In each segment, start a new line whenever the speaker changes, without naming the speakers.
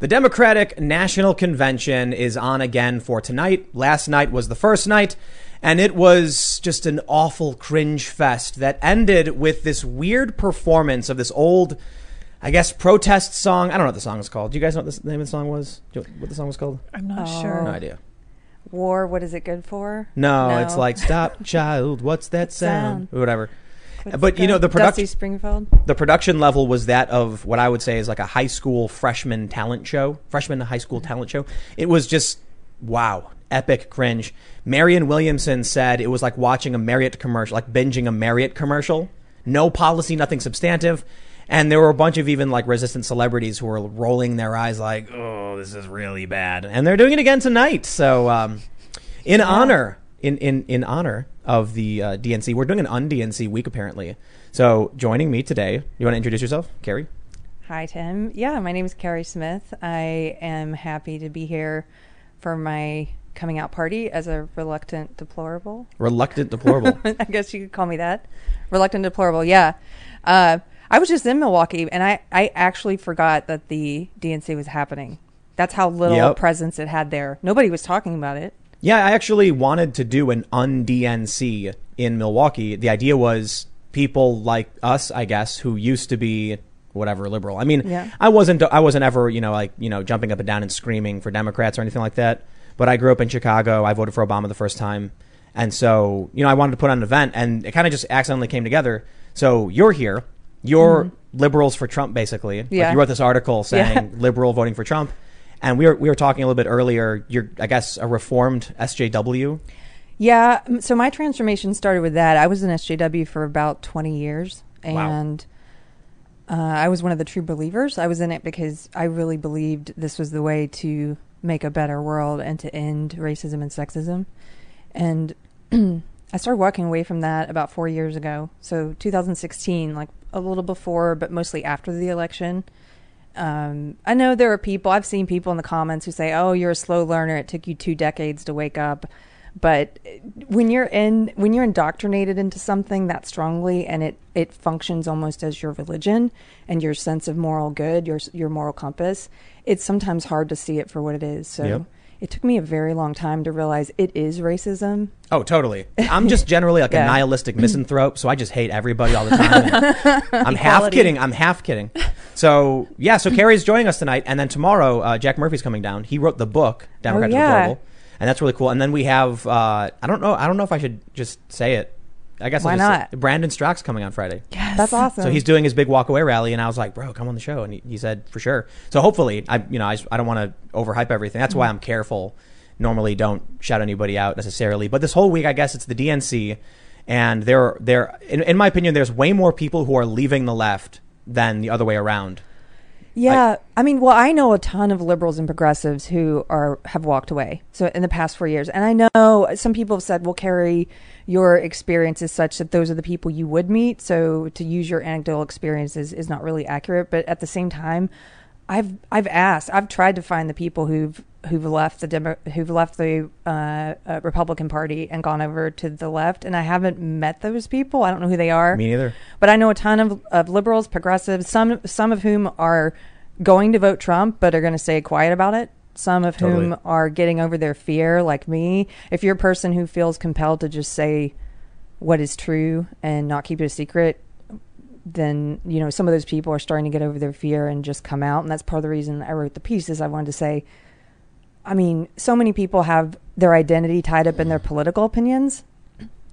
The Democratic National Convention is on again for tonight. Last night was the first night, and it was just an awful cringe fest that ended with this weird performance of this old, I guess, protest song. I don't know what the song is called. Do you guys know what the name of the song was? Do you know what the song was called?
I'm not
Oh.
sure.
No idea.
War, what is it good for?
No,
No.
it's like "Stop, Child, What's That Sound?"
Sound.
whatever. But, you know, the production-
Springfield.
the production level was that of what I would say is like a high school freshman talent show, freshman high school talent show. It was just wow, epic cringe. Marianne Williamson said it was like watching a Marriott commercial, like binging a Marriott commercial. No policy, nothing substantive. And there were a bunch of even like resistant celebrities who were rolling their eyes like, "Oh, this is really bad." And they're doing it again tonight. So, um, in honor, in, in, in honor of the uh, DNC, we're doing an un-DNC week apparently. So, joining me today, you want to introduce yourself, Carrie?
Hi, Tim. Yeah, my name is Carrie Smith. I am happy to be here for my coming out party as a reluctant deplorable.
Reluctant deplorable.
I guess you could call me that. Reluctant deplorable. Yeah. Uh, I was just in Milwaukee and I, I actually forgot that the DNC was happening. That's how little
Yep.
presence it had there. Nobody was talking about it.
Yeah, I actually wanted to do an un-DNC in Milwaukee. The idea was people like us, I guess, who used to be whatever liberal. I mean,
Yeah.
I wasn't I wasn't ever, you know, like, you know, jumping up and down and screaming for Democrats or anything like that. But I grew up in Chicago. I voted for Obama the first time. And so, you know, I wanted to put on an event and it kind of just accidentally came together. So, you're here. You're liberals for Trump basically. Like,
Mm-hmm. Yeah.
you wrote this article saying
Yeah.
liberal voting for Trump. And we were we were talking a little bit earlier. You're, I guess, a reformed SJW.
Yeah. So my transformation started with that. I was an SJW for about 20 years.
Wow.
And uh, I was one of the true believers. I was in it because I really believed this was the way to make a better world and to end racism and sexism. And I started walking away from that about four years ago. So 2016, like a little before, but mostly after the election. Um, I know there are people, I've seen people in the comments who say, oh, you're a slow learner. It took you two decades to wake up. But when you're in, when you're indoctrinated into something that strongly and it, it functions almost as your religion and your sense of moral good, your, your moral compass, it's sometimes hard to see it for what it is. So
Yep.
It took me a very long time to realize it is racism.
Oh, totally. I'm just generally like a nihilistic misanthrope, so I just hate everybody all the time. I'm half kidding. I'm half kidding. So yeah, so Carrie's joining us tonight, and then tomorrow uh, Jack Murphy's coming down. He wrote the book Democrats
Oh, yeah.
Deplorable, and that's really cool. And then we have uh, I don't know I don't know if I should just say it. I guess I'll
Why
just say-
not?
Brandon Straka's coming on Friday.
Yes.
That's awesome.
So he's doing his big walk away rally, and I was like, "Bro, come on the show." And he, he said, "For sure." So hopefully, I you know I, just- I don't want to overhype everything. That's why mm-hmm. I'm careful. Normally, don't shout anybody out necessarily. But this whole week, I guess it's the DNC, and there there in, in my opinion, there's way more people who are leaving the left than the other way around.
Yeah, I mean, well, I know a ton of liberals and progressives who are have walked away. So in the past four years, and I know some people have said, "Well, Carrie, your experience is such that those are the people you would meet." So to use your anecdotal experiences is not really accurate. But at the same time, I've I've asked, I've tried to find the people who've who've left the Demo- who've left the uh, uh, Republican Party and gone over to the left, and I haven't met those people. I don't know who they are.
Me neither.
But I know a ton of, of liberals, progressives, some some of whom are going to vote Trump, but are going to stay quiet about it. Some of whom are getting over their fear, like me. If you're a person who feels compelled to just say what is true and not keep it a secret, then you know some of those people are starting to get over their fear and just come out. And that's part of the reason I wrote the piece. Is I wanted to say, I mean, so many people have their identity tied up in their political opinions,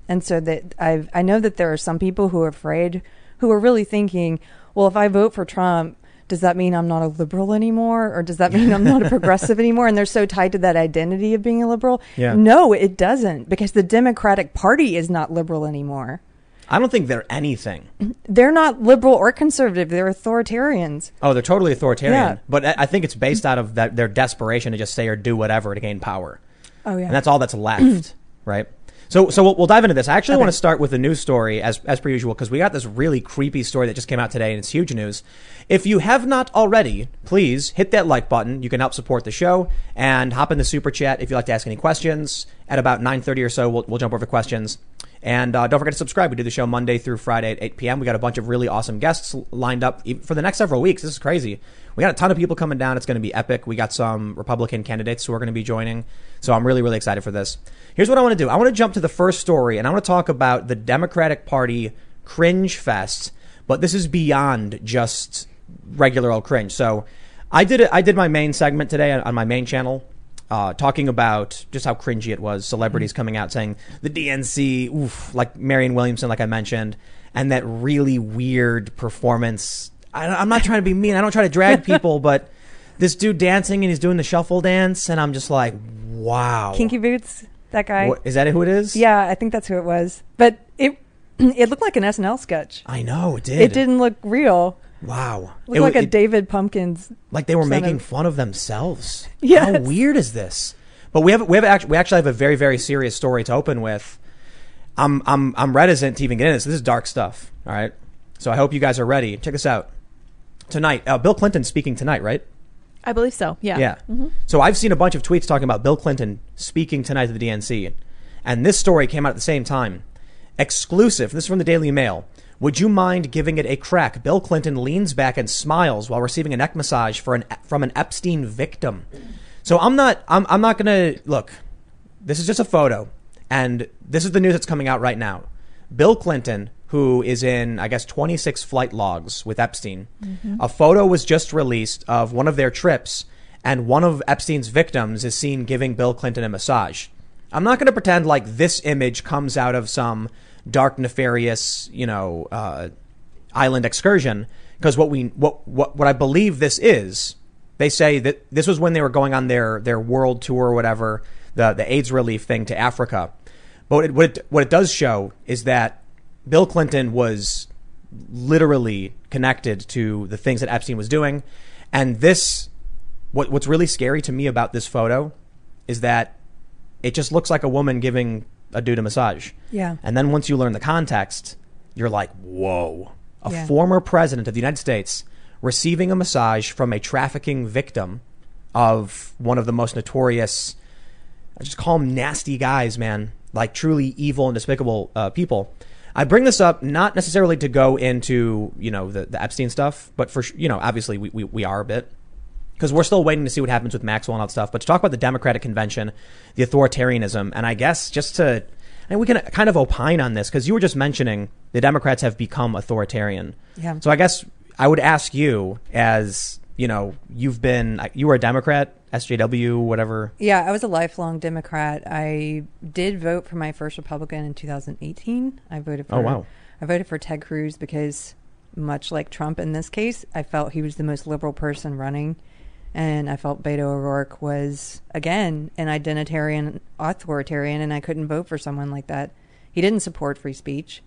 and so that I I know that there are some people who are afraid, who are really thinking, well, if I vote for Trump, does that mean I'm not a liberal anymore, or does that mean I'm not a progressive anymore? And they're so tied to that identity of being a liberal.
Yeah.
No, it doesn't, because the Democratic Party is not liberal anymore.
I don't think they're anything.
They're not liberal or conservative. They're authoritarians.
Oh, they're totally authoritarian.
Yeah.
But I think it's based out of that their desperation to just say or do whatever to gain power.
Oh yeah.
and that's all that's left, right? So, so we'll, we'll dive into this. I actually
Okay.
want to start with a news story as as per usual because we got this really creepy story that just came out today and it's huge news. If you have not already, please hit that like button. You can help support the show and hop in the super chat if you'd like to ask any questions. At about 9:30 or so, we'll, we'll jump over questions. And uh, don't forget to subscribe. We do the show Monday through Friday at 8 p.m. We got a bunch of really awesome guests lined up for the next several weeks. This is crazy. We got a ton of people coming down. It's going to be epic. We got some Republican candidates who are going to be joining. So I'm really, really excited for this. Here's what I want to do. I want to jump to the first story, and I want to talk about the Democratic Party cringe fest. But this is beyond just regular old cringe. So I did it. I did my main segment today on my main channel uh, talking about just how cringy it was. Celebrities coming out saying the DNC, oof, like Marianne Williamson, like I mentioned, and that really weird performance. I, I'm not trying to be mean. I don't try to drag people, but this dude dancing and he's doing the shuffle dance, and I'm just like, wow.
Kinky Boots, that guy.
What, is that who it is?
Yeah, I think that's who it was. But it it looked like an SNL sketch.
I know it did.
It didn't look real.
Wow.
It
It-
like a
it-
David Pumpkins.
like they were making
of-
fun of themselves.
Yeah.
How weird is this? But we have we have actually we actually have a very very serious story to open with. I'm I'm I'm reticent to even get into this. This is dark stuff. All right. So I hope you guys are ready. Check this out. Tonight, uh, Bill Clinton speaking tonight, right?
I believe so. Yeah.
Yeah. So I've seen a bunch of tweets talking about Bill Clinton speaking tonight to the DNC. And this story came out at the same time. Exclusive. This is from the Daily Mail. Would you mind giving it a crack? Bill Clinton leans back and smiles while receiving a neck massage for an, from an Epstein victim. So I'm not, I'm, I'm not going to, look, this is just a photo. And this is the news that's coming out right now. Bill Clinton, who is in, I guess, 26 flight logs with Epstein, mm-hmm. a photo was just released of one of their trips, and one of Epstein's victims is seen giving Bill Clinton a massage. I'm not going to pretend like this image comes out of some dark, nefarious, you know, uh, island excursion, because what we, what, what, what I believe this is, they say that this was when they were going on their, their world tour or whatever, the, the AIDS relief thing to Africa. But what it, what it, what it does show is that Bill Clinton was literally connected to the things that Epstein was doing. And this, what, what's really scary to me about this photo is that it just looks like a woman giving a dude a massage.
Yeah.
And then once you learn the context, you're like, whoa. A
Yeah.
former president of the United States receiving a massage from a trafficking victim of one of the most notorious, I just call them nasty guys, man. Like truly evil and despicable uh, people. I bring this up not necessarily to go into, you know, the, the Epstein stuff, but for, you know, obviously we, we, we are a bit because we're still waiting to see what happens with Maxwell and all that stuff. But to talk about the Democratic convention, the authoritarianism, and I guess just to, and we can kind of opine on this because you were just mentioning the Democrats have become authoritarian.
Yeah.
So I guess I would ask you, as you know, you've been, uh, you were a Democrat, SJW, whatever.
Yeah, I was a lifelong Democrat. I did vote for my first Republican in 2018. I voted oh, for
Oh, wow.
I voted for Ted Cruz because much like Trump in this case, I felt he was the most liberal person running and I felt Beto O'Rourke was again an identitarian authoritarian and I couldn't vote for someone like that. He didn't support free speech.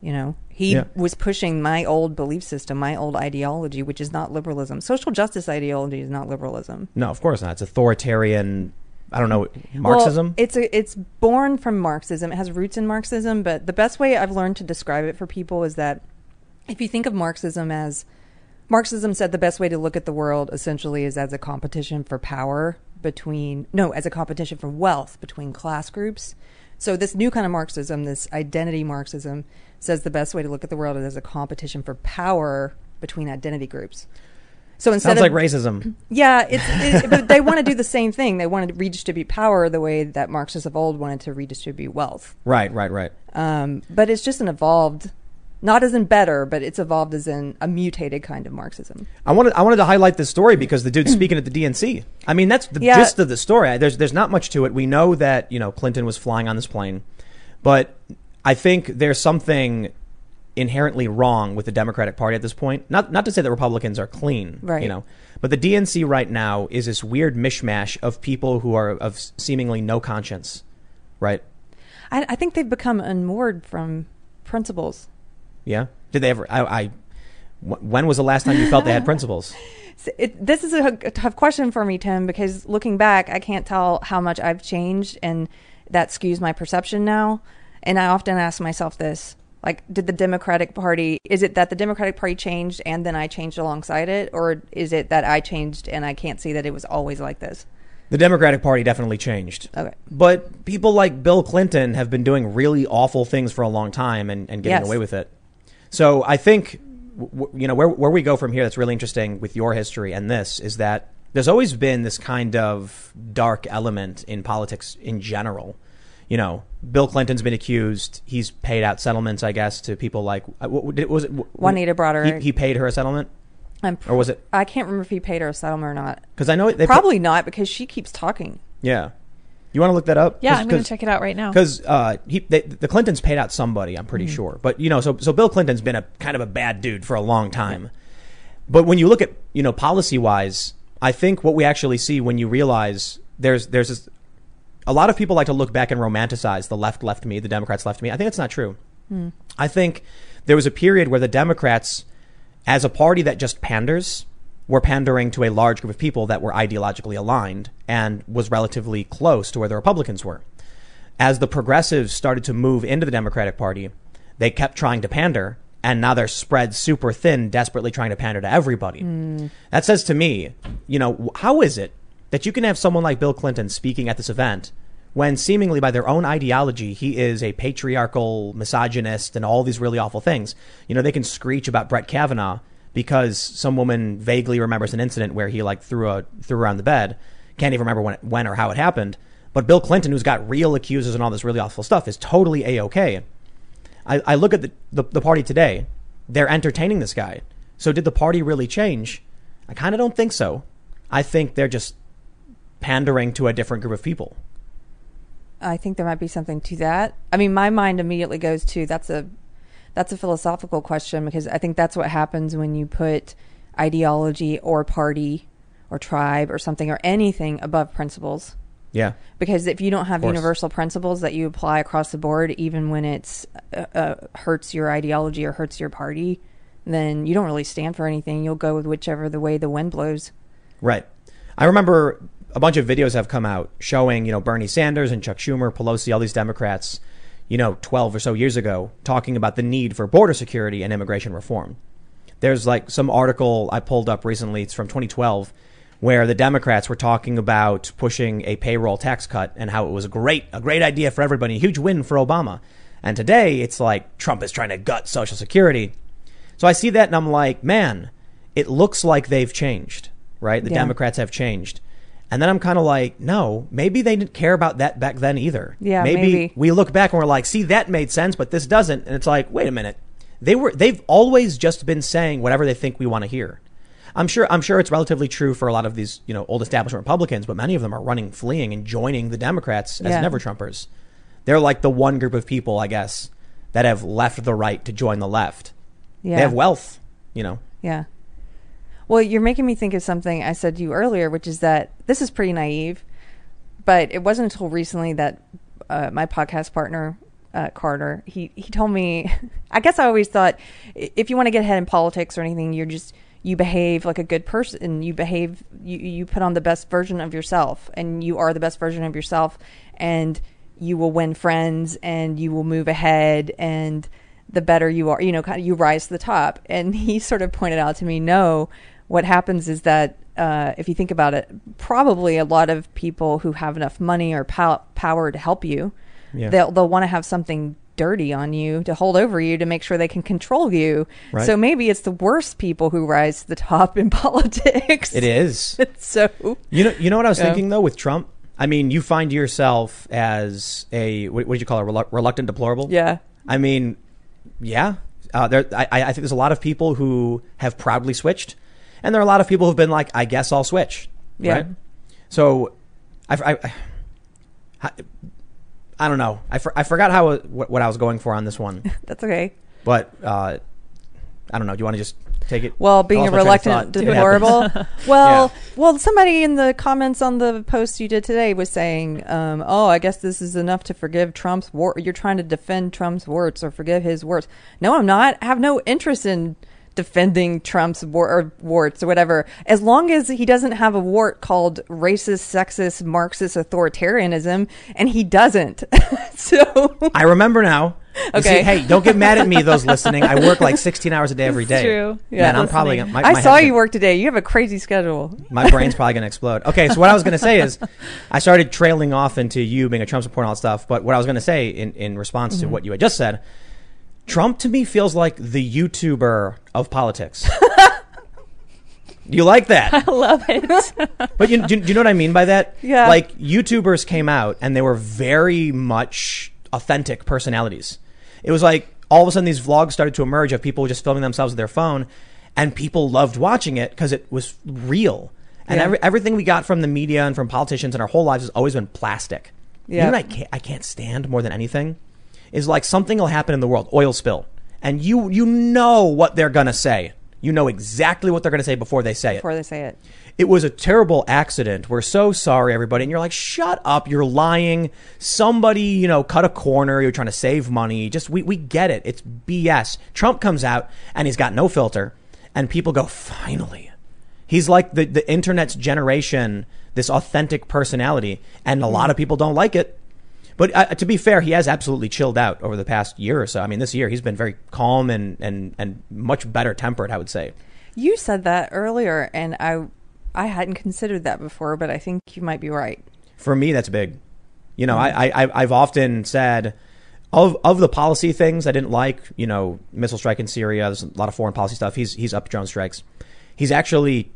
You know, he
Yeah.
was pushing my old belief system, my old ideology, which is not liberalism. Social justice ideology is not liberalism.
No, of course not. It's authoritarian. I don't know Marxism.
Well, it's a, it's born from Marxism. It has roots in Marxism, but the best way I've learned to describe it for people is that if you think of Marxism as Marxism said the best way to look at the world essentially is as a competition for power between no, as a competition for wealth between class groups. So this new kind of Marxism, this identity Marxism, says the best way to look at the world is as a competition for power between identity groups. So instead of
Sounds like racism.
yeah, it's it, but they want to do the same thing. They want to redistribute power the way that Marxists of old wanted to redistribute wealth.
Right, right, right.
Um, but it's just an evolved, not as in better, but it's evolved as in a mutated kind of Marxism.
I wanted I wanted to highlight this story because the dude's speaking at the DNC. I mean, that's the
Yeah.
gist of the story. There's there's not much to it. We know that you know Clinton was flying on this plane, but I think there's something inherently wrong with the Democratic Party at this point. Not not to say that Republicans are clean,
Right.
You know, but the DNC right now is this weird mishmash of people who are of seemingly no conscience, right?
I, I think they've become unmoored from principles.
Yeah. Did they ever? I. I when was the last time you felt they had principles?
So It, this is a, a tough question for me, Tim, because looking back, I can't tell how much I've changed, and that skews my perception now. And I often ask myself this like, did the Democratic Party, is it that the Democratic Party changed and then I changed alongside it? Or is it that I changed and I can't see that it was always like this?
The Democratic Party definitely changed.
Okay.
But people like Bill Clinton have been doing really awful things for a long time and, and getting
Yes.
away with it. So I think, you know, where, where we go from here that's really interesting with your history and this is that there's always been this kind of dark element in politics in general. You know, Bill Clinton's been accused. He's paid out settlements, I guess, to people like uh, what, was it
Juanita Broaddrick-
He, he paid her a settlement,
I'm
or was it?
I can't remember if he paid her a settlement or not.
Because I know they put-
Probably not because she keeps talking.
yeah. You want to look that up?
Yeah, I'm going to check it out right now.
because uh, he they, the Clintons paid out somebody. I'm
Mm-hmm.
pretty sure, but you know, so so Bill Clinton's been a kind of a bad dude for a long time. But when you look at you know policy wise, I think what we actually see when you realize there's there's this, a lot of people like to look back and romanticize the left left me, the Democrats left me. I think that's not true.
Hmm.
I think there was a period where the Democrats, as a party that just panders, were pandering to a large group of people that were ideologically aligned and was relatively close to where the Republicans were. As the progressives started to move into the Democratic Party, they kept trying to pander, and now they're spread super thin, desperately trying to pander to everybody. Hmm. That says to me, you know, how is it that you can have someone like Bill Clinton speaking at this event when seemingly by their own ideology he is a patriarchal misogynist and all these really awful things? You know, they can screech about Brett Kavanaugh because some woman vaguely remembers an incident where he like threw a threw around the bed, can't even remember when when or how it happened. But Bill Clinton, who's got real accusers and all this really awful stuff, is totally a okay. I, I look at the, the the party today; they're entertaining this guy. So did the party really change? I kind of don't think so. I think they're just pandering to a different group of people.
I think there might be something to that. I mean, my mind immediately goes to that's a that's a philosophical question because I think that's what happens when you put ideology or party or tribe or something or anything above principles.
Yeah,
Because if you don't have universal principles that you apply across the board, even when it's uh, uh, hurts your ideology or hurts your party, then you don't really stand for anything. You'll go with whichever the way the wind blows.
right. I remember a bunch of videos have come out showing, you know, Bernie Sanders and Chuck Schumer, Pelosi, all these Democrats, you know, 12 or so years ago, talking about the need for border security and immigration reform. There's like some article I pulled up recently, it's from 2012, where the Democrats were talking about pushing a payroll tax cut and how it was a great, a great idea for everybody, a huge win for Obama. And today it's like Trump is trying to gut Social Security. So I see that and I'm like, man, it looks like they've changed, right? The
Yeah.
Democrats have changed. And then I'm kind of like, no, maybe they didn't care about that back then either.
Yeah,
maybe,
maybe.
we look back and we're like, see, that made sense, but this doesn't. And it's like, wait a minute. They were they've always just been saying whatever they think we want to hear. I'm sure I'm sure it's relatively true for a lot of these, you know, old establishment Republicans, but many of them are running fleeing and joining the Democrats as
Yeah.
never Trumpers. They're like the one group of people, I guess, that have left the right to join the left.
Yeah.
They have wealth, you know.
Yeah. Well, you're making me think of something I said to you earlier, which is that this is pretty naive, but it wasn't until recently that uh, my podcast partner uh, Carter he he told me. I guess I always thought if you want to get ahead in politics or anything, you're just you behave like a good person. You behave you you put on the best version of yourself, and you are the best version of yourself, and you will win friends, and you will move ahead, and the better you are, you know, kind of you rise to the top. And he sort of pointed out to me, no, what happens is that uh, if you think about it, probably a lot of people who have enough money or pow- power to help you,
Yeah.
they'll they'll want to have something dirty on you to hold over you to make sure they can control you.
Right.
So maybe it's the worst people who rise to the top in politics.
It is.
so
You know, you know what I was
Yeah.
thinking though with Trump. I mean, you find yourself as a what, what did you call it, Relu- reluctant deplorable?
yeah,
I mean, yeah. Uh, there, I, I think there's a lot of people who have proudly switched, and there are a lot of people who've been like, "I guess I'll switch."
Yeah.
Right? So, I, I, I, I don't know. I, for, I forgot how what, what I was going for on this one,
that's okay.
but uh, I don't know. Do you want to just take it?
Well, being a
lost my train of
reluctant. Deplorable. well, well, somebody in the comments on the post you did today was saying, um, "Oh, I guess this is enough to forgive Trump's war. You're trying to defend Trump's words or forgive his words." No, I'm not. I have no interest in defending Trump's war- or warts or whatever. As long as he doesn't have a wart called racist, sexist, Marxist authoritarianism, and he doesn't. so
I remember now. You see,
Okay.
hey, don't get mad at me, those listening. I work like 16 hours a day every day.
True.
Man, I'm probably
listening.
gonna, my,
I saw you
gonna-
work today. You have a crazy schedule.
My brain's probably going to explode. Okay, so what I was going to say is, I started trailing off into you being a Trump supporter and all that stuff. But what I was going to say in, in response
Mm-hmm.
to what you had just said, Trump to me feels like the YouTuber of politics. you like that?
I love it.
But you, do, do you know what I mean by that?
Yeah.
Like YouTubers came out and they were very much authentic personalities. It was like all of a sudden these vlogs started to emerge of people just filming themselves with their phone, and people loved watching it because it was real. And
Yeah.
every, everything we got from the media and from politicians in our whole lives has always been plastic. You
Yeah.
know what I can't, I can't stand more than anything is like something will happen in the world, oil spill, and you you know what they're gonna say. You know exactly what they're gonna say before they say it
Before they say it.
it was a terrible accident. We're so sorry, everybody. And you're like, shut up. You're lying. Somebody, you know, cut a corner. You're trying to save money. Just, we, we get it. It's BS. Trump comes out and he's got no filter. And people go, finally. He's like the, the internet's generation, this authentic personality. And a lot of people don't like it. But uh, to be fair, he has absolutely chilled out over the past year or so. I mean, this year he's been very calm and, and, and much better tempered, I would say.
You said that earlier, and I, I hadn't considered that before, but I think you might be right.
for me that's big you know I, I i've often said of of the policy things i didn't like you know missile strike in syria there's a lot of foreign policy stuff he's he's up drone strikes he's actually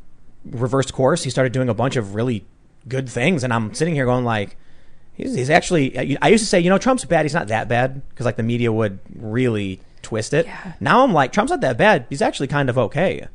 reversed course he started doing a bunch of really good things and i'm sitting here going like he's, he's actually i used to say you know trump's bad he's not that bad because like the media would really twist it
Yeah.
now i'm like trump's not that bad he's actually kind of okay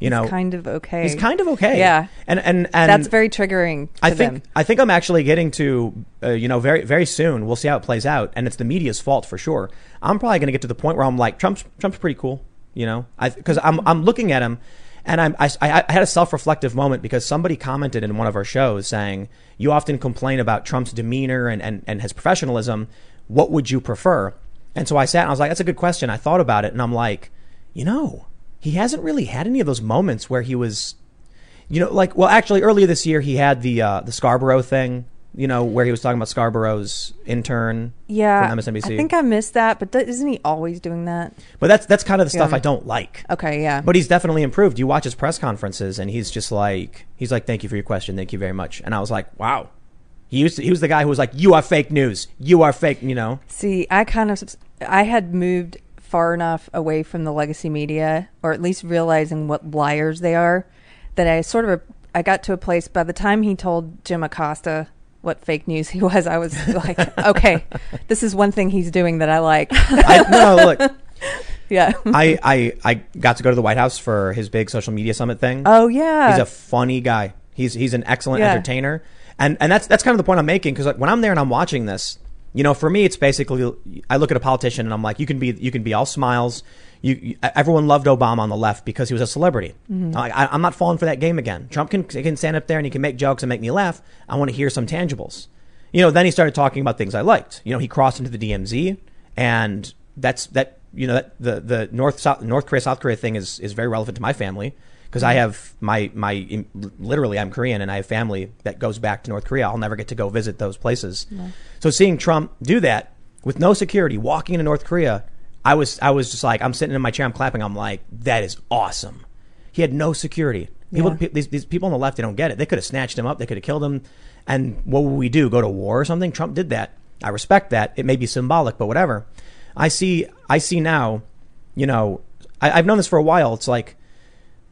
you know
kind of okay.
he's kind of okay
Yeah.
and and and
That's very triggering. To
I think
them.
I think I'm actually getting to uh, you know very very soon. We'll see how it plays out, and it's the media's fault for sure. I'm probably going to get to the point where I'm like Trump's Trump's pretty cool, you know, because I'm I'm looking at him, and I'm I, I had a self reflective moment because somebody commented in one of our shows saying you often complain about Trump's demeanor and and and his professionalism. What would you prefer? And so I sat and I was like, that's a good question. I thought about it, and I'm like, you know, he hasn't really had any of those moments where he was you know, like well, actually, earlier this year he had the uh, the Scarborough thing. You know, where he was talking about Scarborough's intern
yeah,
from MSNBC.
I think I missed that, but th- isn't he always doing that?
but that's that's kind of the stuff I don't like.
Okay, yeah.
But he's definitely improved. You watch his press conferences, and he's just like he's like, "Thank you for your question. Thank you very much." And I was like, "Wow." He used to, he was the guy who was like, "You are fake news. You are fake." You know.
See, I kind of I had moved far enough away from the legacy media, or at least realizing what liars they are, that I sort of I got to a place. By the time he told Jim Acosta what fake news he was, I was like, okay, this is one thing he's doing that I like.
I, no, look,
yeah.
I, I I got to go to the White House for his big social media summit thing.
Oh yeah.
He's a funny guy. He's he's an excellent
Yeah.
entertainer, and and that's that's kind of the point I'm making because like when I'm there and I'm watching this, you know, for me it's basically I look at a politician and I'm like, you can be you can be all smiles. You, you everyone loved Obama on the left because he was a celebrity.
Mm-hmm.
I, I'm not falling for that game again. Trump can can stand up there and he can make jokes and make me laugh. I want to hear some tangibles. You know, then he started talking about things I liked. You know, he crossed into the DMZ, and that's that. You know, that the the North South North Korea South Korea thing is is very relevant to my family because I have my my literally I'm Korean and I have family that goes back to North Korea. I'll never get to go visit those places. So seeing Trump do that with no security, walking into North Korea, I was I was just like I'm sitting in my chair, I'm clapping. I'm like that is awesome. He had no security. People,
Yeah.
pe- these, these people on the left, they don't get it. They could have snatched him up. They could have killed him. And what would we do? Go to war or something? Trump did that. I respect that. It may be symbolic, but whatever. I see. I see now. You know, I, I've known this for a while. It's like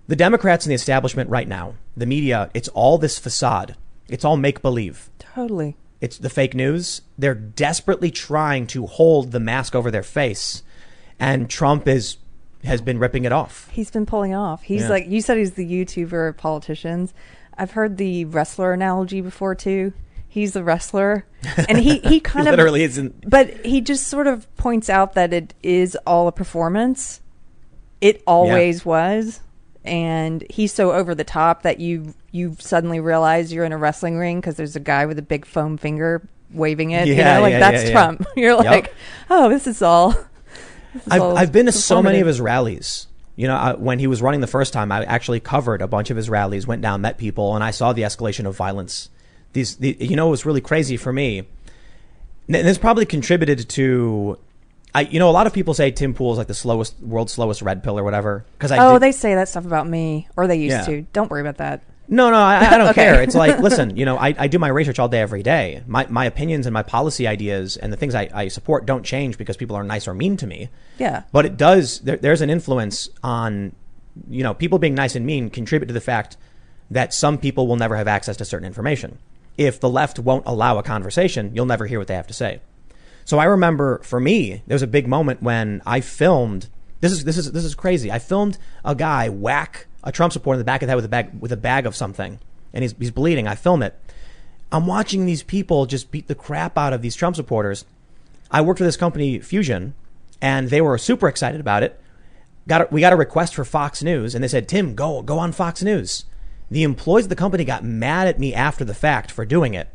the Democrats and the establishment right now, the media. It's all this facade. It's all make believe.
totally.
It's the fake news. They're desperately trying to hold the mask over their face, and Trump is has been ripping it off.
He's been pulling off. He's
Yeah.
like you said he's the YouTuber of politicians. I've heard the wrestler analogy before too. He's the wrestler. And he, he kind of
literally isn't.
but he just sort of points out that it is all a performance. It always was. And he's so over the top that you you suddenly realize you're in a wrestling ring because there's a guy with a big foam finger waving it. you
Yeah,
know, like
yeah,
that's
yeah, yeah.
Trump. You're
Yep.
like, oh, this is all.
I've, I've been to so many of his rallies. You know, I, when he was running the first time, I actually covered a bunch of his rallies, went down, met people, and I saw the escalation of violence. These, the, you know, it was really crazy for me. And this probably contributed to I, you know, a lot of people say Tim Pool is like the slowest, world's slowest red pill or whatever. Because I
oh,
did-
they say that stuff about me, or they used
Yeah.
to. Don't worry about that.
No, no, I, I don't
Okay.
care. It's like, listen, you know, I, I do my research all day, every day. My, my opinions and my policy ideas and the things I, I support don't change because people are nice or mean to me.
Yeah.
But it does, there, there's an influence on, you know, people being nice and mean contribute to the fact that some people will never have access to certain information. If the left won't allow a conversation, you'll never hear what they have to say. So I remember for me, there was a big moment when I filmed. This is this is this is crazy. I filmed a guy whack a Trump supporter in the back of the head with a bag with a bag of something, and he's he's bleeding. I film it. I'm watching these people just beat the crap out of these Trump supporters. I worked for this company Fusion, and they were super excited about it. Got a, we got a request for Fox News, and they said, "Tim, go go on Fox News." The employees of the company got mad at me after the fact for doing it.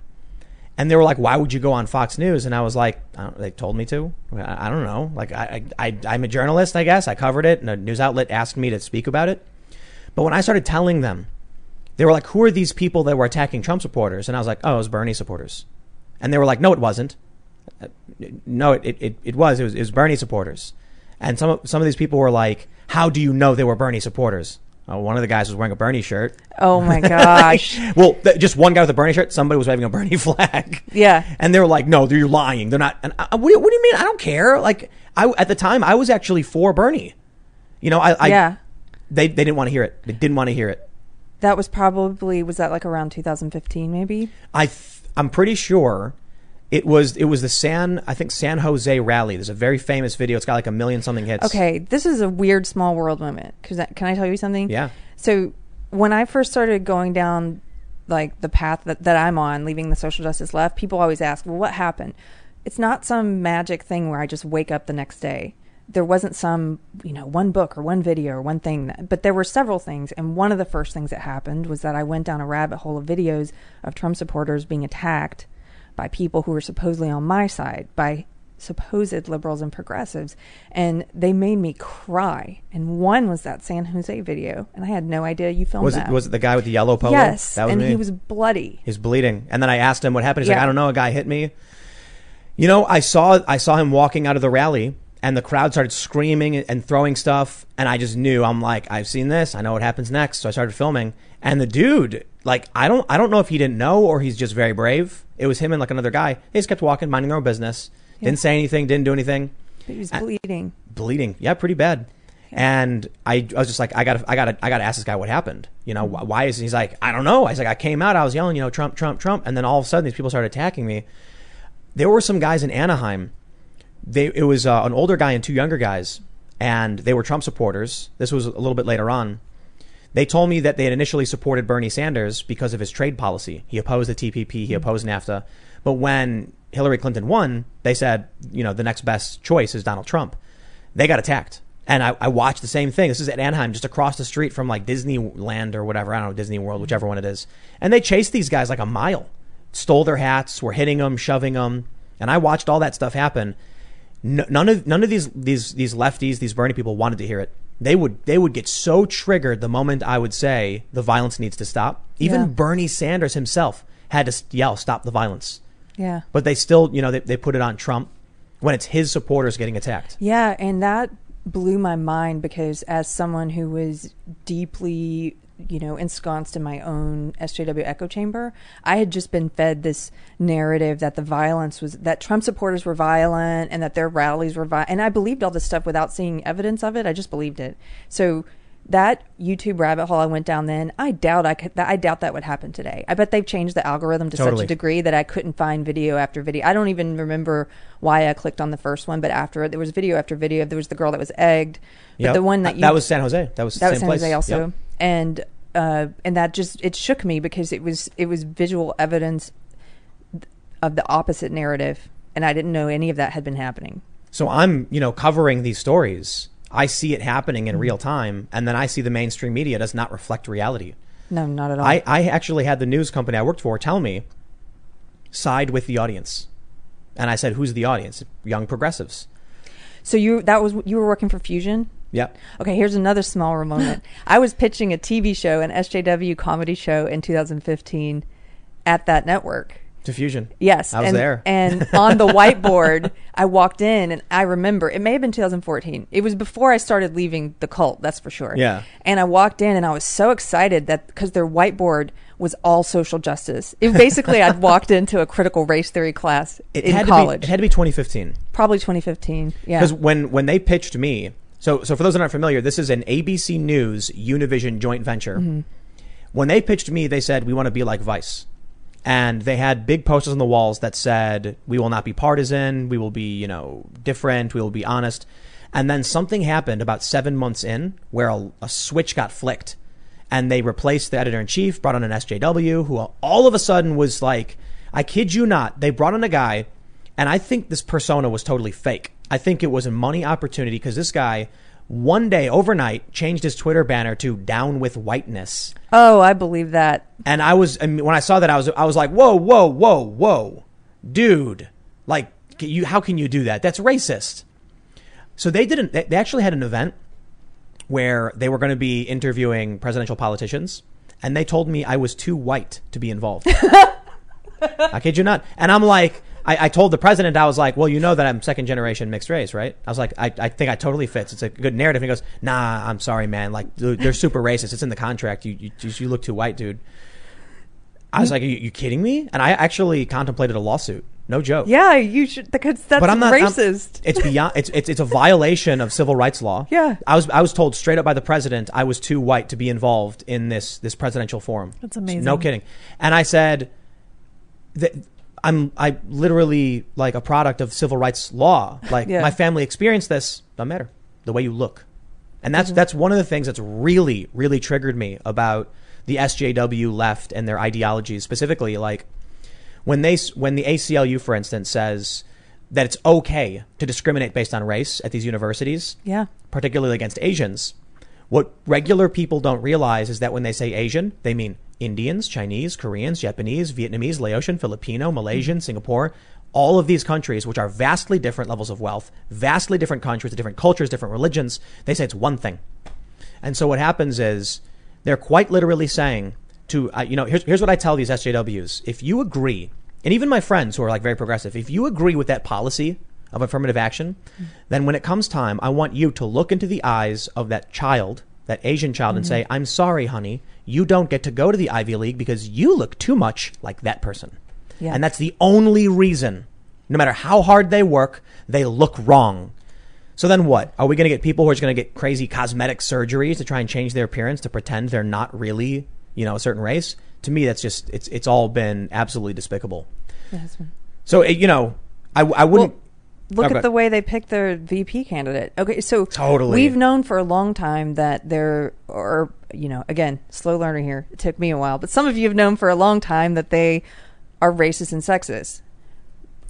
And they were like, "Why would you go on Fox News?" And I was like, I "They told me to. I, I don't know. Like, I, I, I, I'm a journalist, I guess. I covered it, and a news outlet asked me to speak about it. But when I started telling them, they were like, "Who are these people that were attacking Trump supporters?" And I was like, "Oh, it was Bernie supporters." And they were like, "No, it wasn't. Uh, No, it, it, it was. It was. It was Bernie supporters." And some of, some of these people were like, "How do you know they were Bernie supporters?" Oh, one of the guys was wearing a Bernie shirt.
Oh my gosh.
Well, th- just one guy with a Bernie shirt. Somebody was waving a Bernie flag.
Yeah.
And they were like, "No, you're lying. They're not." And I, what, do you, what do you mean? I don't care. Like, I at the time I was actually for Bernie. You know, I, I
yeah.
They they didn't want to hear it. They didn't want to hear it.
That was probably was that like around 2015 maybe?
I th- I'm pretty sure it was it was the San I think San Jose rally. There's a very famous video. It's got like a million something hits.
Okay, this is a weird small world moment. Cuz can I tell you something?
Yeah.
So, when I first started going down like the path that, that I'm on, leaving the social justice left, people always ask, "Well, what happened?" It's not some magic thing where I just wake up the next day. There wasn't some, you know, one book or one video or one thing, that, but there were several things. And one of the first things that happened was that I went down a rabbit hole of videos of Trump supporters being attacked by people who were supposedly on my side, by supposed liberals and progressives. And they made me cry. And one was that San Jose video. And I had no idea you filmed
Was
that.
it was it the guy with the yellow polo?
Yes.
that was
and
me.
he was bloody.
He's bleeding. And then I asked him what happened. He's like, I don't know. A guy hit me. You know, I saw I saw him walking out of the rally, and the crowd started screaming and throwing stuff, and I just knew. I'm like, I've seen this. I know what happens next. So I started filming, and the dude, like, I don't I don't know if he didn't know or he's just very brave. It was him and like another guy. They just kept walking, minding their own business.
Yeah.
Didn't say anything. Didn't do anything.
But he was bleeding.
bleeding. Yeah, pretty bad. And I, I was just like, I gotta, I gotta, I gotta ask this guy what happened. You know, wh- why is he's like, I don't know. I was like, I came out, I was yelling, you know, Trump, Trump, Trump, and then all of a sudden these people started attacking me. There were some guys in Anaheim. They, it was uh, an older guy and two younger guys, and they were Trump supporters. This was a little bit later on. They told me that they had initially supported Bernie Sanders because of his trade policy. He opposed the TPP, he opposed NAFTA. But when Hillary Clinton won, they said, you know, the next best choice is Donald Trump. They got attacked. And I, I watched the same thing. This is at Anaheim, just across the street from like Disneyland or whatever. I don't know, Disney World, whichever one it is. And they chased these guys like a mile, stole their hats, were hitting them, shoving them. And I watched all that stuff happen. None of none of these these these lefties, these Bernie people wanted to hear it. They would they would get so triggered the moment I would say the violence needs to stop. Even
Yeah.
Bernie Sanders himself had to yell, "Stop the violence."
Yeah.
But they still, you know, they, they put it on Trump when it's his supporters getting attacked.
Yeah, and that blew my mind because as someone who was deeply, you know, ensconced in my own SJW echo chamber, I had just been fed this narrative that the violence was that Trump supporters were violent and that their rallies were violent, and I believed all this stuff without seeing evidence of it. I just believed it. So that YouTube rabbit hole I went down then, I doubt I could. I doubt that would happen today. I bet they've changed the algorithm to such a degree that I couldn't find video after video. I don't even remember why I clicked on the first one, but after it, there was video after video. There was the girl that was egged, but
Yep.
the one that uh, you
that was San Jose. That was the
that
same
was San
place.
Jose also,
Yep.
And uh, and that just it shook me because it was it was visual evidence of the opposite narrative, and I didn't know any of that had been happening.
So I'm, you know, covering these stories. I see it happening
Mm-hmm.
in real time, and then I see the mainstream media does not reflect reality.
No, not at all.
I, I actually had the news company I worked for tell me side with the audience. And I said, who's the audience? Young progressives.
so you that was you were working for Fusion.
Yep.
Okay, here's another small moment. I was pitching a TV show, an SJW comedy show in 2015 at that network.
to Fusion.
Yes,
I was
and,
there.
And on the whiteboard, I walked in, and I remember it may have been 2014. It was before I started leaving the cult, that's for sure.
Yeah.
And I walked in, and I was so excited that because their whiteboard was all social justice. It basically I'd walked into a critical race theory class
It
in
had
college,
to be. It had to be 2015.
probably 2015. Yeah.
Because when when they pitched me, so so for those that aren't familiar, this is an ABC News Univision joint venture.
Mm-hmm.
When they pitched me, they said we want to be like Vice, and they had big posters on the walls that said we will not be partisan, we will be you know different, we will be honest. And then something happened about seven months in where a, a switch got flicked, and they replaced the editor in chief, brought on an SJW who all of a sudden was like, I kid you not, they brought on a guy and I think this persona was totally fake. I think it was a money opportunity because this guy, one day overnight, changed his Twitter banner to "Down with Whiteness,"
oh, I believe that.
and I was I mean, when I saw that, I was I was like, "Whoa, whoa, whoa, whoa, dude! Like, you how can you do that? That's racist." So they didn't. They actually had an event where they were going to be interviewing presidential politicians, and they told me I was too white to be involved. I kid you not. And I'm like, I, I told the president, I was like, well, you know that I'm second generation mixed race, right? I was like, I, I think I totally fits. It's a good narrative. And he goes, nah, I'm sorry, man. Like, dude, they're super racist. It's in the contract. You, you, you look too white, dude. I was like, are you, you kidding me? And I actually contemplated a lawsuit. No joke.
Yeah, you should because that's
But I'm not I'm-
racist.
it's beyond. It's, it's it's a violation of civil rights law.
Yeah.
I was I was told straight up by the president I was too white to be involved in this this presidential forum.
That's amazing.
No kidding. And I said, that I'm I literally like a product of civil rights law. Like
Yeah.
my family experienced this. Doesn't matter the way you look, and
Mm-hmm.
that's that's one of the things that's really really triggered me about the SJW left and their ideologies specifically. Like when they when the ACLU, for instance, says that it's okay to discriminate based on race at these universities,
yeah.
particularly against Asians. What regular people don't realize is that when they say Asian, they mean Indians, Chinese, Koreans, Japanese, Vietnamese, Laotian, Filipino, Malaysian, Singapore. All of these countries, which are vastly different levels of wealth, vastly different countries, different cultures, different religions, they say it's one thing. And so what happens is they're quite literally saying to, uh, you know, here's, here's what I tell these SJWs. If you agree, and even my friends who are like very progressive, if you agree with that policy of affirmative action, then when it comes time, I want you to look into the eyes of that child, that Asian child, and say, I'm sorry, honey, you don't get to go to the Ivy League because you look too much like that person.
Yeah.
And that's the only reason, no matter how hard they work, they look wrong. So then what? Are we going to get people who are just going to get crazy cosmetic surgeries to try and change their appearance to pretend they're not really, you know, a certain race? To me, that's just, it's, it's all been absolutely despicable.
Yes.
So, it, you know, I, I wouldn't.
Look
go
at the way they picked their VP candidate. Okay, so
Totally.
we've known for a long time that there, or you know, again, slow learner here. It took me a while, but some of you have known for a long time that they are racist and sexist.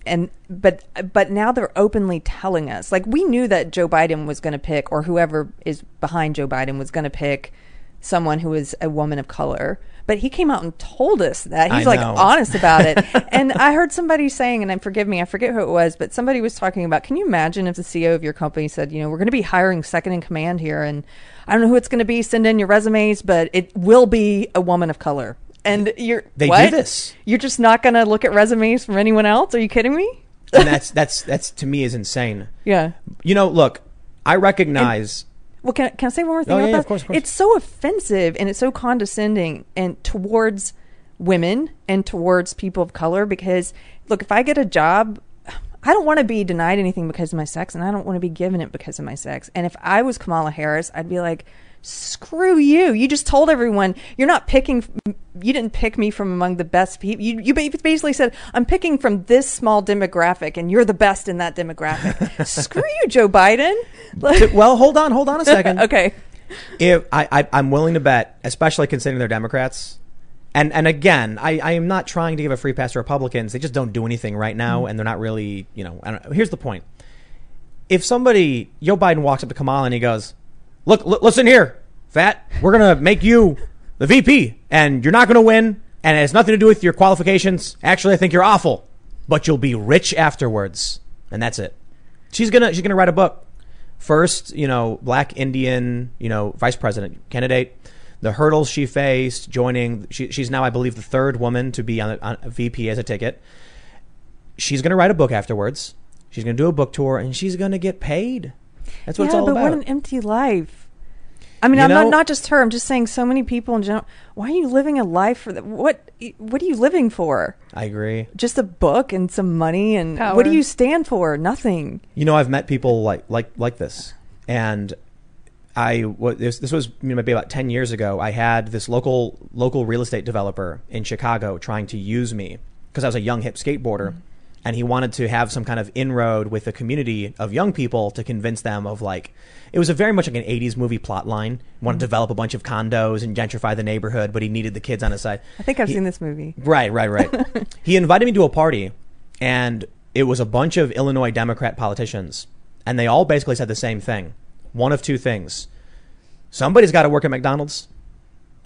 And but but now they're openly telling us. Like we knew that Joe Biden was going to pick, or whoever is behind Joe Biden was going to pick someone who is a woman of color. But he came out and told us that he's
I
like
know.
honest about it. and I heard somebody saying, and I forgive me, I forget who it was, but somebody was talking about. Can you imagine if the CEO of your company said, you know, we're going to be hiring second in command here, and I don't know who it's going to be. Send in your resumes, but it will be a woman of color. And you're
They do this.
You're just not going to look at resumes from anyone else? Are you kidding me?
and that's, that's, that's to me is insane.
Yeah.
You know, look, I recognize.
Well, can, can I say one more thing
Oh,
about
yeah,
that?
of course, of course.
It's so offensive and it's so condescending and towards women and towards people of color because look, if I get a job, I don't want to be denied anything because of my sex and I don't want to be given it because of my sex. And if I was Kamala Harris, I'd be like, screw you. You just told everyone you're not picking you didn't pick me from among the best people. You you basically said I'm picking from this small demographic and you're the best in that demographic. screw you, Joe Biden.
Well, hold on, hold on a second.
okay.
if I, I I'm willing to bet, especially considering they're Democrats, and and again, I, I am not trying to give a free pass to Republicans. They just don't do anything right now, mm-hmm. and they're not really, you know. I don't, here's the point: if somebody Joe Biden walks up to Kamala and he goes, "Look, l- listen here, fat, we're gonna make you the VP, and you're not gonna win, and it has nothing to do with your qualifications. Actually, I think you're awful, but you'll be rich afterwards, and that's it." She's gonna she's gonna write a book first, you know, black Indian, you know, vice president candidate. the hurdles she faced, joining. She, she's now, I believe, the third woman to be on on a VP as a ticket. She's to write a book afterwards. She's to do a book tour, and she's to get paid. That's what
yeah,
it's all
but
about.
what an empty life. I mean,
You
I'm
know-
not not just her. I'm just saying so many people in general. Why are you living a life for the, what? What are you living for?
I agree.
Just a book and some money and
Power.
what do you stand for? Nothing.
You know, I've met people like like like this, and I what this this was maybe about ten years ago. I had this local local real estate developer in Chicago trying to use me because I was a young hip skateboarder, mm-hmm. And he wanted to have some kind of inroad with a community of young people to convince them of like it was a very much like an 80s movie plot line He wanted to mm-hmm. develop a bunch of condos and gentrify the neighborhood but he needed the kids on his side
I think I've
He-
seen this movie.
Right, right, right. he invited me to a party, and it was a bunch of Illinois Democrat politicians, and they all basically said the same thing. One of two things: somebody's got to work at McDonald's,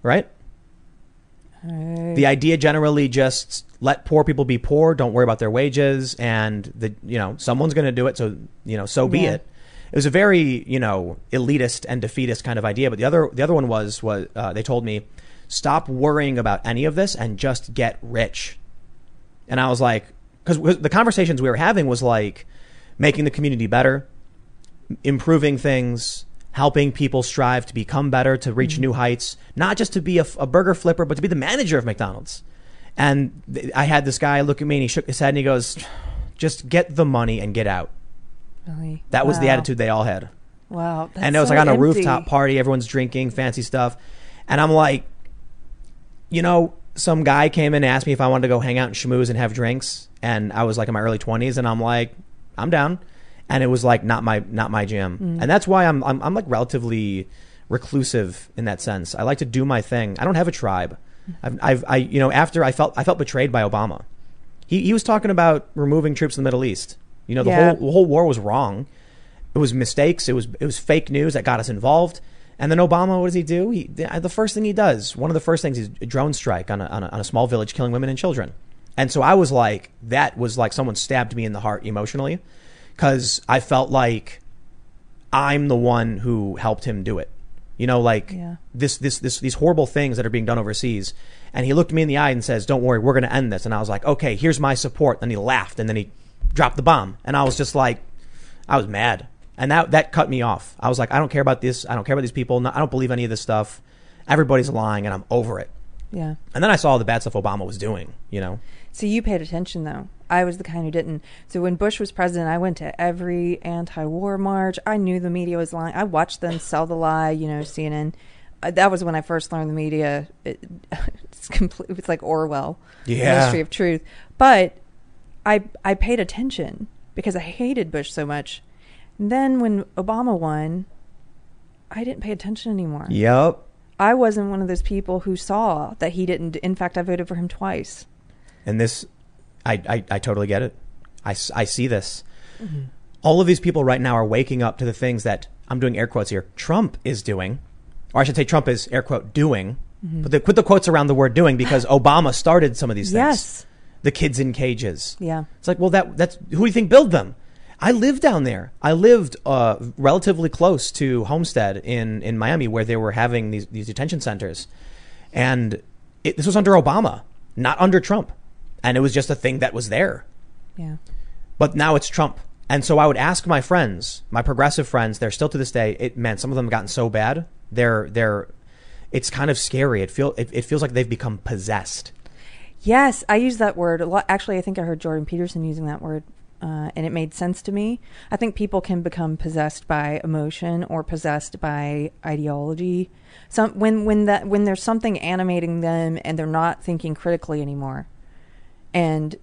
right? The idea generally just let poor people be poor, don't worry about their wages, and the you know someone's going to do it, so you know so be
Yeah.
it. It was a very you know elitist and defeatist kind of idea, but the other the other one was was uh, they told me stop worrying about any of this and just get rich. And I was like, because the conversations we were having was like making the community better, improving things, helping people strive to become better, to reach mm-hmm. new heights, not just to be a, a burger flipper, but to be the manager of McDonald's. And th- I had this guy look at me and he shook his head and he goes, just get the money and get out.
really?
That was the attitude they all had.
Wow. That's
and it was
so
like on a
empty.
rooftop party, everyone's drinking fancy stuff. And I'm like, you know, some guy came in and asked me if I wanted to go hang out and schmooze and have drinks. And I was like in my early 20s and I'm like, I'm down. And it was like not my not my jam.
Mm.
And that's why I'm, I'm I'm like relatively reclusive in that sense. I like to do my thing. I don't have a tribe. I've, I've I you know after I felt I felt betrayed by Obama. He he was talking about removing troops in the Middle East. You know the
Yeah.
whole the whole war was wrong. It was mistakes. It was it was fake news that got us involved. And then Obama, what does he do? He the first thing he does, one of the first things, is a drone strike on a, on a on a small village, killing women and children. And so I was like, that was like someone stabbed me in the heart emotionally, because I felt like I'm the one who helped him do it. You know, like
Yeah.
this, this, this, these horrible things that are being done overseas. And he looked me in the eye and says, "Don't worry, we're going to end this." And I was like, "Okay, here's my support." Then he laughed, and then he dropped the bomb, and I was just like, I was mad, and that that cut me off. I was like, I don't care about this. I don't care about these people. I don't believe any of this stuff. Everybody's lying, and I'm over it.
Yeah.
And then I saw all the bad stuff Obama was doing. You know,
So you paid attention though. I was the kind who didn't. So when Bush was president, I went to every anti-war march. I knew the media was lying. I watched them sell the lie. You know, CNN. Uh, that was when I first learned the media. It, it's complete. It's like Orwell,
Yeah.
Ministry of Truth. But I I paid attention because I hated Bush so much. And then when Obama won, I didn't pay attention anymore.
yep.
I wasn't one of those people who saw that he didn't. In fact, I voted for him twice.
And this, I, I, I totally get it. I, I see this. All of these people right now are waking up to the things that I'm doing air quotes here. Trump is doing, or I should say, Trump is air quote doing. But they put the quotes around the word doing because Obama started some of these things.
Yes.
The kids in cages.
Yeah.
It's like, well, that that's who do you think built them? I lived down there. I lived uh, relatively close to Homestead in, in Miami, where they were having these these detention centers, and it, this was under Obama, not under Trump, and it was just a thing that was there.
Yeah.
But now it's Trump, and so I would ask my friends, my progressive friends, they're still to this day. It man, some of them have gotten so bad. They're they're, it's kind of scary. It feel it, it feels like they've become possessed.
Yes, I use that word a lot. Actually, I think I heard Jordan Peterson using that word, uh, and it made sense to me. I think people can become possessed by emotion or possessed by ideology. Some when when that when there's something animating them and they're not thinking critically anymore, and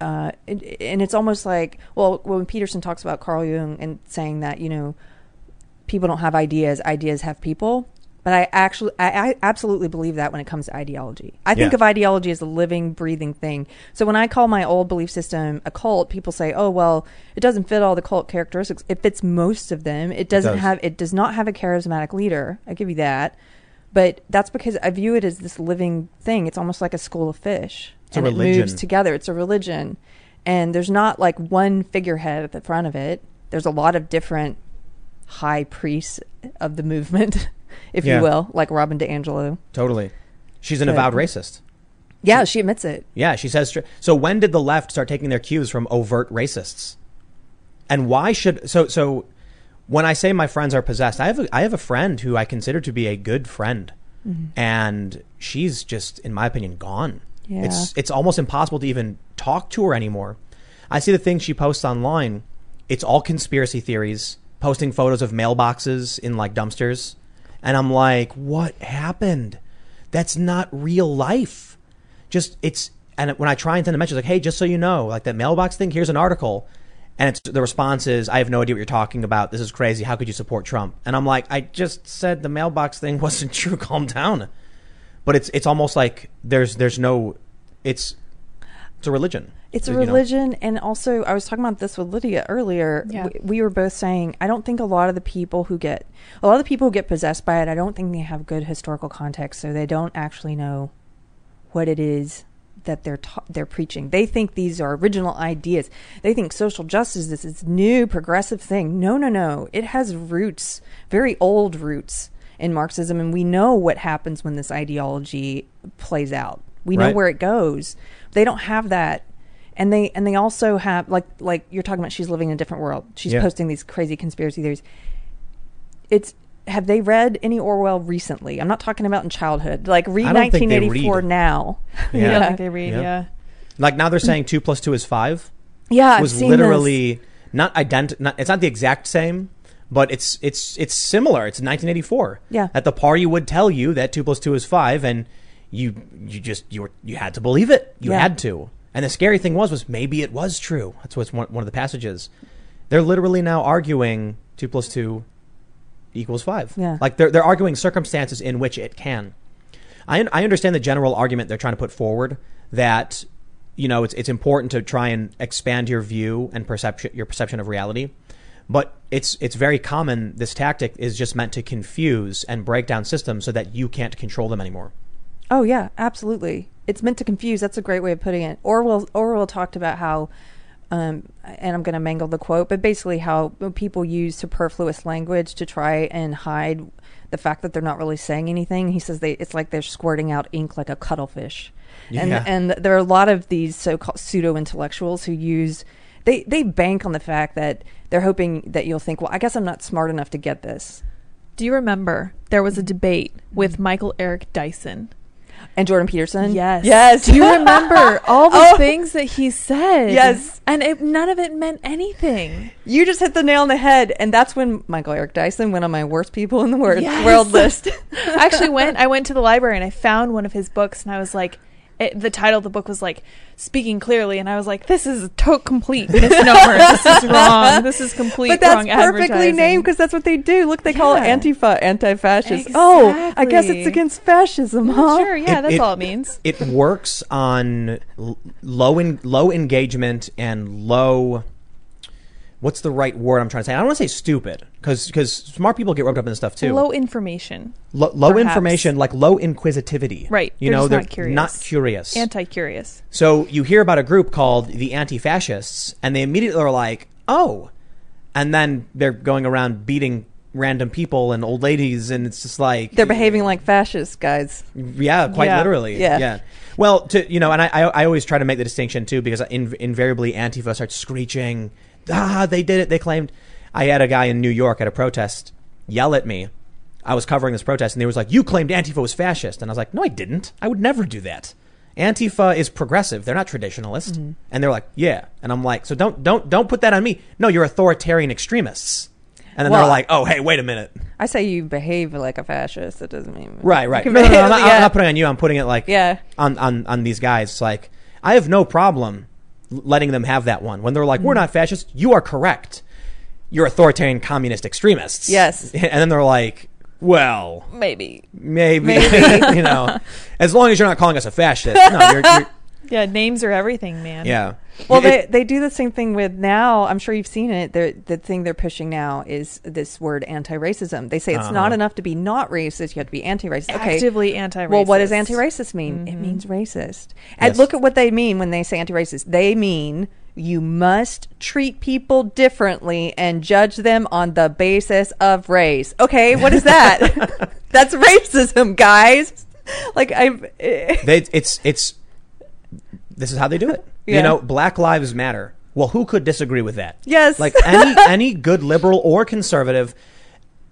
uh, it, and it's almost like well when Peterson talks about Carl Jung and saying that you know people don't have ideas, ideas have people. But I actually, I, I absolutely believe that when it comes to ideology. I think of ideology as a living, breathing thing. So when I call my old belief system a cult, people say, "Oh, well, it doesn't fit all the cult characteristics. It fits most of them. It doesn't
does.
have, it does not have a charismatic leader. I give you that, but that's because I view it as this living thing. It's almost like a school of fish,
It's a
and it moves together. It's a religion, and there's not like one figurehead at the front of it. There's a lot of different high priests of the movement if
Yeah.
you will, like Robin DiAngelo.
Totally. She's an
But-
avowed racist.
Yeah, she admits it.
Yeah, she says. So when did the left start taking their cues from overt racists? And why should so so? When I say my friends are possessed, I have a, I have a friend who I consider to be a good friend, mm-hmm. and she's just, in my opinion, gone.
Yeah.
It's it's almost impossible to even talk to her anymore. I see the things she posts online. It's all conspiracy theories, posting photos of mailboxes in like dumpsters, and I'm like, what happened? That's not real life just it's and when I try and send a message like, hey, just so you know, like that mailbox thing, here's an article. And it's the response is, I have no idea what you're talking about. This is crazy. How could you support Trump? And I'm like, I just said the mailbox thing wasn't true. Calm down. But it's it's almost like there's there's no it's it's a religion.
It's a
You know?
religion, and also I was talking about this with Lydia earlier.
Yeah.
We, we were both saying I don't think a lot of the people who get a lot of the people who get possessed by it. I don't think they have good historical context, so they don't actually know what it is that they're ta- they're preaching. They think these are original ideas. They think social justice is this new progressive thing. No, no, no. It has roots, very old roots in Marxism, and we know what happens when this ideology plays out. We know
Right.
where it goes. They don't have that. And they and they also have like like you're talking about she's living in a different world. She's
Yeah.
posting these crazy conspiracy theories. It's have they read any Orwell recently? I'm not talking about in childhood. Like read
I don't think they
1984
read.
now.
Yeah.
I don't think they read.
Yeah.
Yeah.
Like now they're saying two plus two is five.
Yeah, I've
was
seen this.
literally not ident. Not, it's not the exact same, but it's it's it's similar. It's 1984.
Yeah.
At the party would tell you that two plus two is five, and you you just you were you had to believe it. You
Yeah.
had to. And the scary thing was was maybe it was true. That's what's one, one of the passages. They're literally now arguing two plus two equals five.
Yeah.
Like they're they're arguing circumstances in which it can. I I understand the general argument they're trying to put forward that you know it's it's important to try and expand your view and perception your perception of reality. But it's it's very common. This tactic is just meant to confuse and break down systems so that you can't control them anymore.
Oh yeah, absolutely. It's meant to confuse. That's a great way of putting it. Orwell Orwell talked about how, um, and I'm going to mangle the quote, but basically how people use superfluous language to try and hide the fact that they're not really saying anything. He says they it's like they're squirting out ink like a cuttlefish, and
Yeah.
and there are a lot of these so-called pseudo intellectuals who use. They, they bank on the fact that they're hoping that you'll think, well, I guess I'm not smart enough to get this.
Do you remember there was a debate with Michael Eric Dyson?
And Jordan Peterson,
Yes.
yes.
Do you remember all the
Oh.
things that he said?
Yes.
And it, none of it meant anything.
You just hit the nail on the head, and that's when Michael Eric Dyson went on my worst people in the word,
Yes.
world list.
I actually went. I went to the library and I found one of his books, and I was like, it, the title of the book was like "Speaking Clearly," and I was like, "This is a to- complete misnomer. this is wrong. This is complete wrong."
but that's
wrong
perfectly named because that's what they do. Look, they call it
Yeah.
Antifa, anti-fascist. Oh, I guess it's against fascism, huh?
Sure, yeah,
It-
that's
it-
all it means.
it works on l- low in, low engagement and low what's the right word I'm trying to say? I don't want to say stupid because because smart people get roped up in this stuff too.
Low information,
Lo- low
perhaps.
information, like low inquisitivity.
Right.
You
They're
know, they're
not curious.
not curious.
anti-curious.
so you hear about a group called the anti-fascists, and they immediately are like, "Oh," and then they're going around beating random people and old ladies, and it's just like
They're behaving like fascists, guys.
Yeah, quite
Yeah.
literally.
Yeah.
yeah. Well, to you know, and I, I, I always try to make the distinction too because in, invariably Antifa starts screeching, "Ah, they did it! They claimed." I had a guy in New York at a protest yell at me. I was covering this protest, and he was like, "You claimed Antifa was fascist," and I was like, "No, I didn't. I would never do that. Antifa is progressive. They're not traditionalist."
Mm-hmm.
And they're like, "Yeah," and I'm like, "So don't don't don't put that on me. No, you're authoritarian extremists." And then
Well-
they're like, "Oh, hey, wait a minute."
I say you behave like a fascist. That doesn't mean
Right, right. No, no, no, I'm, not,
behave-
I'm not putting it on you. I'm putting it like
Yeah.
on, on, on these guys. It's like, I have no problem letting them have that one. When they're like, we're
Mm-hmm.
not fascist, you are correct. You're authoritarian communist extremists.
Yes.
And then they're like, well,
Maybe.
maybe,
Maybe.
you know, as long as you're not calling us a fascist. No, you're, you're
Yeah, names are everything, man.
yeah.
Well,
It-
they they do the same thing with now. I'm sure you've seen it. They're, the thing they're pushing now is this word anti-racism. They say it's not
Uh-huh.
enough to be not racist; you have to be anti-racist. Okay.
Actively anti-racist.
Well, what does anti-racist mean? It means racist. And
Yes.
look at what they mean when they say anti-racist. They mean you must treat people differently and judge them on the basis of race. Okay, what is that? That's racism, guys. Like I
They, it's it's this is how they do it.
Yeah.
You know, Black Lives Matter. Well, who could disagree with that?
Yes.
Like any any good liberal or conservative,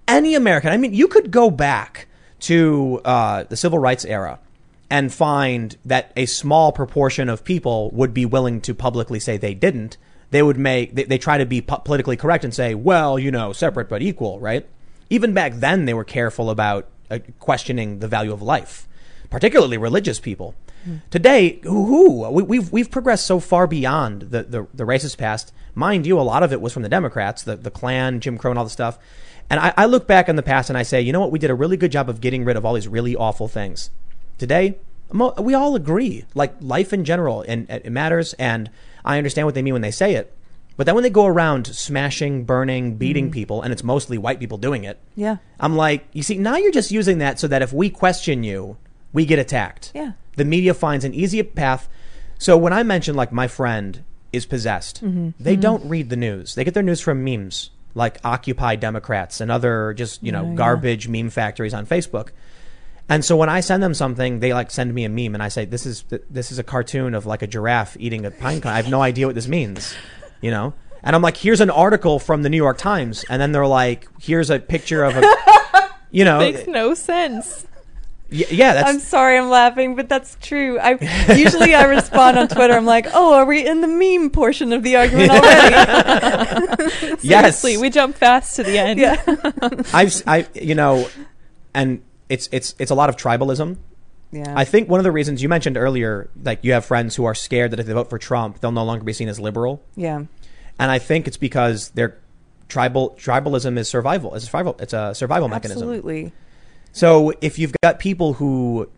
any American. I mean, you could go back to uh, the civil rights era and find that a small proportion of people would be willing to publicly say they didn't. They would make they, they try to be po- politically correct and say, well, you know, separate but equal, right? Even back then, they were careful about uh, questioning the value of life, particularly religious people. Today, who, who we, we've we've progressed so far beyond the, the the racist past. Mind you, a lot of it was from the Democrats, the the Klan, Jim Crow, and all the stuff. And I, I look back in the past and I say, you know what? We did a really good job of getting rid of all these really awful things. Today, we all agree, like life in general, and it matters. And I understand what they mean when they say it. But then when they go around smashing, burning, beating mm-hmm. people, and it's mostly white people doing it,
Yeah.
I'm like, you see, now you're just using that so that if we question you, we get attacked.
Yeah.
The media finds an easy path. So when I mention like my friend is possessed, mm-hmm. they mm-hmm. don't read the news. They get their news from memes like Occupy Democrats and other just, you know,
Oh, yeah.
garbage meme factories on Facebook. And so when I send them something, they like send me a meme and I say, this is, this is a cartoon of like a giraffe eating a pine cone. I have no idea what this means, you know? And I'm like, here's an article from the New York Times. And then they're like, here's a picture of a, you know,
Makes no sense.
y- yeah, that's,
I'm sorry I'm laughing, but that's true. I usually I respond on Twitter. I'm like, "Oh, are we in the meme portion of the argument already?"
yes.
We jump fast to the end.
yeah.
I've, I, you know, and it's it's it's a lot of tribalism.
Yeah.
I think one of the reasons you mentioned earlier, like you have friends who are scared that if they vote for Trump, they'll no longer be seen as liberal,
yeah.
and I think it's because their tribal tribalism is survival. It's a survival. It's a survival mechanism.
Absolutely.
So if you've got people who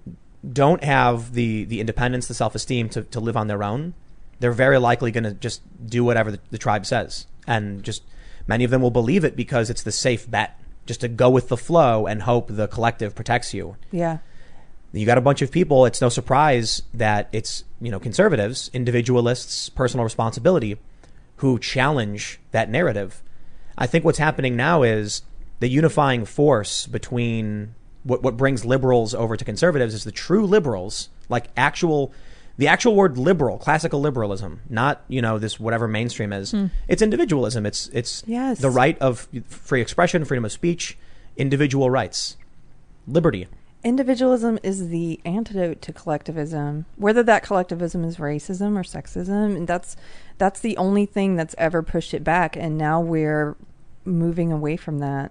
don't have the the independence, the self esteem to to live on their own, they're very likely going to just do whatever the, the tribe says, and just many of them will believe it because it's the safe bet, just to go with the flow and hope the collective protects you.
Yeah.
You got a bunch of people. It's no surprise that it's you know conservatives, individualists, personal responsibility, who challenge that narrative. I think what's happening now is the unifying force between what what brings liberals over to conservatives is the true liberals, like actual the actual word liberal, classical liberalism, not you know this whatever mainstream is. Hmm. It's individualism. It's it's
Yes.
the right of free expression, freedom of speech, individual rights, liberty.
Individualism is the antidote to collectivism. Whether that collectivism is racism or sexism, and that's that's the only thing that's ever pushed it back. And now we're moving away from that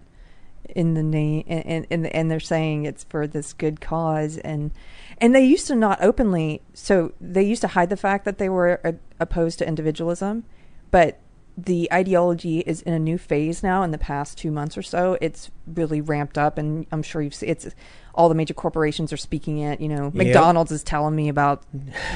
in the name, and and and they're saying it's for this good cause, and and they used to not openly. So they used to hide the fact that they were uh, opposed to individualism, but the ideology is in a new phase now in the past two months or so it's really ramped up and i'm sure you've seen it's all the major corporations are speaking it you know mcdonald's is telling me about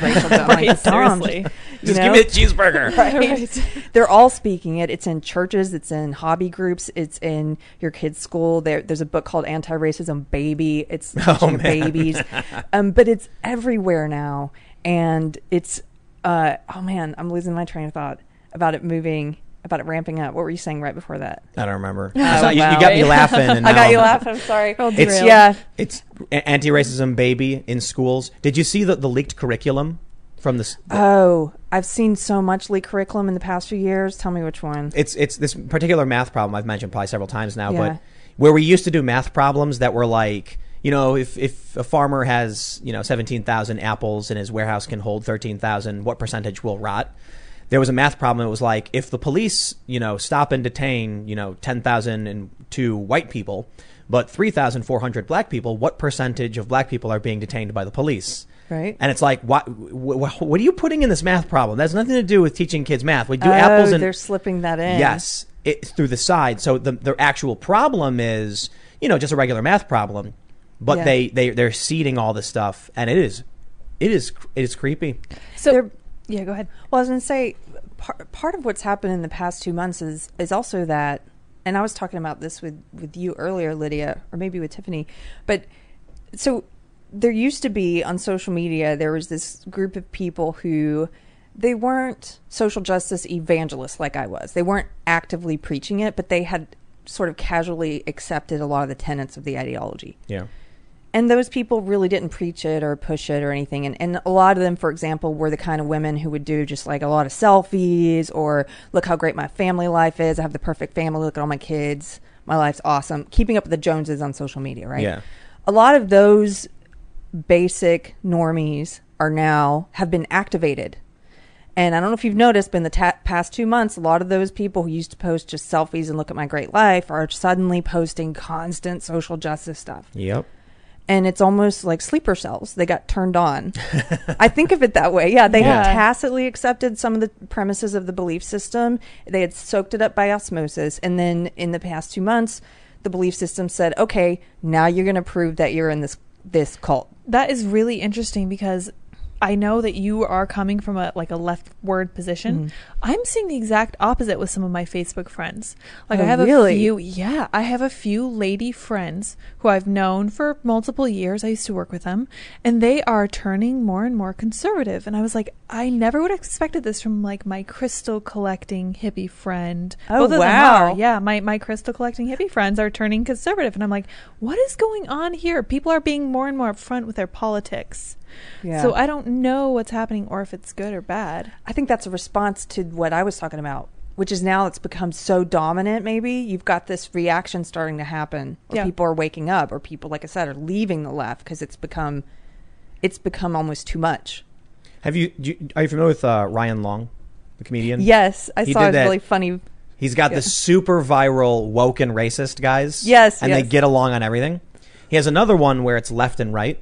racial like,
Right,
"Tom,
seriously.
you
Just
know?
give me a cheeseburger.
Right. They're all speaking it. It's in churches. It's in hobby groups. It's in your kids' school. There, there's a book called Anti-Racism Baby. It's teaching
man.
babies, um, but it's everywhere now, and it's uh, oh man, I'm losing my train of thought about it moving, about it ramping up. What were you saying right before that?
I don't remember.
Oh,
I saw- you, you got me laughing. And
I got you laughing. I'm sorry.
Oh,
it's
yeah.
It's anti-racism baby in schools. Did you see the, the leaked curriculum from this?
Oh, I've seen so much leaked curriculum in the past few years. Tell me which one.
It's it's this particular math problem I've mentioned probably several times now,
Yeah.
but where we used to do math problems that were like, you know, if if a farmer has you know seventeen thousand apples and his warehouse can hold thirteen thousand, what percentage will rot? There was a math problem. It was like if the police, you know, stop and detain, you know, ten thousand and two white people, but three thousand four hundred black people, what percentage of black people are being detained by the police?
Right.
And it's like, what, what, what are you putting in this math problem? That has nothing to do with teaching kids math. We do
oh,
apples and
they're slipping that in.
Yes, it, through the side. So the the actual problem is, you know, just a regular math problem, but
Yeah.
they they they're seeding all this stuff, and it is, it is it is creepy.
So,
They're-
yeah, go ahead.
Well, I was going to say part, part of what's happened in the past two months is is also that, and I was talking about this with with you earlier, Lydia, or maybe with Tiffany, but so there used to be on social media there was this group of people who they weren't social justice evangelists like I was. They weren't actively preaching it, but they had sort of casually accepted a lot of the tenets of the ideology.
Yeah.
And those people really didn't preach it or push it or anything. And, and a lot of them, for example, were the kind of women who would do just like a lot of selfies or look how great my family life is. I have the perfect family. Look at all my kids. My life's awesome. Keeping up with the Joneses on social media, right?
Yeah.
A lot of those basic normies are now have been activated. And I don't know if you've noticed, but in the ta- past two months, a lot of those people who used to post just selfies and look at my great life are suddenly posting constant social justice stuff
Yep.
And it's almost like sleeper cells. They got turned on. I think of it that way. Yeah, they had tacitly accepted some of the premises of the belief system. They had soaked it up by osmosis, and then in the past two months, the belief system said, "Okay, now you're going to prove that you're in this this cult."
That is really interesting because I know that you are coming from a like a leftward position.
Mm-hmm.
I'm seeing the exact opposite with some of my Facebook friends. Like
Oh,
I have
really?
a few yeah, I have a few lady friends who I've known for multiple years. I used to work with them and they are turning more and more conservative. And I was like, I never would have expected this from like my crystal collecting hippie friend.
Oh,
Both
wow.
are. Yeah, my my crystal collecting hippie friends are turning conservative and I'm like, what is going on here? People are being more and more upfront with their politics.
Yeah.
So I don't know what's happening or if it's good or bad.
I think that's a response to what I was talking about, which is now it's become so dominant. Maybe you've got this reaction starting to happen, or
Yeah.
people are waking up, or people, like I said, are leaving the left because it's become, it's become almost too much.
Have you, do you are you familiar with uh, Ryan Long, the comedian?
Yes, I
He
saw
did
his
that-
really funny.
He's got
Yeah.
the super viral woke and racist guys.
Yes,
And
yes.
they get along on everything. He has another one where it's left and right,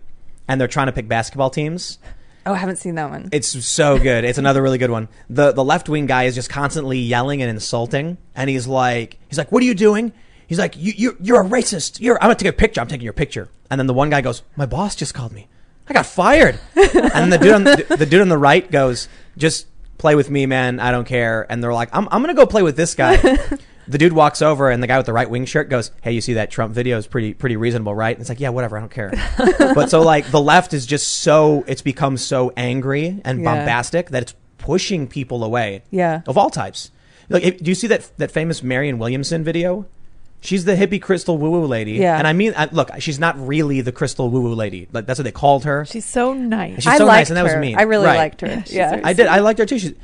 and they're trying to pick basketball teams.
Oh, I haven't seen that one.
It's so good. It's another really good one. The the left wing guy is just constantly yelling and insulting, and he's like, he's like, "What are you doing?" He's like, "You you you're a racist. You're I'm gonna take a picture. I'm taking your picture." And then the one guy goes, "My boss just called me. I got fired." and the dude on the, the dude on the right goes, "Just play with me, man. I don't care." And they're like, "I'm I'm gonna go play with this guy." The dude walks over, and the guy with the right wing shirt goes, "Hey, you see that Trump video is pretty pretty reasonable, right?" And it's like, "Yeah, whatever, I don't care." but so like the left is just so it's become so angry and
Yeah.
bombastic that it's pushing people away.
Yeah.
of all types. Like, if- do you see that that famous Marianne Williamson video? She's the hippie crystal woo woo lady.
Yeah.
and I mean, I, look, she's not really the crystal woo woo lady. Like that's what they called her.
She's so nice.
She's
I
so nice, and that was
her.
mean.
I really
Right.
liked her.
She's
yeah.
I did. I liked her too. She,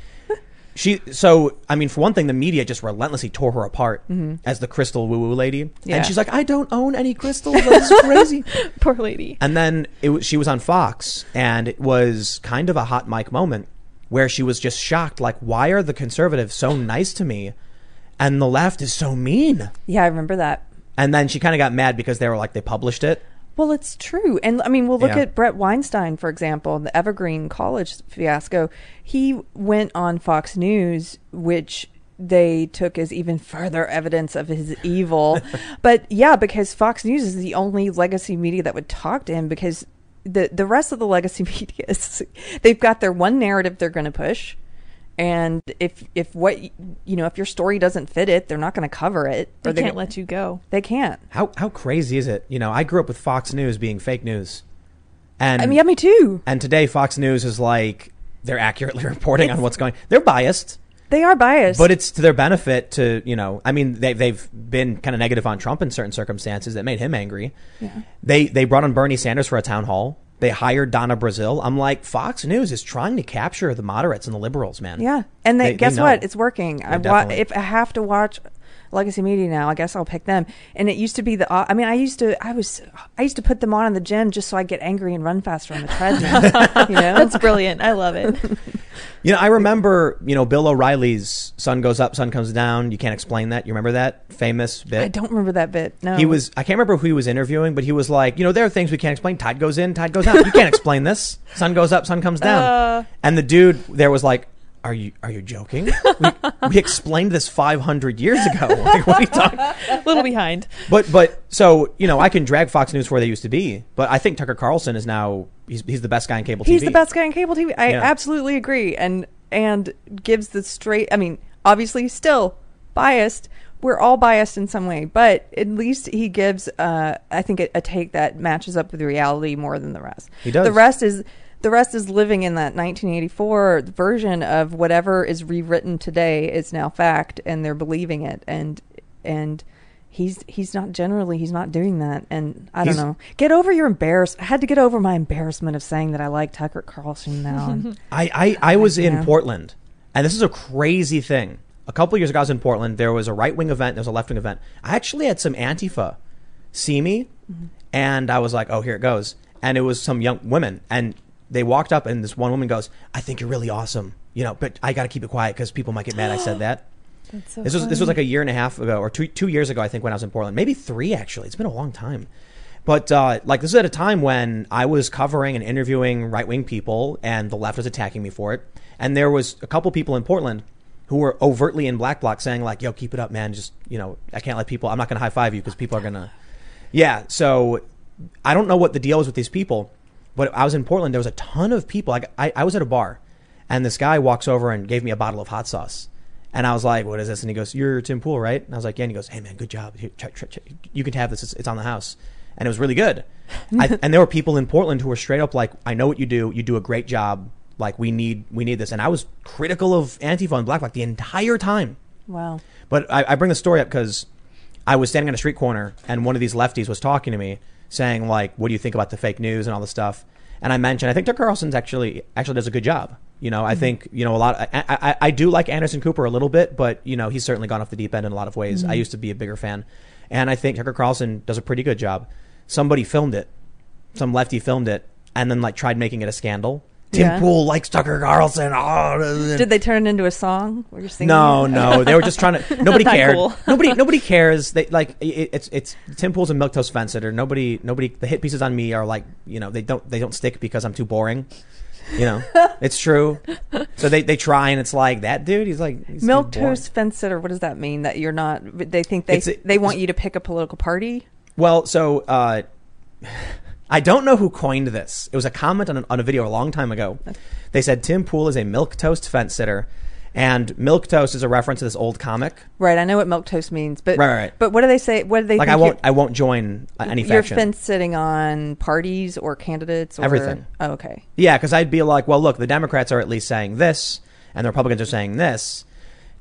she. So I mean, for one thing, the media just relentlessly tore her apart as the crystal woo woo lady,
Mm-hmm. Yeah.
and she's like, "I don't own any crystals. That's crazy."
Poor lady.
And then it was, she was on Fox, and it was kind of a hot mic moment where she was just shocked, like, "Why are the conservatives so nice to me, and the left is so mean?"
yeah, I remember that.
And then she kind of got mad because they were like, they published it.
Well, it's true. And I mean, we'll look
Yeah.
at Bret Weinstein, for example, the Evergreen College fiasco. He went on Fox News, which they took as even further evidence of his evil. but yeah, because Fox News is the only legacy media that would talk to him because the the rest of the legacy media is they've got their one narrative they're going to push. And if if what you know if your story doesn't fit it, they're not going to cover it.
They
they're
can't
gonna-
let you go.
They can't.
How how crazy is it? You know, I grew up with Fox News being fake news, and
I mean, yeah, me too.
and today Fox News is like they're accurately reporting on what's going. They're biased,
They are biased.
but it's to their benefit to you know. I mean, they they've been kind of negative on Trump in certain circumstances that made him angry.
Yeah.
They they brought on Bernie Sanders for a town hall. They hired Donna Brazile. I'm like, Fox News is trying to capture the moderates and the liberals, man.
Yeah, and they,
They- they
guess
know.
what? It's working. I wa- if I have to watch legacy media now, I guess I'll pick them. And it used to be the. I mean, I used to. I was. I used to put them on in the gym just so I get angry and run faster on the treadmill. you know,
That's brilliant. I love it.
You know, I remember, you know, Bill O'Reilly's sun goes up, sun comes down. You can't explain that. You remember that famous bit?
I don't remember that bit. No,
He was, I can't remember who he was interviewing, but he was like, you know, there are things we can't explain. Tide goes in, tide goes out. You can't explain this. Sun goes up, sun comes down.
Uh.
and the dude there was like, are you, are you joking? We, we explained this 500 years ago. Like, what are you talking?
A little behind.
But, but, so, you know, I can drag Fox News where they used to be, but I think Tucker Carlson is now, he's, he's the best guy in cable TV.
He's the best guy on cable TV. I
Yeah.
absolutely agree, and and gives the straight. I mean, obviously, still biased. We're all biased in some way, but at least he gives, uh, I think, a, a take that matches up with reality more than the rest.
He does.
The rest is the rest is living in that 1984 version of whatever is rewritten today is now fact, and they're believing it, and and he's he's not generally he's not doing that, and I don't
He's-
know. Get over your embarrass. I had to get over my embarrassment of saying that I like Tucker Carlson now. and-
I, I, I was in
Yeah.
Portland, and this is a crazy thing. A couple of years ago, I was in Portland. There was a right wing event. There was a left wing event. I actually had some Antifa see me, mm-hmm. and I was like, "Oh, here it goes." And it was some young women, and they walked up, and this one woman goes, "I think you're really awesome, you know, but I got to keep it quiet because people might get mad I said that."
So
This was this was
funny.
like a year and a half ago, or two two years ago, I think, when I was in Portland. Maybe three actually. It's been a long time. But uh, like this was at a time when I was covering and interviewing right wing people, and the left was attacking me for it. And there was a couple people in Portland who were overtly in black bloc saying like, "Yo, keep it up, man. Just you know, I can't let people. I'm not going to high five you because people are gonna." Yeah. So I don't know what the deal is with these people, but I was in Portland. There was a ton of people. Like I, I was at a bar, and this guy walks over and gave me a bottle of hot sauce. And I was like, "What is this?" And he goes, "You're Tim Pool, right?" And I was like, "Yeah." And he goes, "Hey, man, good job. Here, try, try, try. You can have this. It's, it's on the house." And it was really good. I, and there were people in Portland who were straight up like, "I know what you do. You do a great job. Like, we need we need this." And I was critical of Antifa and Black Bloc the entire time.
wow.
But I, I bring the story up because I was standing on a street corner and one of these lefties was talking to me, saying like, "What do you think about the fake news and all this stuff?" And I mentioned, I think Tucker Carlson's actually actually does a good job. You know, I mm-hmm. think you know a lot. I, I, I do like Anderson Cooper a little bit, but you know he's certainly gone off the deep end in a lot of ways. I mm-hmm. used to be a bigger fan, and I think Tucker Carlson does a pretty good job. Somebody filmed it, some lefty filmed it, and then like tried making it a scandal. Tim
Yeah.
Pool likes Tucker Carlson. Oh,
Did they turn it into a song? Where you're singing?
no, no, they were just trying to. Nobody cared.
cool.
nobody, nobody cares. They like it, it's it's Tim Pool's and Milquetoast Fence Sitter. Nobody, nobody. The hit pieces on me are like you know they don't they don't stick because I'm too boring. You know, it's true. So they they try and it's like that dude. He's like he's
Milquetoast fence sitter. What does that mean? That you're not? They think they
a-
they want you to pick a political party.
Well, so uh, I don't know who coined this. It was a comment on, an, on a video a long time ago. They said Tim Pool is a milquetoast fence sitter, and milquetoast is a reference to this old comic.
Right. I know what milquetoast means, but
Right, right.
But what do they say? What do they
Like
think
I won't I won't join uh, any
You're
faction.
fence sitting on parties or candidates or
Everything.
Oh, okay.
Yeah, because I'd be like, well, look, the Democrats are at least saying this, and the Republicans are saying this.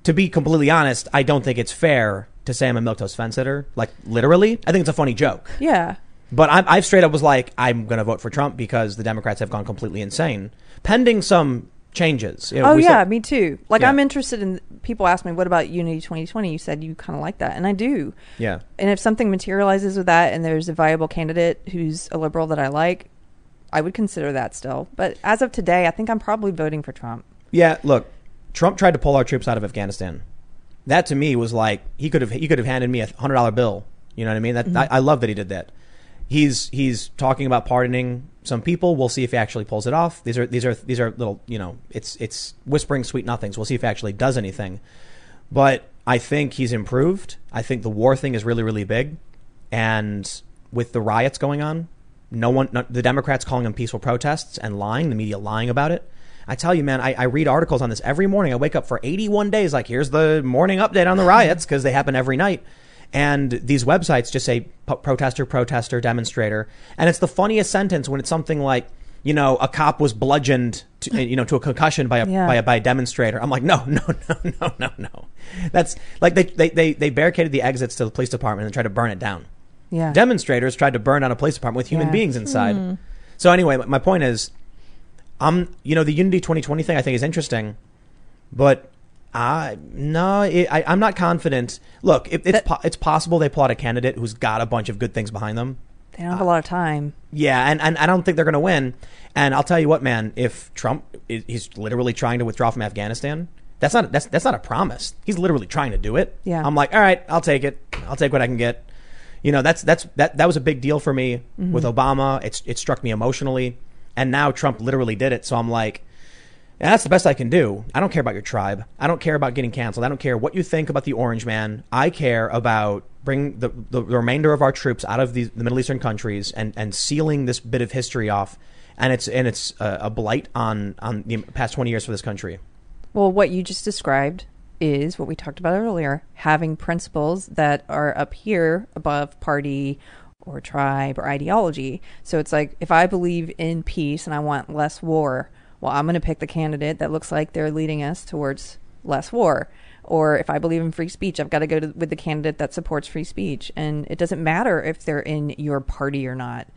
To be completely honest, I don't think it's fair to say I'm a milquetoast fence sitter. Like literally, I think it's a funny joke.
Yeah.
But I, I straight up was like, I'm going to vote for Trump because the Democrats have gone completely insane, pending some changes. You know,
Oh yeah,
said-
me too. Like
Yeah.
I'm interested in. People ask me, "What about Unity 2020?" You said you kind of like that, and I do.
yeah.
And if something materializes with that, and there's a viable candidate who's a liberal that I like, I would consider that still. But as of today, I think I'm probably voting for Trump.
Yeah, look, Trump tried to pull our troops out of Afghanistan. That to me was like he could have he could have handed me a hundred dollar bill. You know what I mean? That
Mm-hmm.
I, I love that he did that. He's he's talking about pardoning some people. We'll see if he actually pulls it off. These are these are these are little you know it's it's whispering sweet nothings. We'll see if he actually does anything. But I think he's improved. I think the war thing is really really big, and with the riots going on, no one, no, the Democrats calling them peaceful protests and lying, the media lying about it. I tell you, man, I, I read articles on this every morning. I wake up for 81 days, like, here's the morning update on the riots, because they happen every night. And these websites just say protester, protester, demonstrator. And it's the funniest sentence when it's something like, you know, a cop was bludgeoned, to, you know, to a concussion by a,
Yeah.
by a by a demonstrator. I'm like, no, no, no, no, no, no. That's like they, they, they, they barricaded the exits to the police department and tried to burn it down
Yeah.
demonstrators tried to burn down a police department with human
Yeah.
beings hmm. inside. So anyway, my point is, I'm you know the Unity 2020 thing I think is interesting, but No, it, I, I'm not confident. Look, it, it's po- it's possible they pull out a candidate who's got a bunch of good things behind them.
they don't have a lot of time.
Yeah, and, and I don't think they're going to win. And I'll tell you what, man, if Trump is, he's literally trying to withdraw from Afghanistan, that's not that's that's not a promise. He's literally trying to do it.
Yeah.
I'm like, all right, I'll take it. I'll take what I can get. You know, that's that's that that was a big deal for me mm-hmm. with Obama. It's it struck me emotionally, and now Trump literally did it. So I'm like, yeah, that's the best I can do. I don't care about your tribe. I don't care about getting canceled. I don't care what you think about the Orange Man. I care about bring the, the, the remainder of our troops out of the, the Middle Eastern countries and, and sealing this bit of history off. And it's and it's a, a blight on on the past twenty years for this country.
Well, what you just described is what we talked about earlier having principles that are up here above party or tribe or ideology. So it's like if I believe in peace and I want less war, well, I'm going to pick the candidate that looks like they're leading us towards less war. Or if I believe in free speech, I've got to go to, with the candidate that supports free speech. And it doesn't matter if they're in your party or not.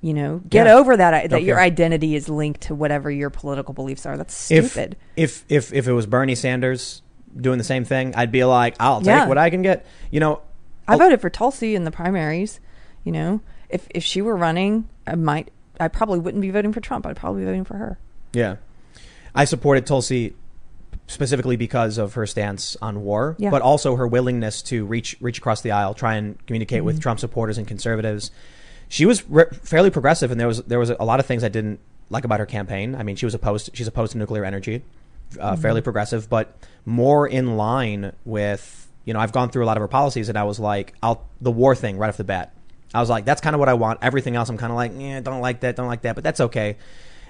You know, get
Yeah.
over that that
Don't
your identity is linked to whatever your political beliefs are. That's
if,
stupid.
if if if it was Bernie Sanders doing the same thing, I'd be like, I'll take
Yeah.
what I can get. You know,
I
Oh.
voted for Tulsi in the primaries. You know, if if she were running, I might. I probably wouldn't be voting for Trump. I'd probably be voting for her.
Yeah. I supported Tulsi specifically because of her stance on war,
Yeah.
but also her willingness to reach reach across the aisle, try and communicate
Mm-hmm.
with Trump supporters and conservatives. She was re- fairly progressive, and there was there was a lot of things I didn't like about her campaign. I mean, she was opposed she's opposed to nuclear energy, uh,
Mm-hmm.
fairly progressive, but more in line with you know I've gone through a lot of her policies, and I was like, I'll the war thing right off the bat. I was like, that's kind of what I want. Everything else, I'm kind of like, yeah, don't like that, don't like that, but that's okay.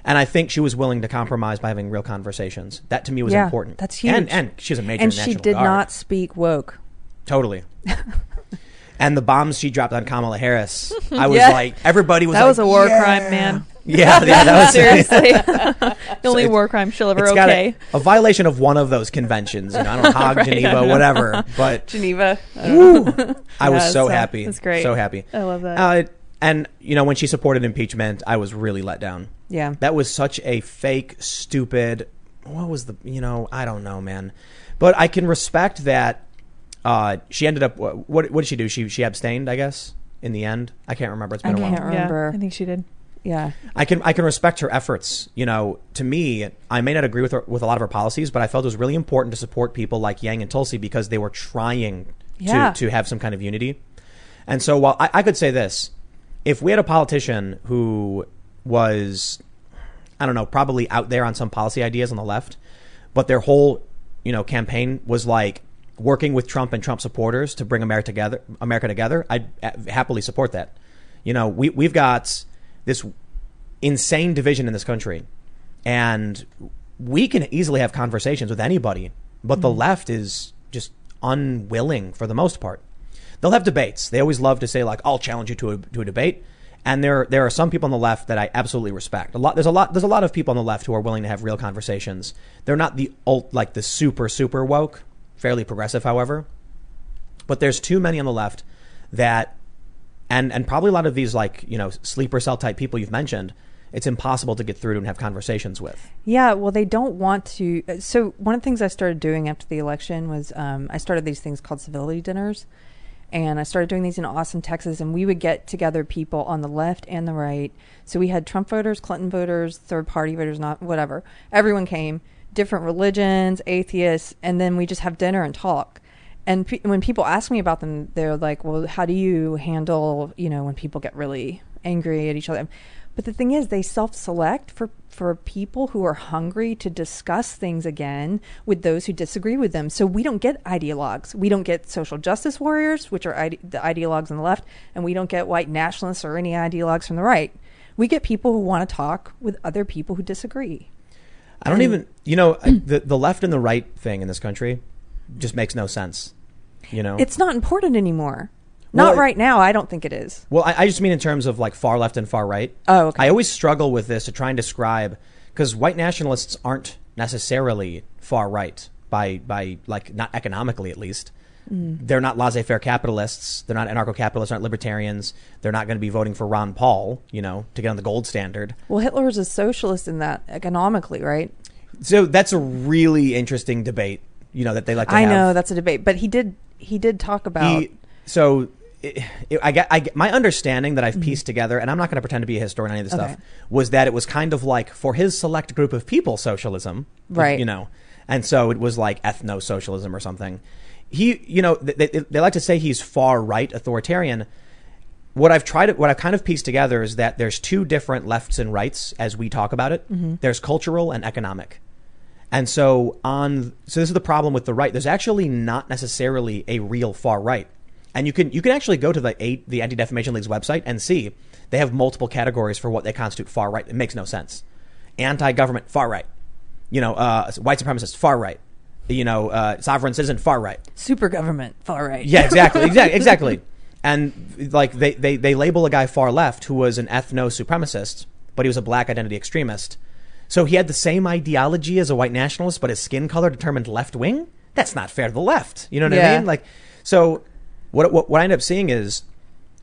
And I think she was willing to compromise by having real conversations. That to me was
Yeah,
important.
that's huge.
And, and she's a major
and she did
Guard.
not speak woke.
totally. and the bombs she dropped on Kamala Harris, I was
Yeah.
like, everybody was
that
like,
was a war
"Yeah."
crime, man.
Yeah, yeah, that was
Seriously, the only
it's-
war crime she'll ever okay.
a, a violation of one of those conventions. You know, I don't know, Hague,
Right,
Geneva,
I
whatever. But
Geneva.
woo, I was so
so-
happy.
that's great.
So happy.
I love that.
Uh, and you know, when she supported impeachment, I was really let down.
Yeah.
That was such a fake, stupid. What was the? You know, I don't know, man. But I can respect that. Uh, she ended up. What? What did she do? She she abstained, I guess. In the end, I can't remember. It's
I
been a while.
I can't remember.
Yeah, I think she did.
Yeah.
I can I can respect her efforts. You know, to me, I may not agree with her, with a lot of her policies, but I felt it was really important to support people like Yang and Tulsi because they were trying
Yeah.
to to have some kind of unity. And so, while I, I could say this, if we had a politician who was, I don't know, probably out there on some policy ideas on the left, but their whole, you know, campaign was like working with Trump and Trump supporters to bring America together, America together, I'd uh, happily support that. You know, we we've got this insane division in this country, and we can easily have conversations with anybody, but the left is just unwilling for the most part. They'll have debates. They always love to say like, "I'll challenge you to a, to a debate." And there there are some people on the left that I absolutely respect. A lot there's a lot there's a lot of people on the left who are willing to have real conversations. They're not the ult, like the super super woke, fairly progressive, however. But there's too many on the left that and and probably a lot of these like, you know, sleeper cell type people you've mentioned, it's impossible to get through to and have conversations with.
Yeah, well, they don't want to. uh, So one of the things I started doing after the election was um, I started these things called civility dinners, and I started doing these in Austin, Texas, and we would get together people on the left and the right. So we had Trump voters, Clinton voters, third party voters, not whatever. Everyone came, different religions, atheists, and then we just have dinner and talk. And pe- when people ask me about them, they're like, "Well, how do you handle, you know, when people get really angry at each other?" But the thing is, they self-select for for people who are hungry to discuss things again with those who disagree with them. So we don't get ideologues. We don't get social justice warriors, which are ide- the ideologues on the left, and we don't get white nationalists or any ideologues from the right. We get people who want to talk with other people who disagree.
I don't
And-
even, you know, the the left and the right thing in this country just makes no sense. You know,
It's not important anymore.
Well,
not
it-
right now. I don't think it is.
well, I, I just mean in terms of like far left and far right.
Oh, okay.
I always struggle with this to try and describe because white nationalists aren't necessarily far right by by like not economically at least.
Mm.
They're not laissez-faire capitalists. They're not anarcho-capitalists. Aren't libertarians. They're not going to be voting for Ron Paul. You know, to get on the gold standard.
Well, Hitler was a socialist in that economically, right?
So that's a really interesting debate. You know that they like. to
I
have.
know that's a debate, but he did he did talk about
He, so it, it, I, get, I get my understanding that I've
Mm-hmm.
pieced together, and I'm not going to pretend to be a historian on any of this
Okay.
stuff, was that it was kind of like for his select group of people, socialism,
Right.
You know, and so it was like ethno socialism or something. He, you know, they, they, they like to say he's far right authoritarian. What I've tried, what I've kind of pieced together is that there's two different lefts and rights as we talk about it.
Mm-hmm.
There's cultural and economic. And so on so this is the problem with the right. There's actually not necessarily a real far right. And you can you can actually go to the eight, the Anti Defamation League's website and see they have multiple categories for what they constitute far right. It makes no sense. Anti government far right. You know, uh, white supremacist far right. You know, uh, sovereign citizen far right.
super government far right.
Yeah, exactly, exactly, exactly. And like they, they, they label a guy far left who was an ethno supremacist, but he was a black identity extremist. So he had the same ideology as a white nationalist, but his skin color determined left wing. That's not fair to the left. You know what I mean? Like, so what, what what I end up seeing is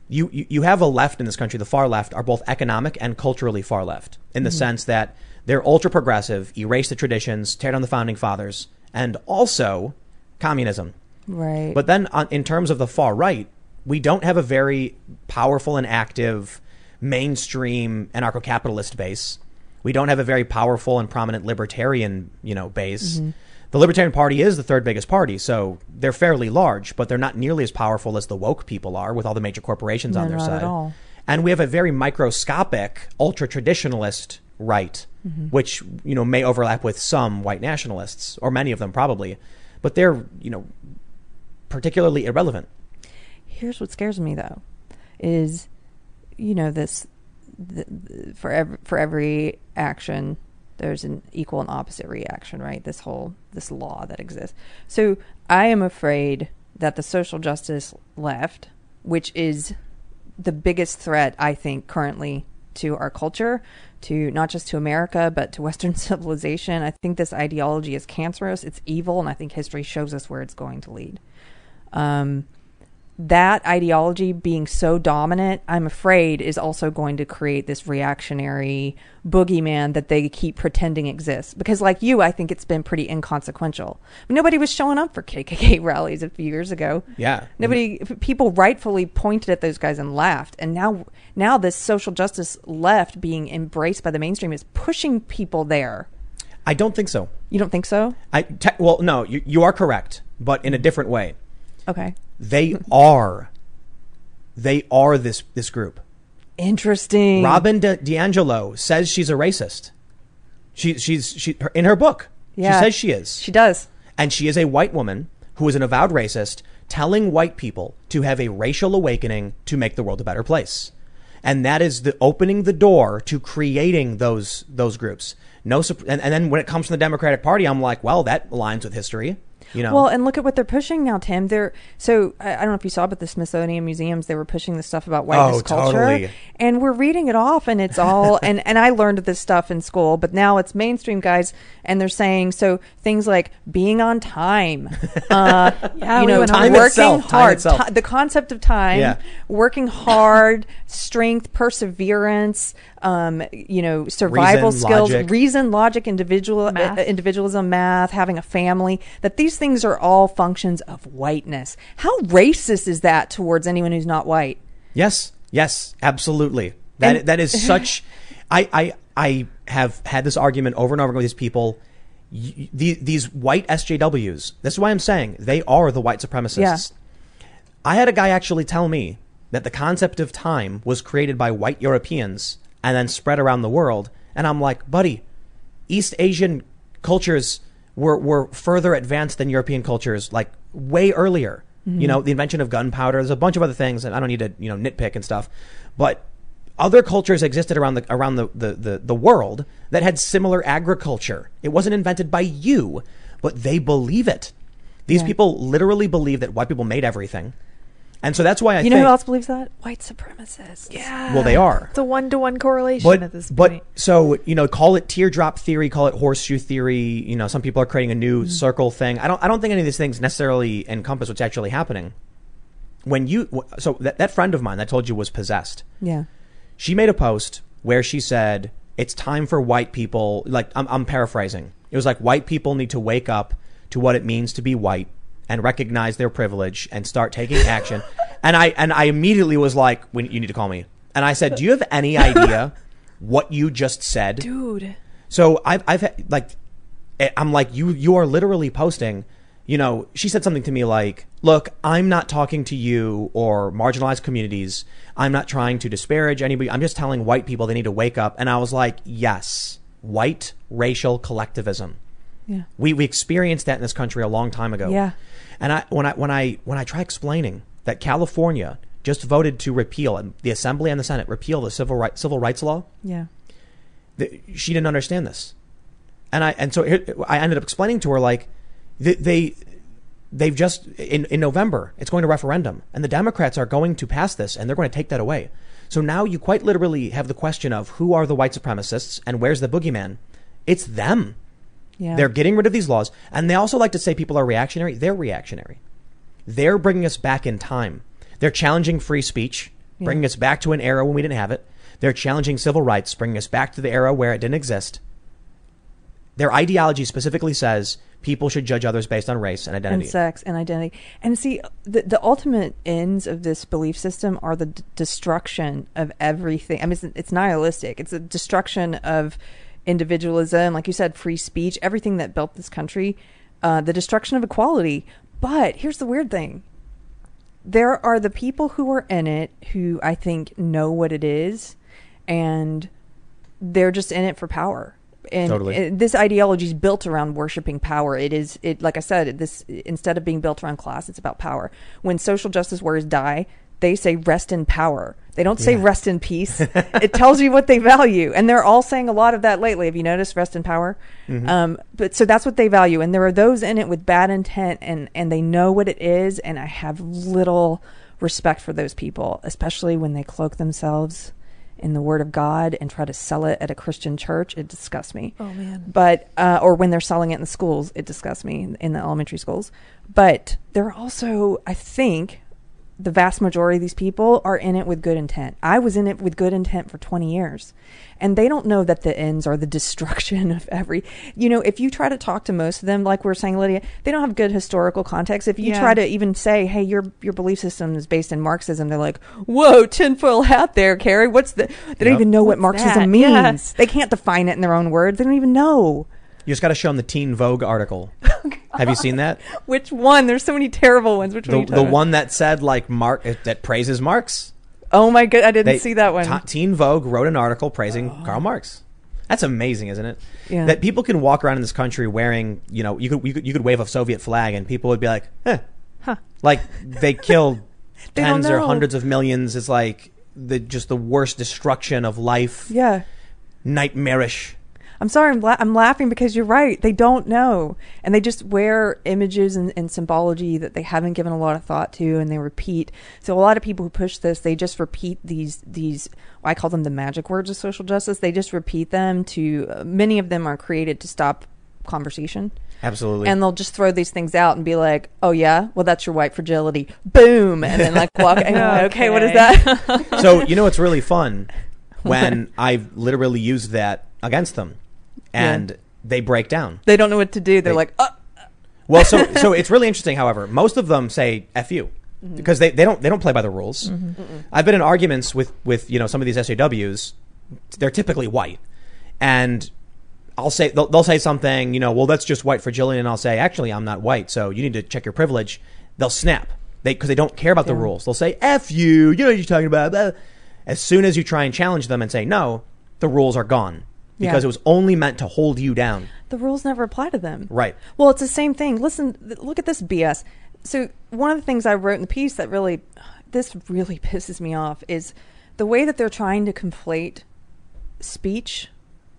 you, you you have a left in this country. The far left are both economic and culturally far left in the mm-hmm. sense that they're ultra progressive, erase the traditions, tear down the founding fathers, and also communism.
Right.
But then, on, in terms of the far right, we don't have a very powerful and active mainstream anarcho-capitalist base. We don't have a very powerful and prominent libertarian, you know, base. Mm-hmm. The Libertarian Party is the third biggest party, so they're fairly large, but they're not nearly as powerful as the woke people are, with all the major corporations on their
not
side.
at all.
And we have a very microscopic, ultra traditionalist right, mm-hmm. which you know may overlap with some white nationalists, or many of them probably, but they're you know particularly irrelevant.
Here's what scares me though, is, you know, this, th th for every for every action, there's an equal and opposite reaction, right? This whole this law that exists. So I am afraid that the social justice left, which is the biggest threat I think currently to our culture, to not just to America but to Western civilization. I think this ideology is cancerous. It's evil, and I think history shows us where it's going to lead. Um, that ideology being so dominant, I'm afraid, is also going to create this reactionary boogeyman that they keep pretending exists. Because, like you, I think it's been pretty inconsequential. Nobody was showing up for KKK rallies a few years ago.
Yeah,
Nobody, people rightfully pointed at those guys and laughed. And now, now this social justice left being embraced by the mainstream is pushing people there.
I don't think so.
You don't think so?
I te- well, no, you, you are correct, but in a different way.
Okay.
They are, they are this this group.
Interesting.
Robin De- DiAngelo says she's a racist. She she's she her, in her book.
Yeah.
She says she is.
She does.
and she is a white woman who is an avowed racist telling white people to have a racial awakening to make the world a better place and that is the opening the door to creating those those groups no and, and then when it comes from the democratic party i'm like well that aligns with history you know
Well, and look at what they're pushing now, Tim. They're so I, I don't know if you saw, but the Smithsonian museums they were pushing the stuff about whiteness
Oh,
culture,
totally.
and we're reading it off, and it's all and and I learned this stuff in school, but now it's mainstream guys, and they're saying so things like being on time, uh,
Yeah,
you
we
know,
Time
working
itself, time
hard,
itself.
ti- the concept of time,
Yeah.
working hard, strength, perseverance, um, you know, survival
Reason,
skills,
logic.
reason, logic, individual
Math.
uh, individualism, math, having a family, that these things are all functions of whiteness. How racist is that towards anyone who's not white?
Yes, yes, absolutely. That
And-
that is such. I I I have had this argument over and over with these people. The, these white SJWs. This is why I'm saying they are the white supremacists.
Yeah.
I had a guy actually tell me that the concept of time was created by white Europeans and then spread around the world, and I'm like, buddy, East Asian cultures were were further advanced than European cultures, like way earlier. Mm-hmm. You know, the invention of gunpowder. There's a bunch of other things, and I don't need to you know nitpick and stuff, but other cultures existed around the around the, the, the, the world that had similar agriculture. It wasn't invented by you, but they believe it. These
Yeah.
people literally believe that white people made everything, and so that's why I
you know who else believes that? White supremacists.
Yeah.
Well, they are.
It's a one to one correlation
but
at this
but
point.
so you know call it teardrop theory call it horseshoe theory you know some people are creating a new
Mm-hmm.
circle thing i don't i don't think any of these things necessarily encompass what's actually happening when you so that, that friend of mine that I told you was possessed
Yeah.
she made a post where she said it's time for white people like I'm, I'm paraphrasing it was like white people need to wake up to what it means to be white and recognize their privilege and start taking action and i and i immediately was like when you need to call me and i said do you have any idea what you just said
Dude.
so I've I've had, like eh, I'm like you you are literally posting. You know, she said something to me like, "Look, I'm not talking to you or marginalized communities. I'm not trying to disparage anybody. I'm just telling white people they need to wake up." And I was like, "Yes, white racial collectivism.
Yeah.
We we experienced that in this country a long time ago.
Yeah.
And I when I when I when I try explaining that California just voted to repeal and the Assembly and the Senate repeal the civil right, civil rights law,
Yeah.
th- she didn't understand this, and I and so here, I ended up explaining to her like they, they they've just in, in November it's going to referendum and the Democrats are going to pass this and they're going to take that away. So now you quite literally have the question of who are the white supremacists and where's the boogeyman? It's them.
Yeah.
They're getting rid of these laws and they also like to say people are reactionary. They're reactionary. They're bringing us back in time. They're challenging free speech, bringing us back to an era when we didn't have it. They're challenging civil rights, bringing us back to the era where it didn't exist. Their ideology specifically says people should judge others based on race and identity.
and sex and identity. And see, the the ultimate ends of this belief system are the d- destruction of everything. I mean, it's, it's nihilistic. It's a destruction of individualism, like you said, free speech, everything that built this country, uh, the destruction of equality. But here's the weird thing: there are the people who are in it who I think know what it is, and they're just in it for power. And
Totally.
this ideology is built around worshiping power. It is it like I said, this instead of being built around class, it's about power. When social justice warriors die, they say rest in power. They don't say
Yeah.
rest in peace. it tells you what they value, and they're all saying a lot of that lately. Have you noticed rest in power? Um, but so that's what they value, and there are those in it with bad intent, and and they know what it is. And I have little respect for those people, especially when they cloak themselves in the Word of God and try to sell it at a Christian church. It disgusts me
Oh man.
but uh, or when they're selling it in the schools, it disgusts me in, in the elementary schools. But there are also, I think, the vast majority of these people are in it with good intent. I was in it with good intent for 20 years. And they don't know that the ends are the destruction of every. You know, if you try to talk to most of them, like we are saying, Lydia, they don't have good historical context. If you
Yeah.
try to even say, hey, your your belief system is based in Marxism, they're like, whoa, tinfoil hat there, Carrie. What's the. They don't
Yep.
even know what Marxism
that?
means.
Yeah.
They can't define it in their own words. They don't even know.
You just got to show them the Teen Vogue article. Have you seen that?
Which one? There's so many terrible ones. Which one?
The,
you
the
about?
one that said like Mark that praises Marx.
Oh my god, I didn't
They-
see that one.
Ta- Teen Vogue wrote an article praising Karl Marx. That's amazing, isn't it?
Yeah.
That people can walk around in this country wearing, you know, you could you could, you could wave a Soviet flag and people would be like, eh.
Huh.
Like they killed
They
tens or hundreds of millions. It's like the just the worst destruction of life.
yeah.
Nightmarish.
I'm sorry, I'm, la- I'm laughing because you're right. They don't know. And they just wear images and, and symbology that they haven't given a lot of thought to and they repeat. So a lot of people who push this, they just repeat these, these, I call them the magic words of social justice. They just repeat them to, uh, many of them are created to stop conversation.
Absolutely.
And they'll just throw these things out and be like, "Oh yeah, well that's your white fragility." Boom, and then like walk. and you're okay, what is that?
so you know it's really fun when I've literally used that against them, and they break down.
they don't know what to do. They're
They-
like, "Oh,
Well, so so it's really interesting. However, most of them say "f you" mm-hmm. because they, they don't they don't play by the rules. Mm-hmm. I've been in arguments with with you know some of these SAWs. They're typically white, and I'll say they'll, they'll say something. You know, well that's just white fragility, and I'll say actually I'm not white, so you need to check your privilege. They'll snap they because they don't care about the rules. They'll say "f you," you know what you're talking about. blah. As soon as you try and challenge them and say no, the rules are gone because
Yeah.
it was only meant to hold you down.
the rules never apply to them."
Right.
Well, it's the same thing. Listen, th- look at this BS. So one of the things I wrote in the piece that really, this really pisses me off is the way that they're trying to conflate speech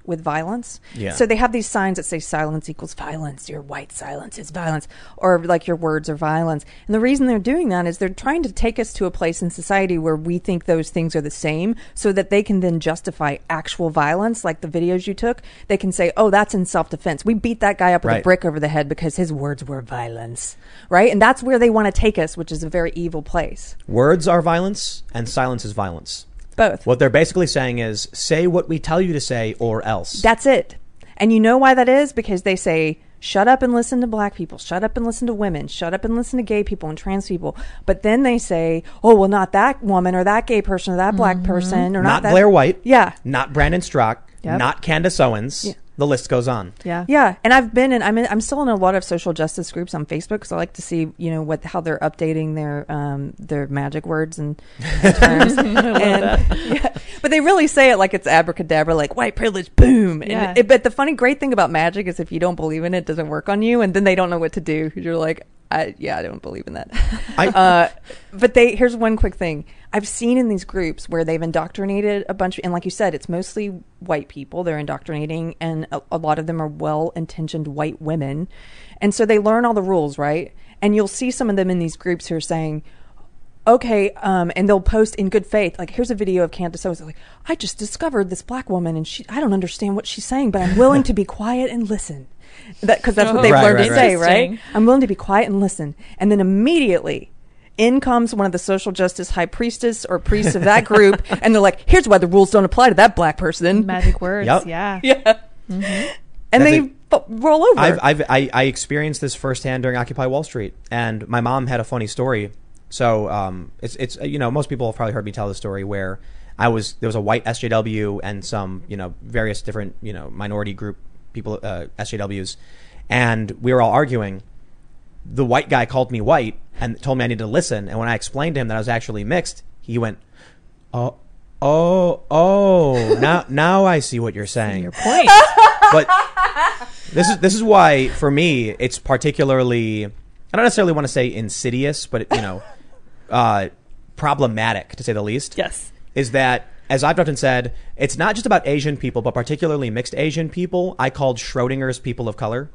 with violence.
Yeah.
So they have these signs that say silence equals violence. Your white silence is violence, or like your words are violence. And the reason they're doing that is they're trying to take us to a place in society where we think those things are the same, so that they can then justify actual violence, like the videos you took. They can say, "Oh, that's in self-defense. We beat that guy up with a brick over the head because his words were violence." Right? And that's where they want to take us, which is a very evil place.
Words are violence, and silence is violence.
Both.
What they're basically saying is say what we tell you to say or else.
That's it. And you know why that is? Because they say, shut up and listen to black people, shut up and listen to women, shut up and listen to gay people and trans people. But then they say, oh, well, not that woman or that gay person or that black mm-hmm. person or not,
not
that.
Blair White.
Yeah.
Not Brandon Straka.
Yep.
Not Candace Owens.
Yeah.
The list goes on.
Yeah.
Yeah, and I've been in. I'm in, I'm still in a lot of social justice groups on Facebook because I like to see you know what how they're updating their um their magic words and, and terms. and, yeah, but they really say it like it's abracadabra, like white privilege, boom. And
Yeah.
it- but the funny, great thing about magic is if you don't believe in it, it doesn't work on you, and then they don't know what to do. You're like, I, yeah, I don't believe in that.
I-
uh, but they here's one quick thing I've seen in these groups where they've indoctrinated a bunch, of, and like you said, it's mostly white people they're indoctrinating, and a, a lot of them are well intentioned white women, and so they learn all the rules, right? and you'll see some of them in these groups who are saying, okay, um, and they'll post in good faith, like, here's a video of Candace Owens. Like, I just discovered this black woman, and she, I don't understand what she's saying, but I'm willing to be quiet and listen. That because that's what
Oh,
they've
Right,
learned
right,
to
right.
say, right? I'm willing to be quiet and listen, and then immediately. In comes one of the social justice high priestess or priests of that group, and they're like, "Here's why the rules don't apply to that black person."
Magic words.
Yep.
Yeah.
Yeah, and
That's
they
it.
roll over.
I've, I've I, I experienced this firsthand during Occupy Wall Street, and my mom had a funny story. So um, it's it's uh, you know most people have probably heard me tell the story where I was there was a white SJW and some you know various different you know minority group people uh, SJWs, and we were all arguing. The white guy called me white and told me I needed to listen, and when I explained to him that I was actually mixed, he went, "Oh, oh, oh, now now I see what you're saying."
Your point.
but this is this is why for me it's particularly I don't necessarily want to say insidious, but you know, uh, problematic to say the least.
yes.
Is that as I've often said, it's not just about Asian people, but particularly mixed Asian people. I called Schrodinger's people of color.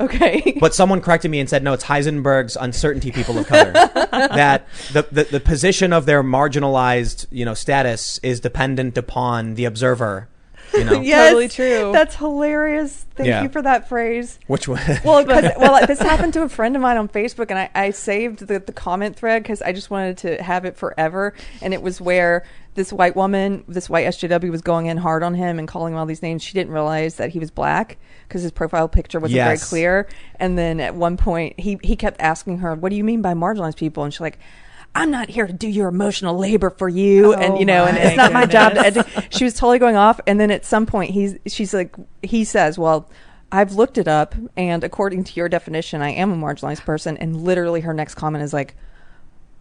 Okay.
But someone corrected me and said, no, it's Heisenberg's uncertainty people of color. that the, the, the position of their marginalized, you know, status is dependent upon the observer. You know,
yes,
Totally true.
That's hilarious. Thank
Yeah.
you for that phrase.
which one?
Well, 'cause- well, this happened to a friend of mine on Facebook, and I, I saved the, the comment thread because I just wanted to have it forever. And it was where this white woman, this white SJW, was going in hard on him and calling him all these names. She didn't realize that he was black because his profile picture wasn't very clear. And then at one point, he he kept asking her, "What do you mean by marginalized people?" And she's like. I'm not here to do your emotional labor for you, oh and
Oh
you know, and it's not my job to edu- she was totally going off and then at some point he's she's like he says well i've looked it up and according to your definition i am a marginalized person and literally her next comment is like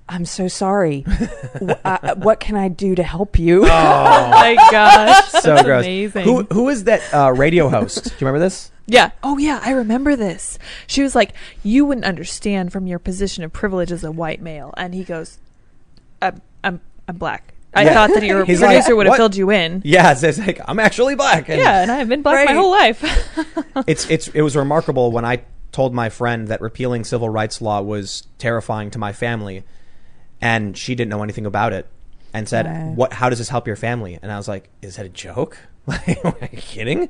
i'm so sorry Wh- I- what can i do to help you
Oh my gosh.
so
That's
gross.
Amazing.
Who who is that uh, radio host? Do you remember this?
Yeah. Oh, yeah. I remember this. She was like, "You wouldn't understand from your position of privilege as a white male," and he goes, "I'm, I'm, I'm black. I
Yeah.
thought that your
He's
producer
like,
would have filled you in."
Yeah, it's, it's like I'm actually black. And
Yeah, and I have been black my whole life.
it's it's it was remarkable when I told my friend that repealing civil rights law was terrifying to my family, and she didn't know anything about it, and said,
Right.
"What? How does this help your family?" And I was like, "Is that a joke? Like, are you kidding?"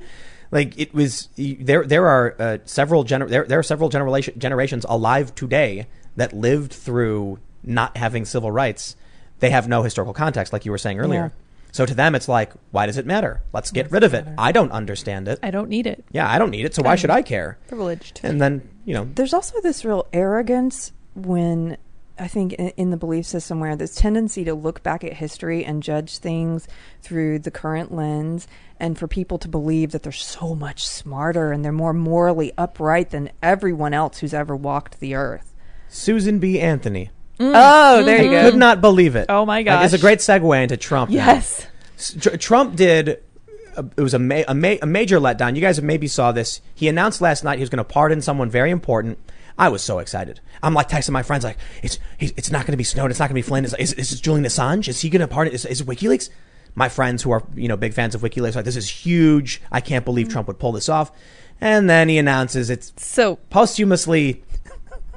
Like it was there. There are uh, several gener- there, there are several generation generations alive today that lived through not having civil rights. They have no historical context, like you were saying earlier. So to them, it's like, why does it matter? Let's get rid of it. I don't understand it.
I don't need it.
Yeah, I don't need it, so why should I care?
Privileged.
And then, you know,
there's also this real arrogance when I think in, in the belief system where this tendency to look back at history and judge things through the current lens, and for people to believe that they're so much smarter and they're more morally upright than everyone else who's ever walked the earth.
Susan B. Anthony.
Oh, there you go.
Could not believe it.
Oh my
Like, it's a great segue into Trump.
Yes.
Tr- Trump did. uh, It was a, ma- a, ma- a major letdown. You guys maybe saw this. He announced last night he was going to pardon someone very important. I was so excited. I'm like texting my friends like, "It's it's not going to be Snowden. It's not going to be Flynn. Is, is, is Julian Assange? Is he going to pardon? Is, is it WikiLeaks?" My friends who are you know big fans of WikiLeaks are like, "This is huge. I can't believe mm. Trump would pull this off." And then he announces it's
So
posthumously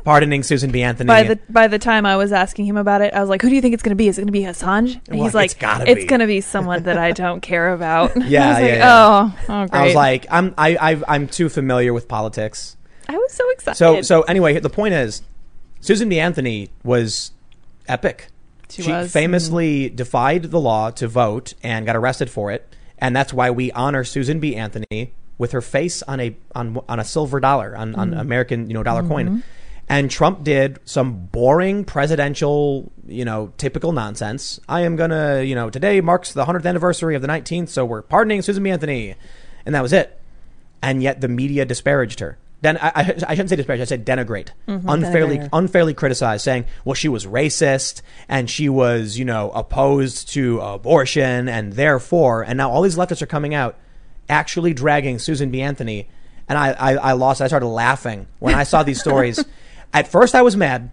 pardoning Susan B. Anthony.
by the by the time I was asking him about it, I was like, "Who do you think it's going to be? Is it going to be Assange?" And
Well,
he's like,
it's
"It's going to be someone that I don't care about."
Yeah,
I was
yeah,
like,
yeah.
"Oh, oh, great."
I was like, I'm I, I I'm too familiar with politics.
I was so excited.
So so anyway, the point is, Susan B. Anthony was epic.
She was.
famously mm-hmm. defied the law to vote and got arrested for it, and that's why we honor Susan B. Anthony with her face on a on on a silver dollar on, on mm-hmm. American you know dollar coin. Mm-hmm. And Trump did some boring presidential, you know, typical nonsense. I am gonna, you know, today marks the hundredth anniversary of the nineteenth, so we're pardoning Susan B. Anthony, and that was it and yet the media disparaged her. Den- I, I, I shouldn't say disparage. I said denigrate, mm-hmm. unfairly,
Denigrate
unfairly criticized, saying, "Well, she was racist and she was, you know, opposed to abortion, and therefore." And now all these leftists are coming out, actually dragging Susan B. Anthony, and I, I, I lost. I started laughing when I saw these stories. At first, I was mad.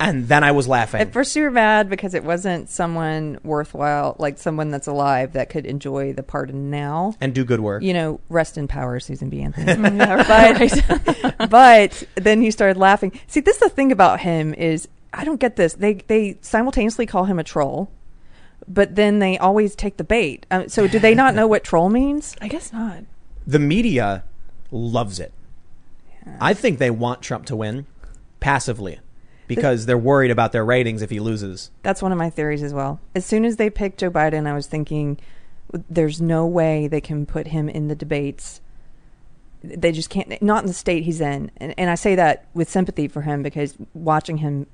And then I was laughing.
At first, you were mad because it wasn't someone worthwhile, like someone that's alive that could enjoy the pardon now.
and do good work.
You know, rest in power, Susan B. Anthony.
Yeah, right.
but then you started laughing. See, this is the thing about him is I don't get this. They they simultaneously call him a troll, but then they always take the bait. Um, so do they not know what troll means?
I guess not.
the media loves it. I think they want Trump to win passively because they're worried about their ratings if he loses.
That's one of my theories as well. As soon as they picked Joe Biden, I was thinking there's no way they can put him in the debates. They just can't, not in the state he's in. And, and I say that with sympathy for him because watching him,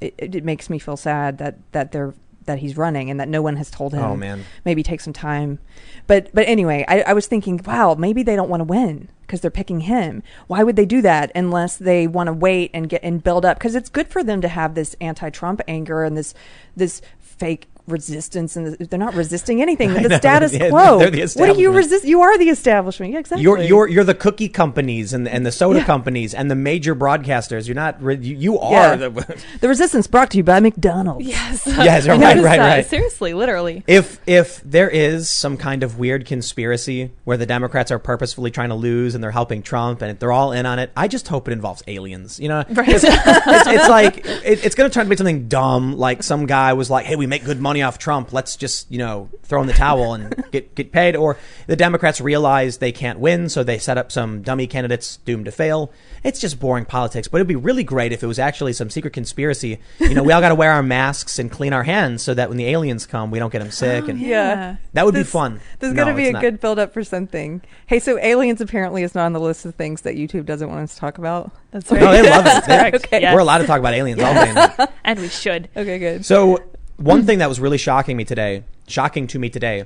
it, it makes me feel sad that, that they're that he's running and that no one has told oh, him
Oh, man.
maybe take some time. But but anyway I, I was thinking wow maybe they don't want to win because they're picking him. Why would they do that unless they want to wait and get and build up? Because it's good for them to have this anti-trump anger and this this fake resistance and they're not resisting anything the
know,
status
yeah,
quo
they're the
what do you resist you are the establishment yeah exactly
You're you're you're the cookie companies and and the soda
Yeah.
companies and the major broadcasters. You're not re- you, you are
Yeah.
the
the resistance brought to you by mcdonald's
Yes.
Yes,
I
right, right, right.
Seriously, literally.
if if there is some kind of weird conspiracy where the Democrats are purposefully trying to lose and they're helping Trump and they're all in on it, I just hope it involves aliens. You know,
Right.
it's, it's, it's like it, it's going to turn to be something dumb. Like some guy was like, "Hey, we make good money off Trump. Let's just you know throw in the towel and get get paid." Or the Democrats realize they can't win, so they set up some dummy candidates doomed to fail. It's just boring politics. But it'd be really great if it was actually some secret conspiracy. You know, we all got to wear our masks and clean our hands so that when the aliens come, we don't get them oh, sick. and
Yeah.
that would be fun.
There's
No,
going to be a
not.
good build up for something. Hey, so aliens apparently is not on the list of things that YouTube doesn't want us to talk about.
That's right.
No, they love it. They-
Okay.
We're allowed to talk about aliens all day.
And we should.
Okay, good.
So one thing that was really shocking me today, shocking to me today,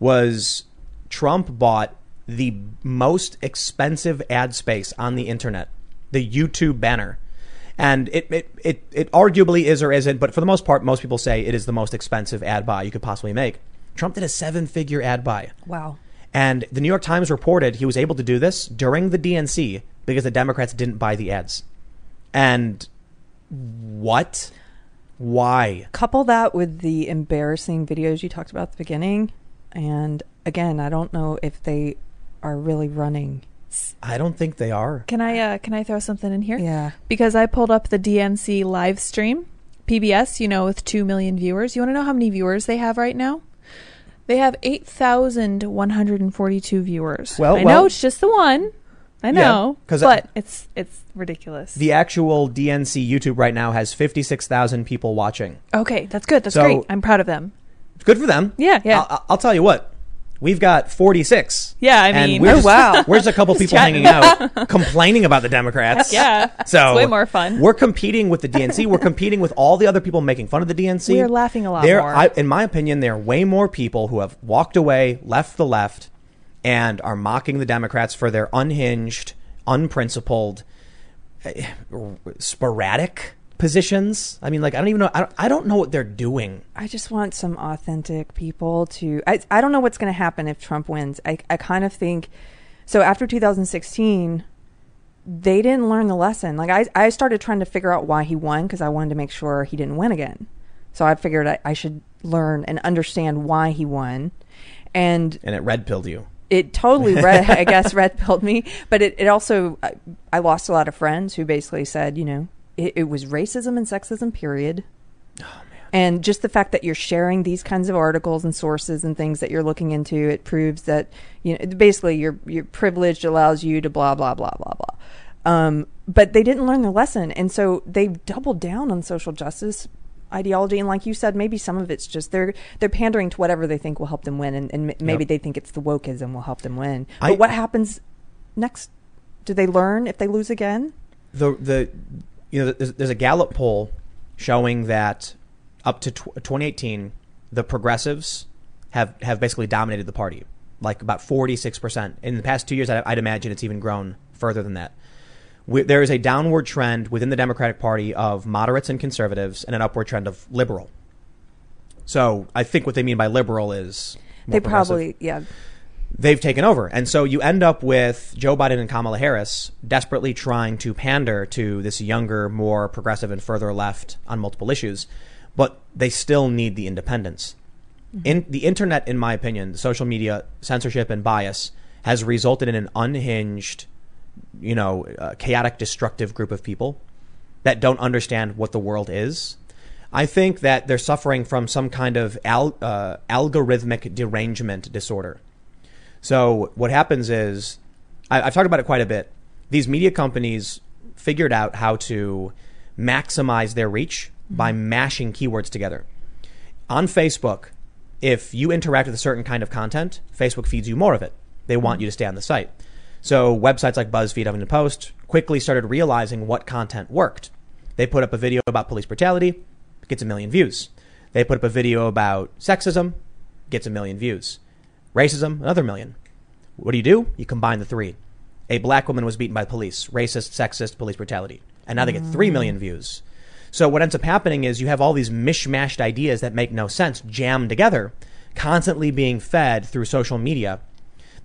was Trump bought the most expensive ad space on the internet, the YouTube banner. And it, it, it, it arguably is or isn't, but for the most part, most people say it is the most expensive ad buy you could possibly make. Trump did a seven figure ad buy.
Wow.
And the New York Times reported he was able to do this during the DNC because the Democrats didn't buy the ads. And what? Why?
Couple that with the embarrassing videos you talked about at the beginning, and again, I don't know if they are really running.
I don't think they are.
Can I uh, can I throw something in here?
Yeah.
Because I pulled up the DNC live stream, PBS, you know, with 2 million viewers. You want to know how many viewers they have right now? They have 8,142 viewers.
Well,
I
well-
know it's just the one. I know.
'cause I-
but it's it's ridiculous.
The actual DNC YouTube right now has 56,000 people watching.
okay, that's good. That's
So-
great. I'm proud of them.
It's good for them.
Yeah, yeah.
I'll, I'll tell you what. We've got 46.
Yeah, I mean-
we're
Oh,
just-
wow.
We're just a couple people
chatting.
hanging out, complaining about the Democrats.
yeah.
So
it's way more fun.
We're competing with the DNC. We're competing with all the other people making fun of the DNC.
We are laughing a lot
There,
more.
I, in my opinion, there are way more people who have walked away, left the left, and are mocking the Democrats for their unhinged, unprincipled, sporadic positions. I mean, like I don't even know. I don't, I don't know what they're doing.
I just want some authentic people to. I, I don't know what's going to happen if Trump wins. I, I kind of think. So after 2016, they didn't learn the lesson. Like I, I started trying to figure out why he won because I wanted to make sure he didn't win again. So I figured I, I should learn and understand why he won. And
And it red pilled you.
It totally red i guess red pilled me but it, it also I, I lost a lot of friends who basically said you know it, it was racism and sexism period. And just the fact that you're sharing these kinds of articles and sources and things that you're looking into it proves that you know basically your your privilege allows you to blah blah blah blah blah. Um, but they didn't learn their lesson and so they've doubled down on social justice ideology and like you said maybe some of it's just they're they're pandering to whatever they think will help them win and, and maybe
Yep.
they think it's the wokeism will help them win.
I-
but what happens next? Do they learn if they lose again?
The the you know there's, there's a Gallup poll showing that up to tw- 2018 the progressives have have basically dominated the party like about 46% in the past 2 years I'd, I'd imagine it's even grown further than that we, there is a downward trend within the Democratic Party of moderates and conservatives and an upward trend of liberal so I think what they mean by liberal is
they probably, yeah.
They've taken over. And so you end up with Joe Biden and Kamala Harris desperately trying to pander to this younger, more progressive and further left on multiple issues, but they still need the independence. Mm-hmm. In the internet, in my opinion, the social media censorship and bias has resulted in an unhinged, you know, chaotic, destructive group of people that don't understand what the world is. I think that they're suffering from some kind of al- uh, algorithmic derangement disorder. So what happens is, I, I've talked about it quite a bit. These media companies figured out how to maximize their reach by mashing keywords together. On Facebook, if you interact with a certain kind of content, Facebook feeds you more of it. They want you to stay on the site. So websites like BuzzFeed, Huffington Post quickly started realizing what content worked. They put up a video about police brutality, gets a million views. They put up a video about sexism, gets a million views. Racism, another million. What do you do? You combine the three. A black woman was beaten by police, racist, sexist, police brutality. And now they get 3 million views. So what ends up happening is you have all these mishmashed ideas that make no sense jammed together, constantly being fed through social media.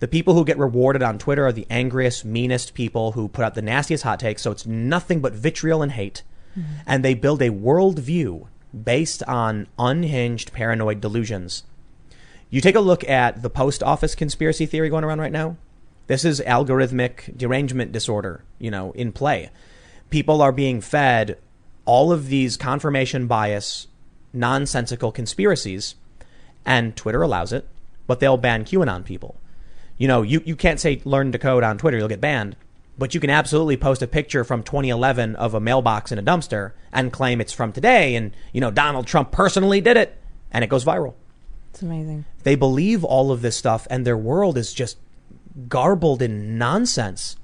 The people who get rewarded on Twitter are the angriest, meanest people who put out the nastiest hot takes. So it's nothing but vitriol and hate. And they build a worldview based on unhinged paranoid delusions. You take a look at the post office conspiracy theory going around right now. This is algorithmic derangement disorder, you know, in play. People are being fed all of these confirmation bias, nonsensical conspiracies, and Twitter allows it, but they'll ban QAnon people. You know, you, you can't say learn to code on Twitter, you'll get banned. But you can absolutely post a picture from 2011 of a mailbox in a dumpster and claim it's from today and, you know, Donald Trump personally did it and it goes viral.
It's amazing.
They believe all of this stuff and their world is just garbled in nonsense.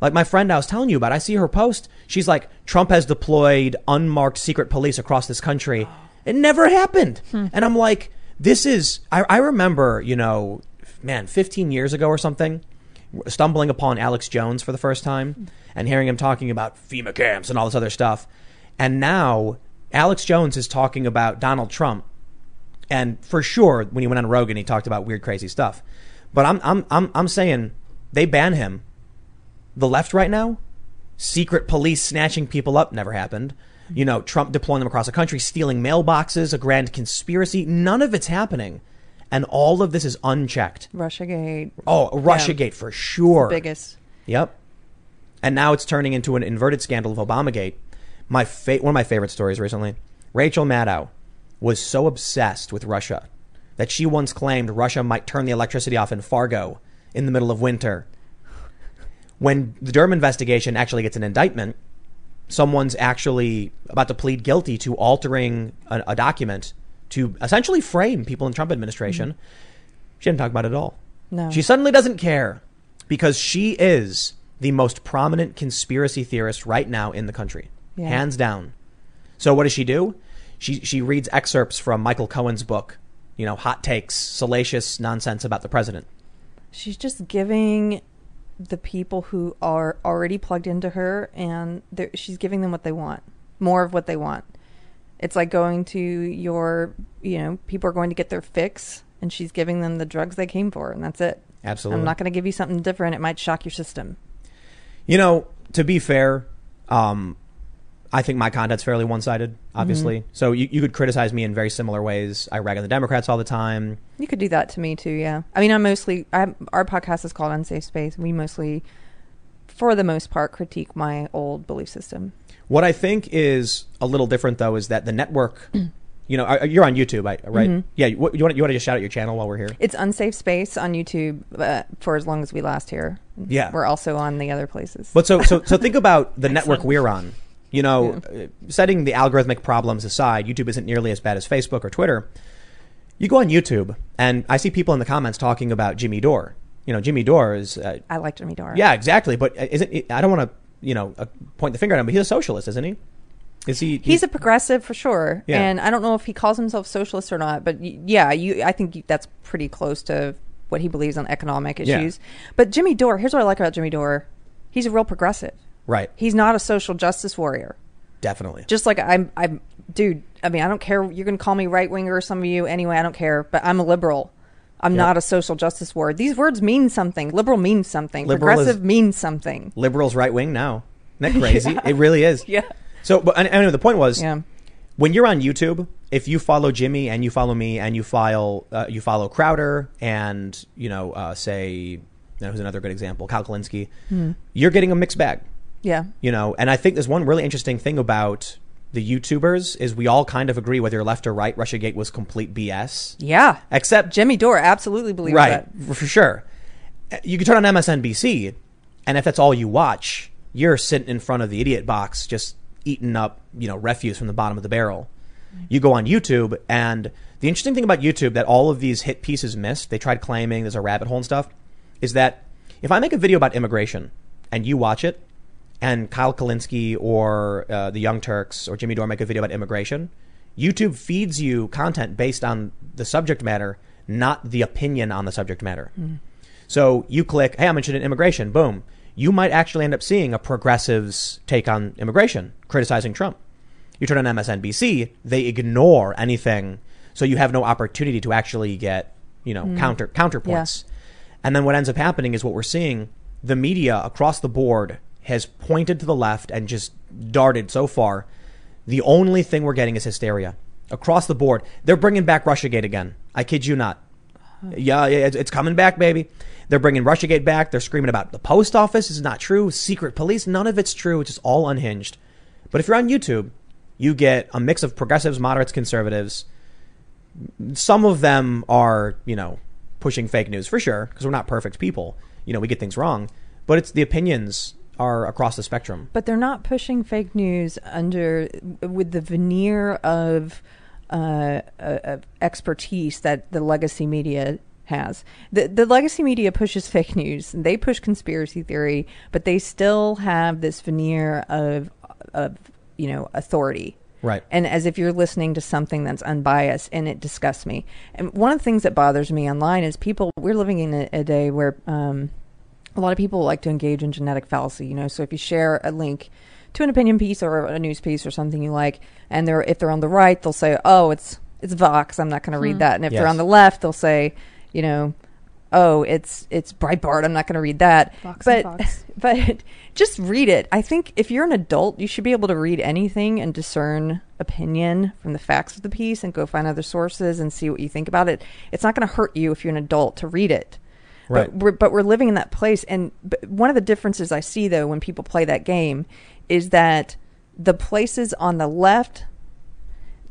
Like my friend I was telling you about, I see her post. She's like, Trump has deployed unmarked secret police across this country. It never happened. Hmm. And I'm like, this is, I, I remember, you know, man, 15 years ago or something, stumbling upon Alex Jones for the first time and hearing him talking about FEMA camps and all this other stuff. And now Alex Jones is talking about Donald Trump. And for sure, when he went on Rogan, he talked about weird, crazy stuff. But I'm, I'm, I'm, I'm saying they ban him. The left right now, secret police snatching people up never happened. You know, Trump deploying them across the country, stealing mailboxes, a grand conspiracy. None of it's happening. And all of this is unchecked.
Russiagate,
Oh, Russiagate for sure.
biggest.
Yep. And now it's turning into an inverted scandal of Obamagate. My fa- one of my favorite stories recently. Rachel Maddow was so obsessed with Russia that she once claimed Russia might turn the electricity off in Fargo in the middle of winter. When the Durham investigation actually gets an indictment, someone's actually about to plead guilty to altering a, a document to essentially frame people in the Trump administration. Mm-hmm. She didn't talk about it at all.
No.
She suddenly doesn't care because she is the most prominent conspiracy theorist right now in the country,
Yeah.
hands down. So what does she do? She she reads excerpts from Michael Cohen's book, you know, hot takes, salacious nonsense about the president.
She's just giving the people who are already plugged into her, and she's giving them what they want, more of what they want. It's like going to your, you know, people are going to get their fix, and she's giving them the drugs they came for, and that's it.
Absolutely.
I'm not going to give you something different. It might shock your system.
You know, to be fair, um, I think my content's fairly one sided, obviously. So you, you could criticize me in very similar ways. I rag on the Democrats all the time.
You could do that to me too, yeah. I mean, I'm mostly, I, our podcast is called Unsafe Space. We mostly, for the most part, critique my old belief system.
What I think is a little different, though, is that the network, you know, uh, you're on YouTube, right? Yeah. You, you want you want to just shout out your channel while we're here?
It's Unsafe Space on YouTube uh, for as long as we last here.
Yeah.
We're also on the other places.
But so so so think about the network we're on. You know, uh, setting the algorithmic problems aside, YouTube isn't nearly as bad as Facebook or Twitter. You go on YouTube, and I see people in the comments talking about Jimmy Dore. You know, Jimmy Dore is uh,
I like Jimmy Dore.
yeah, exactly. But isn't I don't want to you know uh, point the finger at him, but he's a socialist, isn't he? Is he?
He's a progressive for sure,
Yeah.
and I don't know if he calls himself socialist or not. But y- yeah, you, I think that's pretty close to what he believes on economic
Yeah.
issues. But Jimmy Dore, here's what I like about Jimmy Dore: he's a real progressive.
right.
He's not a social justice warrior.
Definitely.
Just like I'm, I'm, dude. I mean, I don't care. You're gonna call me right winger or some of you anyway. I don't care. But I'm a liberal. I'm
Yep.
not a social justice word. These words mean something. Liberal means something.
Liberal is-
Progressive means something.
Liberals right wing now. Isn't that crazy? It really is.
Yeah.
So, but anyway, the point was,
Yeah.
when you're on YouTube, if you follow Jimmy and you follow me and you file uh, you follow Crowder and you know uh, say know, who's another good example, Kyle Kulinski, you're getting a mixed bag.
Yeah.
You know, and I think there's one really interesting thing about the YouTubers is we all kind of agree whether you're left or right. RussiaGate was complete BS,
Yeah.
except
Jimmy Dore absolutely believes
right
that.
for sure. You can turn on MSNBC, and if that's all you watch, you're sitting in front of the idiot box just eating up you know refuse from the bottom of the barrel. Mm-hmm. You go on YouTube, and the interesting thing about YouTube that all of these hit pieces missed, they tried claiming there's a rabbit hole and stuff, is that if I make a video about immigration and you watch it, and Kyle Kulinski or uh, the Young Turks or Jimmy Dore make a video about immigration, YouTube feeds you content based on the subject matter, not the opinion on the subject matter. So you click, hey, I'm interested in immigration. Boom. You might actually end up seeing a progressive's take on immigration, criticizing Trump. You turn on MSNBC, they ignore anything, so you have no opportunity to actually get, you know, counter counterpoints. And then what ends up happening is what we're seeing: the media across the board has pointed to the left and just darted so far. The only thing we're getting is hysteria across the board. They're bringing back RussiaGate again. I kid you not. Yeah, it's coming back, baby. They're bringing RussiaGate back. They're screaming about the post office is not true. Secret police, none of it's true. It's just all unhinged. But if you're on YouTube, you get a mix of progressives, moderates, conservatives. Some of them are, you know, pushing fake news for sure because we're not perfect people. You know, we get things wrong. But it's the opinions are across the spectrum.
But they're not pushing fake news under with the veneer of uh, uh, of expertise that the legacy media has. The the legacy media pushes fake news. They push conspiracy theory, but they still have this veneer of of you know authority.
Right.
And as if you're listening to something that's unbiased, and it disgusts me. And one of the things that bothers me online is people. We're living in a, a day where um, a lot of people like to engage in genetic fallacy. You know, so if you share a link to an opinion piece or a news piece or something you like, and they're if they're on the right, they'll say, "Oh, it's it's Vox. I'm not going to read hmm. that." And if they're on the left, they'll say, "You know." Oh, it's it's Breitbart. I'm not going to read that.
Fox
but but just read it. I think if you're an adult, you should be able to read anything and discern opinion from the facts of the piece and go find other sources and see what you think about it. It's not going to hurt you if you're an adult to read it.
Right.
But we're, but we're living in that place. And one of the differences I see, though, when people play that game is that the places on the left,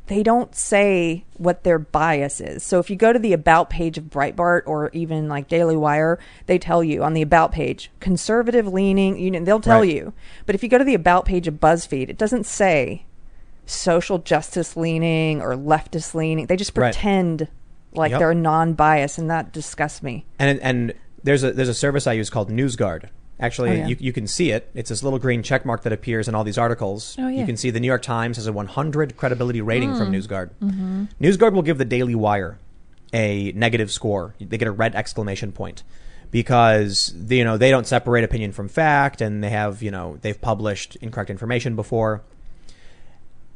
they don't say what their bias is. So if you go to the about page of Breitbart or even like Daily Wire, they tell you on the about page, conservative leaning, you know, they'll tell
Right.
you. But if you go to the about page of BuzzFeed, it doesn't say social justice leaning or leftist leaning. They just
Right.
Like
Yep.
they're non-biased and that disgusts me.
and and there's a there's a service I use called NewsGuard. Actually,
Oh, yeah.
you, you can see it. It's this little green check mark that appears in all these articles.
Oh, yeah.
You can see the New York Times has a 100 credibility rating
Hmm.
from NewsGuard.
Mm-hmm.
NewsGuard will give the Daily Wire a negative score. They get a red exclamation point because they, you know they don't separate opinion from fact, and they have you know they've published incorrect information before.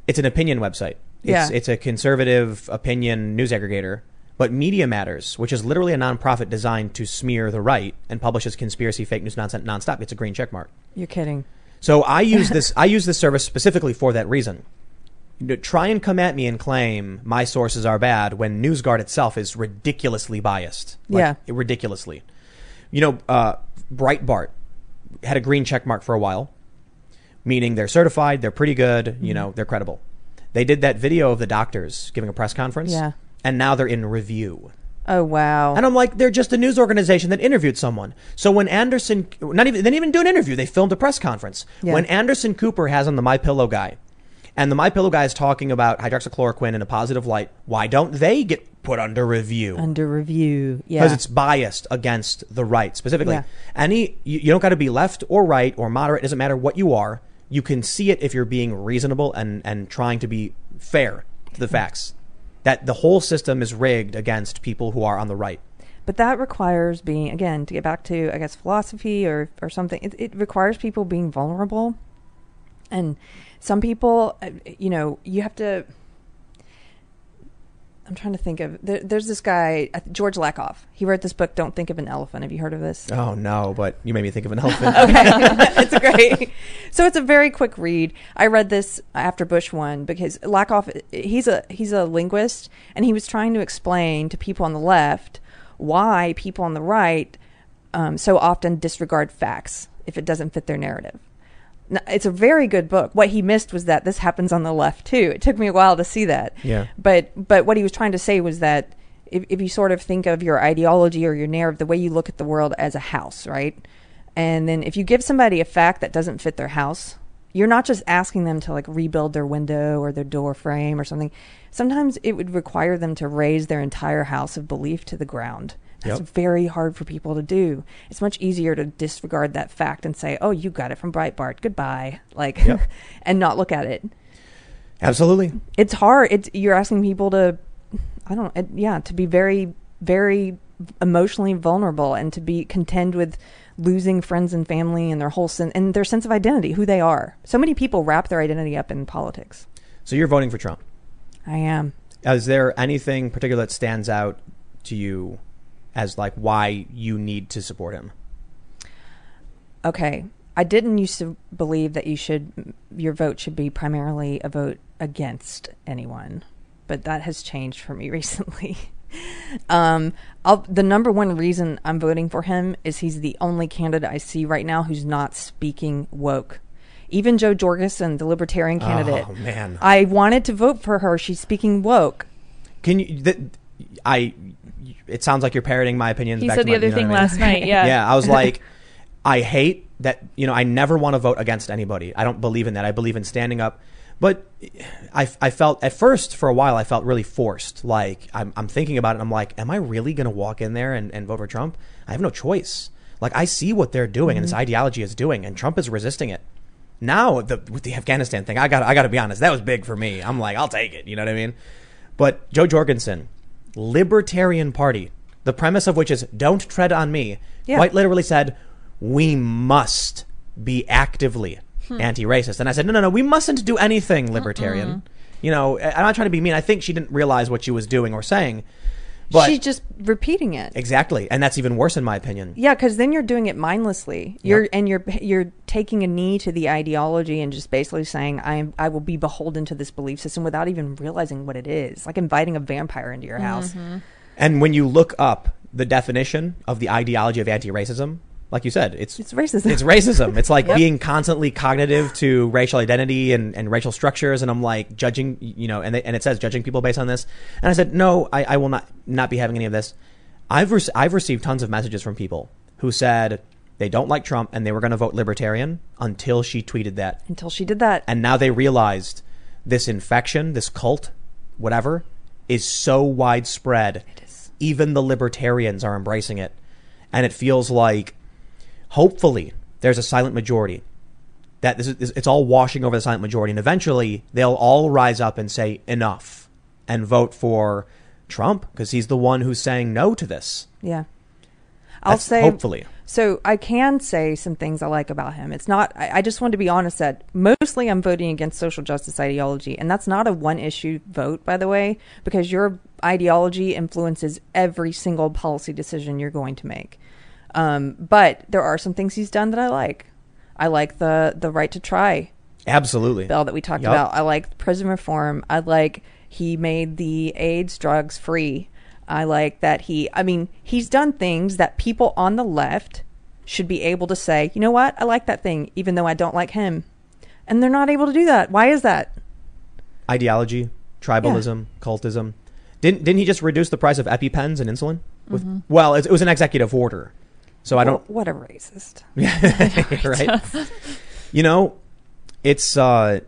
It's an opinion website. It's,
Yeah.
it's a conservative opinion news aggregator. But Media Matters, which is literally a nonprofit designed to smear the right and publishes conspiracy fake news nonsense nonstop, it's a green check mark.
You're kidding.
So I use this I use this service specifically for that reason. Try and come at me and claim my sources are bad when NewsGuard itself is ridiculously biased.
Yeah.
ridiculously. You know, uh, Breitbart had a green check mark for a while, meaning they're certified, they're pretty good,
Mm-hmm.
you know, they're credible. They did that video of the doctors giving a press conference,
Yeah.
And now they're in review.
Oh wow.
And I'm like, they're just a news organization that interviewed someone. So when Anderson, not even, they didn't even do an interview. They filmed a press conference.
Yeah.
When Anderson Cooper has on the My Pillow guy, and the My Pillow guy is talking about hydroxychloroquine in a positive light, why don't they get put under review?
Under review. Yeah.
Because it's biased against the right specifically.
Yeah.
Any, you, you don't got to be left or right or moderate. It doesn't matter what you are. You can see it if you're being reasonable and and trying to be fair to the facts. That the whole system is rigged against people who are on the right.
But that requires being again to get back to I guess philosophy or or something. It, it requires people being vulnerable, and some people, uh, you know, you have to. I'm trying to think of. There, there's this guy, George Lakoff. He wrote this book, "Don't Think of an Elephant." Have you heard of this?
Oh no, but you made me think of an elephant.
okay, it's great. So it's a very quick read. I read this after Bush won because Lakoff he's a he's a linguist and he was trying to explain to people on the left why people on the right um, so often disregard facts if it doesn't fit their narrative. It's a very good book. What he missed was that this happens on the left too. It took me a while to see that.
Yeah.
But but what he was trying to say was that if, if you sort of think of your ideology or your narrative, the way you look at the world as a house, right? And then if you give somebody a fact that doesn't fit their house, you're not just asking them to like rebuild their window or their door frame or something. Sometimes it would require them to raise their entire house of belief to the ground. That's
Yep.
very hard for people to do. It's much easier to disregard that fact and say, "Oh, you got it from Breitbart. Goodbye." Like
Yep.
and not look at it.
Absolutely.
It's hard. It's you're asking people to I don't it, yeah, to be very very emotionally vulnerable and to be contend with losing friends and family and their whole sen- and their sense of identity, who they are. So many people wrap their identity up in politics.
So you're voting for Trump.
I am.
Is there anything particular that stands out to you as like why you need to support him?
Okay. I didn't used to believe that you should your vote should be primarily a vote against anyone, but that has changed for me recently. um, I'll, the number one reason I'm voting for him is he's the only candidate I see right now who's not speaking woke. Even Jo Jorgensen, the libertarian candidate,
Oh man.
I wanted to vote for her. She's speaking woke.
Can you? Th- I. It sounds like you're parroting my opinions.
He
back
said
to
the
my-
other
you know
thing
I mean?
last night. Yeah.
yeah, I was like, I hate that. You know, I never want to vote against anybody. I don't believe in that. I believe in standing up. But I, I felt at first for a while I felt really forced. Like I'm, I'm thinking about it. and I'm like, am I really going to walk in there and, and vote for Trump? I have no choice. Like I see what they're doing and this mm-hmm. ideology is doing, and Trump is resisting it. Now the, with the Afghanistan thing, I got I got to be honest. That was big for me. I'm like, I'll take it. You know what I mean? But Jo Jorgensen, Libertarian Party, the premise of which is don't tread on me,
Yeah.
quite literally said, we must be actively
Hmm.
anti-racist. And I said, no, no, no, we mustn't do anything libertarian. You know, I'm not trying to be mean. I think she didn't realize what she was doing or saying. But
She's just repeating it.
exactly, and that's even worse in my opinion.
Yeah, because then you're doing it mindlessly. You're
Yep.
and you're you're taking a knee to the ideology and just basically saying I am I will be beholden to this belief system without even realizing what it is. Like inviting a vampire into your house.
And when you look up the definition of the ideology of anti-racism, like you said, it's
It's racism.
It's racism. It's like being constantly cognitive to racial identity and, and racial structures. And I'm like judging, you know, and, they, and it says judging people based on this. And I said, no, I, I will not, not be having any of this. I've, rec- I've received tons of messages from people who said they don't like Trump and they were going to vote libertarian until she tweeted that.
Until she did that.
And now they realized this infection, this cult, whatever, is so widespread.
It is.
Even the libertarians are embracing it. And it feels like, hopefully, there's a silent majority. That this is, it's all washing over the silent majority. And eventually, they'll all rise up and say, enough, and vote for Trump because he's the one who's saying no to this.
Yeah. I'll
That's-
say
hopefully.
So I can say some things I like about him. It's not. I, I just want to be honest that mostly I'm voting against social justice ideology, and that's not a one issue vote, by the way, because your ideology influences every single policy decision you're going to make. Um, but there are some things he's done that I like. I like the the right to try
Absolutely.
bill that we talked
Yup.
about. I like prison reform. I like he made the AIDS drugs free. I like that he, I mean, he's done things that people on the left should be able to say, you know what, I like that thing, even though I don't like him. And they're not able to do that. Why is that?
ideology, tribalism, cultism. Didn't didn't he just reduce the price of EpiPens and insulin? With, Well, it, it was an executive order, so I don't.
What a racist.
right? you know, it's uh,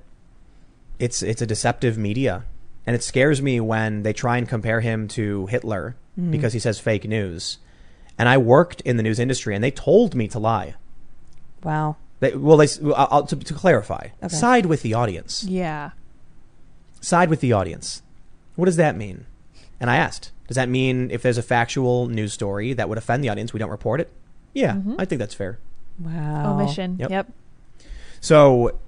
it's it's a deceptive media, and it scares me when they try and compare him to Hitler because he says fake news. And I worked in the news industry, and they told me to lie.
Wow.
They, well, they I'll- to, to clarify,
Okay.
side with the audience.
Yeah.
side with the audience. What does that mean? And I asked, does that mean if there's a factual news story that would offend the audience, we don't report it? Yeah, I think that's fair.
Wow.
Omission.
Yep.
Yep.
So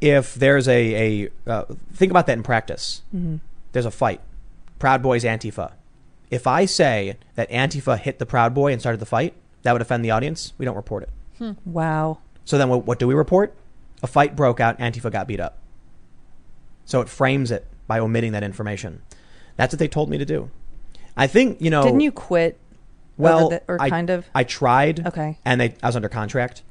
if there's a, a uh, think about that in practice.
Mhm.
There's a fight. Proud Boys Antifa. If I say that Antifa hit the Proud Boy and started the fight, that would offend the audience. We don't report it.
Wow.
So then what, what do we report? A fight broke out, Antifa got beat up. So it frames it by omitting that information. That's what they told me to do. I think, you know.
Didn't you quit?
Well,
the- or
I,
kind of?
I tried.
Okay.
And they, I was under contract.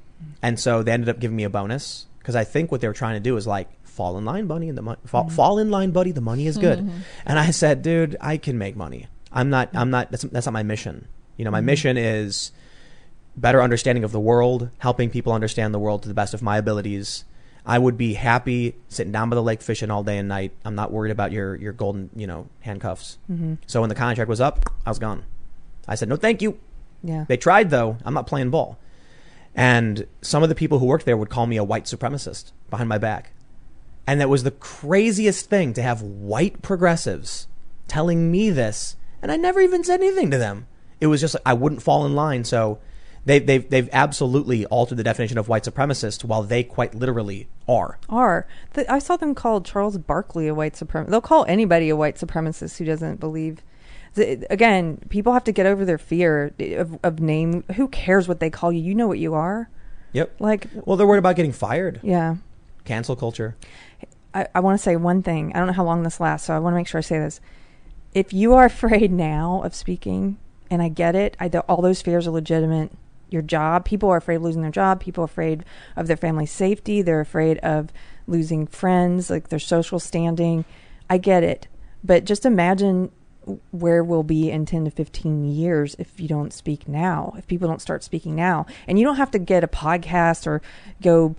And so they ended up giving me a bonus because I think what they were trying to do is like, fall in line, buddy, and the money, fall,
Mm-hmm.
fall in line, buddy, the money is good. And I said, dude, I can make money. I'm not, I'm not, that's, that's not my mission. You know, my
Mm-hmm.
mission is better understanding of the world, helping people understand the world to the best of my abilities. I would be happy sitting down by the lake fishing all day and night. I'm not worried about your, your golden, you know, handcuffs.
Mm-hmm.
So when the contract was up, I was gone. I said, no, thank you.
Yeah.
They tried though. I'm not playing ball. And some of the people who worked there would call me a white supremacist behind my back. And that was the craziest thing to have white progressives telling me this. And I never even said anything to them. It was just like I wouldn't fall in line. So they, they've, they've absolutely altered the definition of white supremacist while they quite literally are.
are. The, I saw them call Charles Barkley a white supremacist. They'll call anybody a white supremacist who doesn't believe. The- Again, people have to get over their fear of, of name. Who cares what they call you? You know what you are.
Yep.
Like,
Well, they're worried about getting fired.
yeah.
Cancel culture.
I, I want to say one thing. I don't know how long this lasts, so I want to make sure I say this. If you are afraid now of speaking, and I get it, I, all those fears are legitimate. Your job, people are afraid of losing their job. People are afraid of their family's safety. They're afraid of losing friends, like their social standing. I get it, but just imagine where we'll be in 10 to 15 years if you don't speak now if people don't start speaking now and you don't have to get a podcast or go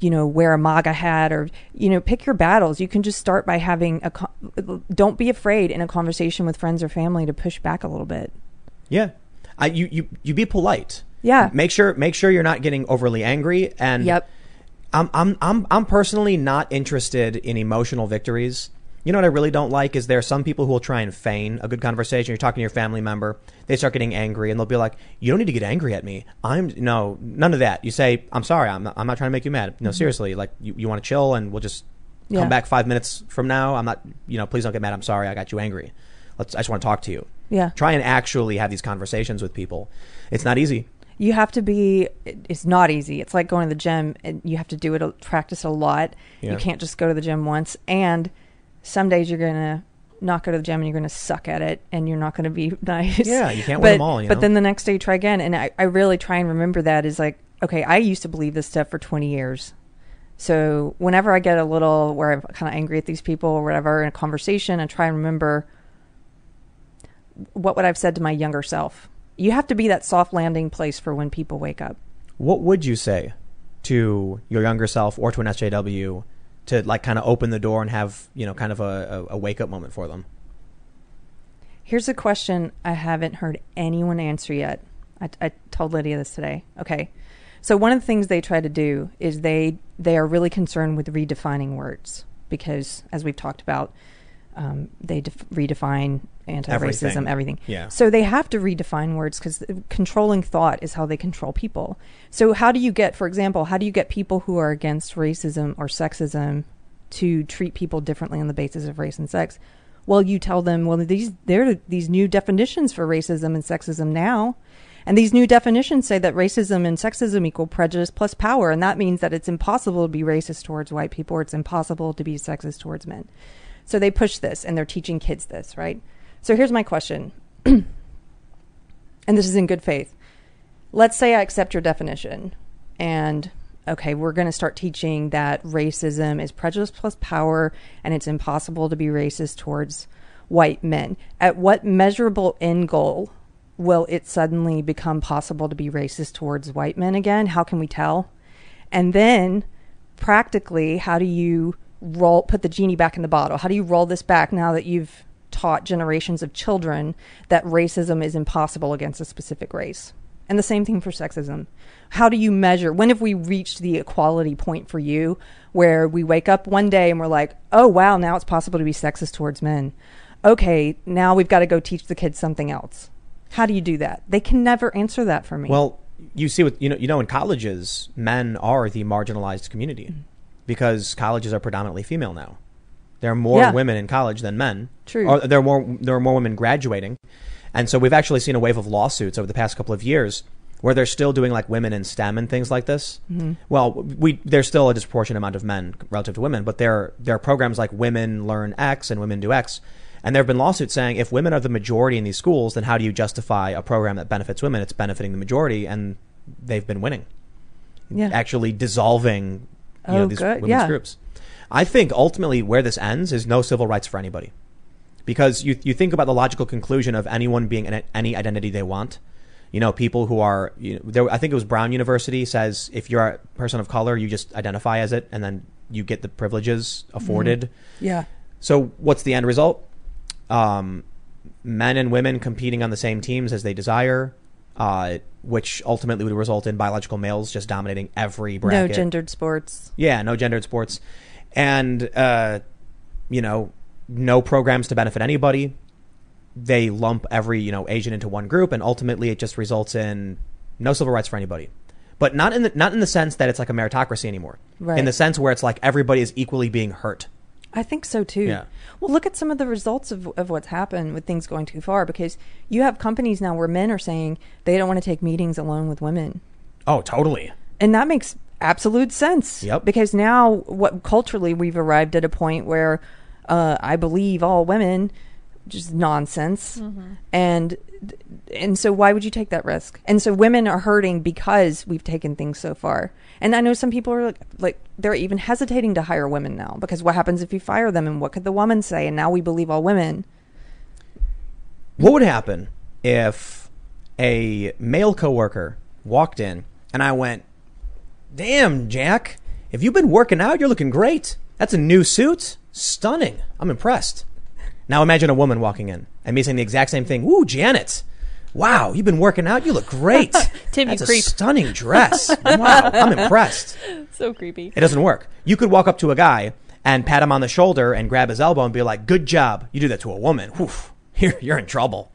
you know wear a maga hat or you know pick your battles you can just start by having a co- don't be afraid in a conversation with friends or family to push back a little bit
Yeah. I, you, you, you be polite.
Yeah.
Make sure, make sure you're not getting overly angry and
Yep.
I'm I'm I'm I'm personally not interested in emotional victories. You know what I really don't like is there are some people who will try and feign a good conversation. You're talking to your family member, they start getting angry, and they'll be like, "You don't need to get angry at me. I'm no none of that." You say, "I'm sorry. I'm not, I'm not trying to make you mad. No, mm-hmm. seriously. Like you, you want to chill, and we'll just
Yeah.
come back five minutes from now. I'm not. You know, please don't get mad. I'm sorry. I got you angry. Let's. I just want to talk to you.
Yeah.
Try and actually have these conversations with people. It's not easy.
you have to be it's not easy it's like going to the gym and you have to do it practice a lot
Yeah.
you can't just go to the gym once and some days you're gonna not go to the gym and you're gonna suck at it and you're not gonna be nice
Yeah, you can't
but,
win them all, you
but
know?
then the next day you try again and I, I really try and remember that is like okay i used to believe this stuff for 20 years so whenever i get a little where i'm kind of angry at these people or whatever in a conversation i try and remember what would I've said to my younger self. You have to be that soft landing place for when people wake up.
What would you say to your younger self or to an SJW to like kind of open the door and have you know kind of a, a, wake up moment for them?
Here's a question I haven't heard anyone answer yet. I, I told Lydia this today. Okay, so one of the things they try to do is they they are really concerned with redefining words because, as we've talked about, um, they def- redefine anti-racism,
Everything.
everything.
Yeah.
So they have to redefine words because controlling thought is how they control people. So how do you get, for example, how do you get people who are against racism or sexism to treat people differently on the basis of race and sex? Well, you tell them, well, these there are these new definitions for racism and sexism now. And these new definitions say that racism and sexism equal prejudice plus power, and that means that it's impossible to be racist towards white people or it's impossible to be sexist towards men. So they push this and they're teaching kids this, right? So here's my question. and this is in good faith. Let's say I accept your definition and okay, we're going to start teaching that racism is prejudice plus power and it's impossible to be racist towards white men. At what measurable end goal will it suddenly become possible to be racist towards white men again? How can we tell? And then practically, how do you roll put the genie back in the bottle? How do you roll this back now that you've taught generations of children that racism is impossible against a specific race? And the same thing for sexism. How do you measure? When have we reached the equality point for you where we wake up one day and we're like, oh, wow, now it's possible to be sexist towards men? Okay, now we've got to go teach the kids something else. How do you do that? They can never answer that for me.
Well, you see, what you know, you know, in colleges, men are the marginalized community mm. because colleges are predominantly female now. There are more
Yeah.
women in college than men.
True.
Or there are more there are more women graduating. And so we've actually seen a wave of lawsuits over the past couple of years where they're still doing like women in STEM and things like this.
Mm-hmm.
Well, we there's still a disproportionate amount of men relative to women, but there there are programs like Women Learn X and Women Do X. And there have been lawsuits saying if women are the majority in these schools, then how do you justify a program that benefits women? It's benefiting the majority, and they've been winning
Yeah.
actually dissolving you know,
Oh,
these
good.
women's
Yeah.
groups. I think ultimately where this ends is no civil rights for anybody. Because you, you think about the logical conclusion of anyone being an, any identity they want. You know, people who are, you know, there, I think it was Brown University says if you're a person of color, you just identify as it and then you get the privileges afforded.
Yeah.
So what's the end result? Um, men and women competing on the same teams as they desire, uh, which ultimately would result in biological males just dominating every bracket.
No gendered sports.
Yeah, no gendered sports, and uh, you know, no programs to benefit anybody. They lump every you know Asian into one group, and ultimately it just results in no civil rights for anybody. But not in the not in the sense that it's like a meritocracy anymore.
Right.
In the sense where it's like everybody is equally being hurt.
I think so too.
Yeah.
Well, look at some of the results of, of what's happened with things going too far because you have companies now where men are saying they don't want to take meetings alone with women.
Oh, totally.
And that makes absolute sense.
Yep.
Because now, what culturally, we've arrived at a point where uh, I believe all women, just nonsense. And and so, why would you take that risk? And so, women are hurting because we've taken things so far. And I know some people are like, like they're even hesitating to hire women now because what happens if you fire them and what could the woman say? And now we believe all women.
What would happen if a male coworker walked in and I went, "Damn, Jack, if you've been working out, you're looking great. That's a new suit. Stunning. I'm impressed." Now imagine a woman walking in and me saying the exact same thing. "Ooh, Janet. Wow, you've been working out. You look great.
Tim,
That's a
creep.
stunning dress. Wow, I'm impressed."
So creepy.
It doesn't work. You could walk up to a guy and pat him on the shoulder and grab his elbow and be like, "Good job." You do that to a woman. Whew, you're, you're in trouble.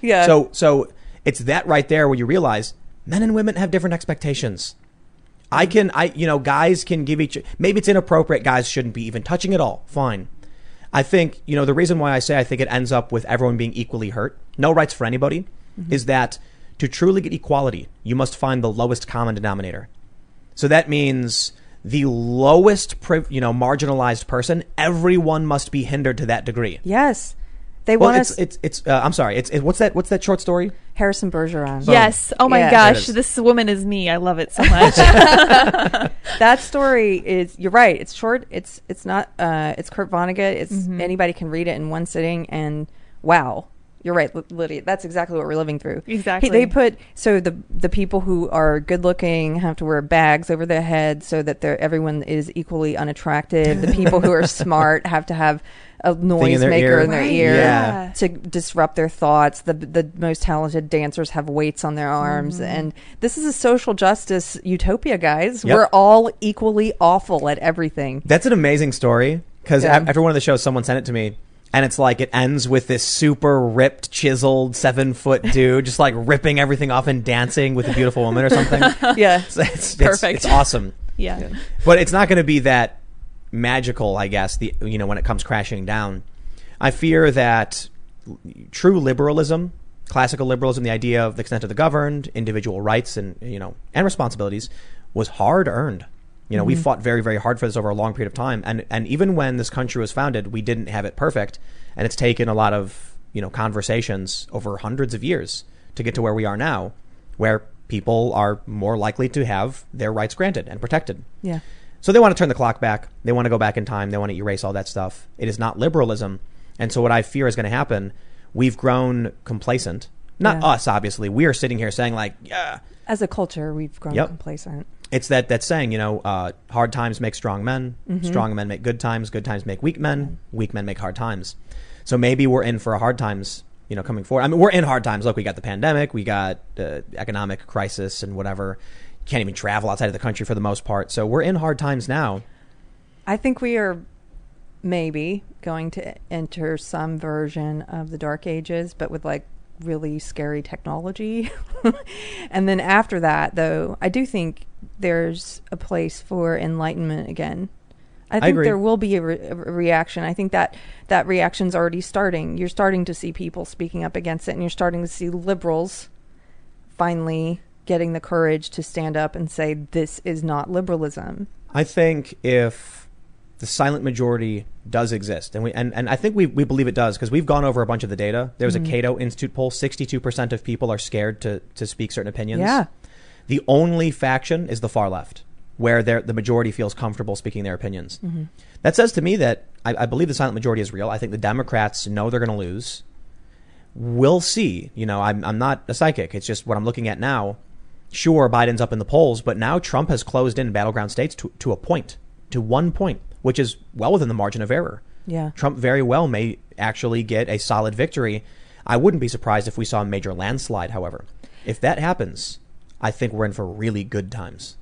Yeah.
So so it's that right there where you realize men and women have different expectations. I can I you know guys can give each maybe it's inappropriate guys shouldn't be even touching at all. Fine. I think you know the reason why I say I think it ends up with everyone being equally hurt. No rights for anybody mm-hmm. is that to truly get equality, you must find the lowest common denominator. So that means the lowest you know marginalized person, everyone must be hindered to that degree.
yes. They
Well,
want
it's
us.
it's it's uh, I'm sorry. It's it, what's that what's that short story?
Harrison Bergeron.
Yes. Oh my
Yeah.
Gosh, this woman is me. I love it so much.
that story is you're right it's short it's it's not uh it's kurt vonnegut it's
Mm-hmm.
anybody can read it in one sitting and wow you're right lydia that's exactly what we're living through
Exactly.
He- they put so the the people who are good looking have to wear bags over their head so that they're everyone is equally unattractive the people who are smart have to have a noise
their
maker
ear.
in their
Right,
ear
yeah.
to disrupt their thoughts. The the most talented dancers have weights on their arms,
Mm-hmm.
and this is a social justice utopia, guys.
Yep.
We're all equally awful at everything.
That's an amazing story because
Yeah.
after one of the shows, someone sent it to me, and it's like it ends with this super ripped, chiseled, seven foot dude just like ripping everything off and dancing with a beautiful woman or something.
Yeah,
It's, it's,
Perfect.
It's, awesome,
yeah.
but it's not going to be that magical, I guess. The you know when it comes crashing down, I fear that true liberalism, classical liberalism, the idea of the extent of the governed, individual rights, and you know and responsibilities, was hard earned. You know, we mm-hmm. fought very, very hard for this over a long period of time, and and even when this country was founded, we didn't have it perfect, and it's taken a lot of you know conversations over hundreds of years to get to where we are now, where people are more likely to have their rights granted and protected.
yeah,
So they want to turn the clock back. They want to go back in time. They want to erase all that stuff. It is not liberalism. And so what I fear is going to happen, we've grown complacent. Not
Yeah.
us, obviously. We are sitting here saying like, yeah,
as a culture, we've grown
Yep.
complacent.
it's that that saying, you know, uh, hard times make strong men.
Mm-hmm.
Strong men make good times. Good times make weak men. Weak men make hard times. So maybe we're in for a hard times, you know, coming forward. I mean, we're in hard times. Look, we got the pandemic, we got uh, economic crisis and whatever. Can't even travel outside of the country for the most part. So we're in hard times now.
I think we are maybe going to enter some version of the dark ages, but with like really scary technology. and then after that, though, I do think there's a place for enlightenment again. I think
agree.
there will be a, re- a reaction. I think that that reaction's already starting. You're starting to see people speaking up against it, and you're starting to see liberals finally getting the courage to stand up and say this is not liberalism.
I think if the silent majority does exist, and we and, and I think we, we believe it does because we've gone over a bunch of the data. There was
Mhm.
a Cato Institute poll: sixty-two percent of people are scared to to speak certain opinions.
Yeah.
The only faction is the far left, where the majority feels comfortable speaking their opinions.
Mhm.
That says to me that I, I believe the silent majority is real. I think the Democrats know they're going to lose. We'll see. You know, I'm, I'm not a psychic. It's just what I'm looking at now. Sure, Biden's up in the polls, but now Trump has closed in battleground states to, to a point, to one point, which is well within the margin of error.
Yeah.
Trump very well may actually get a solid victory. I wouldn't be surprised if we saw a major landslide, however. If that happens, I think we're in for really good times.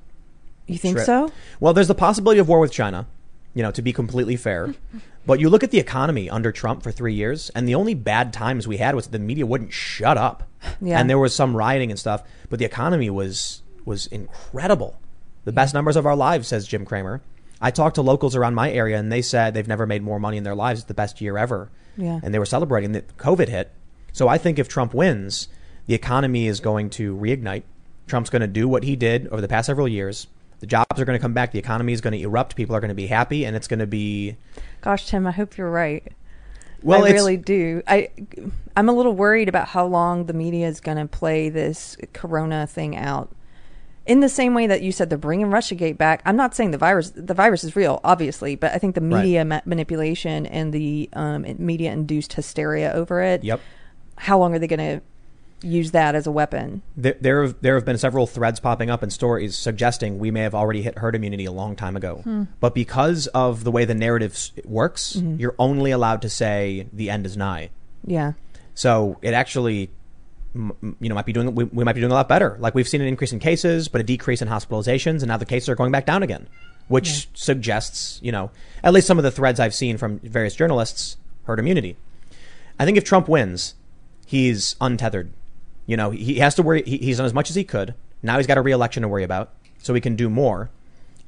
You think
Shred-
so?
Well, there's the possibility of war with China, you know, to be completely fair. but you look at the economy under Trump for three years, and the only bad times we had was the media wouldn't shut up.
Yeah.
And there was some rioting and stuff, but the economy was was incredible. The best numbers of our lives, says Jim Cramer. I talked to locals around my area, and they said they've never made more money in their lives. It's the best year ever.
Yeah.
And they were celebrating that COVID hit. So I think if Trump wins, the economy is going to reignite. Trump's going to do what he did over the past several years. The jobs are going to come back. The economy is going to erupt. People are going to be happy, and it's going to be
Gosh, Tim, I hope you're right.
well.
I really do. I I'm a little worried about how long the media is going to play this corona thing out. In the same way that you said they're bringing RussiaGate back, I'm not saying the virus the virus is real, obviously, but I think the
Right.
media ma- manipulation and the um, media induced hysteria over it.
Yep.
How long are they going to use that as a weapon?
There, there have there have been several threads popping up and stories suggesting we may have already hit herd immunity a long time ago.
Hmm.
But because of the way the narrative works,
Mm-hmm.
you're only allowed to say the end is nigh.
Yeah.
So it actually, you know, might be doing we, we might be doing a lot better. Like we've seen an increase in cases, but a decrease in hospitalizations, and now the cases are going back down again, which suggests, you know, at least some of the threads I've seen from various journalists, herd immunity. I think if Trump wins, he's untethered. You know, he has to worry. He, he's done as much as he could. Now he's got a reelection to worry about, so he can do more.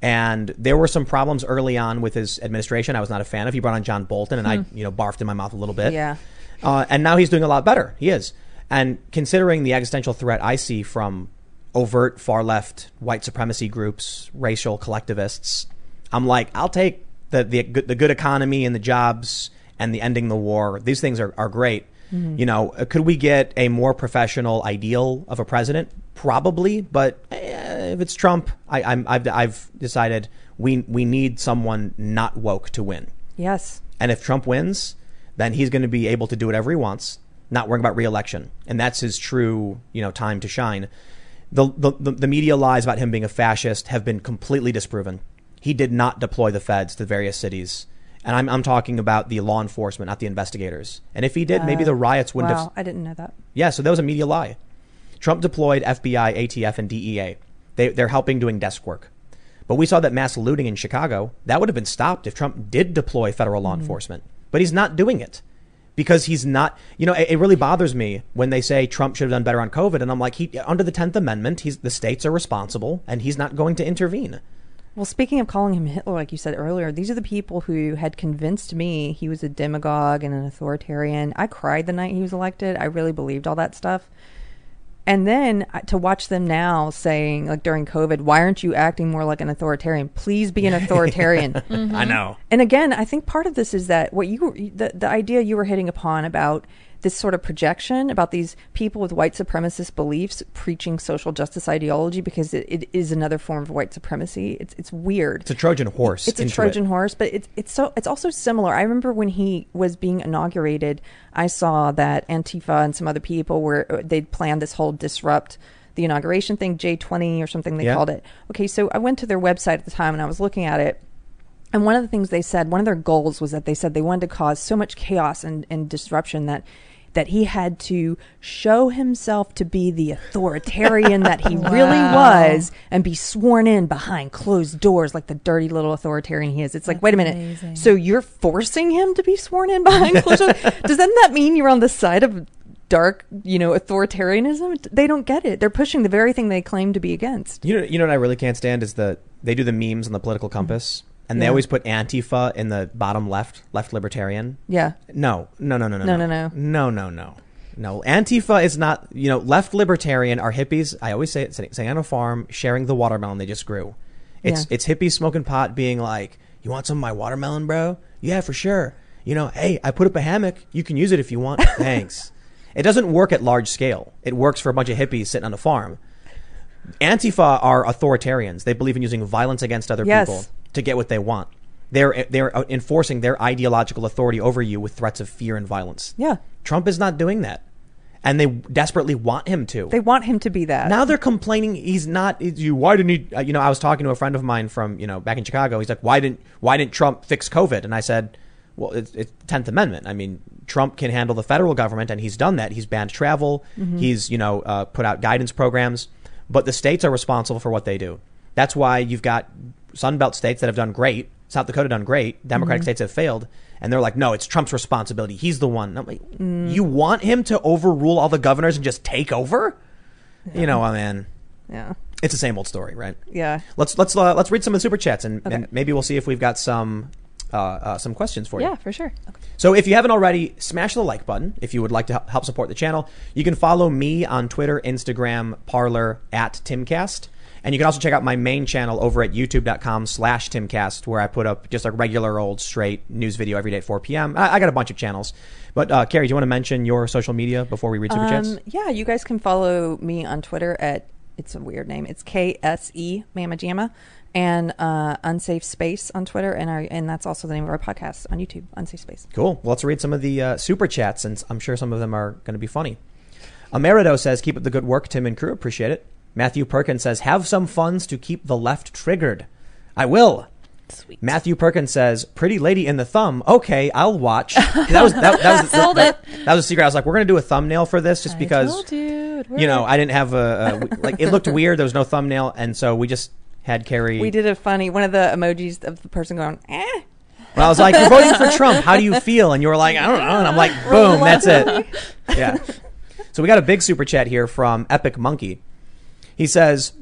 And there were some problems early on with his administration. I was not a fan of. He brought on John Bolton, and I, you know, barfed in my mouth a little bit.
Yeah.
Uh, and now he's doing a lot better. He is. And considering the existential threat I see from overt far left white supremacy groups, racial collectivists, I'm like, I'll take the, the, good- the good economy and the jobs and the ending the war. These things are, are great. You know, uh, could we get a more professional ideal of a president? Probably, but eh, if it's Trump, I, I'm, I've, I've decided we, we need someone not woke to win.
Yes.
And if Trump wins, then he's going to be able to do whatever he wants, not worrying about reelection. And that's his true, you know, time to shine. The, the, the, media lies about him being a fascist have been completely disproven. He did not deploy the feds to various cities. And I'm, I'm talking about the law enforcement, not the investigators. And if he did, maybe
Uh,
the riots wouldn't
wow,
have.
I didn't know that.
Yeah, so that was a media lie. Trump deployed FBI, ATF, and DEA. They, they're helping doing desk work. But we saw that mass looting in Chicago. That would have been stopped if Trump did deploy federal law enforcement. But he's not doing it because he's not. You know, it, it really bothers me when they say Trump should have done better on COVID, and I'm like, he under the Tenth Amendment, he's the states are responsible, and he's not going to intervene.
Well, speaking of calling him Hitler, like you said earlier, these are the people who had convinced me he was a demagogue and an authoritarian. I cried the night he was elected. I really believed all that stuff. And then uh, to watch them now saying, like during COVID, why aren't you acting more like an authoritarian? Please be an authoritarian.
I know.
And again, I think part of this is that what you the, the idea you were hitting upon about this sort of projection about these people with white supremacist beliefs preaching social justice ideology because it, it is another form of white supremacy. It's it's weird.
It's a Trojan horse.
It's a Trojan
it.
horse, but it's it's so it's also similar. I remember when he was being inaugurated, I saw that Antifa and some other people were uh, they'd planned this whole disrupt the inauguration thing, J twenty or something they
Yeah.
called it. Okay, so I went to their website at the time and I was looking at it. And one of the things they said, one of their goals was that they said they wanted to cause so much chaos and, and disruption that that he had to show himself to be the authoritarian that he really was and be sworn in behind closed doors like the dirty little authoritarian he is. It's like, wait a minute.
amazing.
So you're forcing him to be sworn in behind closed doors? Does that that mean you're on the side of dark, you know, authoritarianism? They don't get it. They're pushing the very thing they claim to be against.
You know, you know what I really can't stand is the they do the memes on the political compass, and they
Yeah.
always put Antifa in the bottom left, left libertarian.
Yeah.
No, no, no, no, no,
No, no, no.
no, no, no. No, Antifa is not. You know, left libertarian are hippies. I always say it, sitting, sitting on a farm, sharing the watermelon they just grew. It's
Yeah.
it's hippies smoking pot, being like, "You want some of my watermelon, bro? Yeah, for sure. You know, hey, I put up a hammock. You can use it if you want. Thanks." It doesn't work at large scale. It works for a bunch of hippies sitting on a farm. Antifa are authoritarians. They believe in using violence against other people.
Yes.
people to get what they want. They're they're enforcing their ideological authority over you with threats of fear and violence.
Yeah.
Trump is not doing that, and they desperately want him to.
They want him to be that.
now they're complaining he's not. You why didn't he? uh, You know, I was talking to a friend of mine from you know back in Chicago. He's like, why didn't why didn't Trump fix COVID? And I said, well, it's, it's Tenth Amendment. I mean, Trump can handle the federal government, and he's done that. He's banned travel. He's you know uh, put out guidance programs, but the states are responsible for what they do. That's why you've got Sunbelt states that have done great. South Dakota done great. Democratic states have failed, and they're like, no, it's Trump's responsibility. He's the one. Like, you want him to overrule all the governors and just take over? You know, I mean,
yeah.
it's the same old story, right?
Yeah.
Let's let's uh, let's read some of the super chats and,
Okay.
and maybe we'll see if we've got some uh, uh, some questions for you.
Yeah, for sure.
So if you haven't already, smash the like button if you would like to help support the channel. You can follow me on Twitter, Instagram, Parler at Timcast. And you can also check out my main channel over at youtube.com slash Timcast, where I put up just a regular old straight news video every day at 4 p.m. I, I got a bunch of channels. But uh, Carrie, do you want to mention your social media before we read super chats?
Um, yeah, you guys can follow me on Twitter at it's a weird name. It's K S E Mama Jamma and uh, Unsafe Space on Twitter, and our and that's also the name of our podcast on YouTube, Unsafe Space.
Cool. Well, let's read some of the uh, super chats, since I'm sure some of them are going to be funny. Amerido says, "Keep up the good work, Tim and crew. Appreciate it." Matthew Perkins says, "Have some funds to keep the left triggered." I will.
Sweet.
Matthew Perkins says, "Pretty lady in the thumb." Okay, I'll watch. That was that, that was that, that was a secret. I was like, "We're going to do a thumbnail for this, just
I
because
you,
you know. I didn't have a, a like it looked weird. There was no thumbnail, and so we just had Carrie.
We did a funny one of the emojis of the person going, eh.
Well, I was like, "You're voting for Trump. How do you feel?" And you were like, "I don't know." And I'm like, "Boom, that's it." Yeah. So we got a big super chat here from Epic Monkey. He says,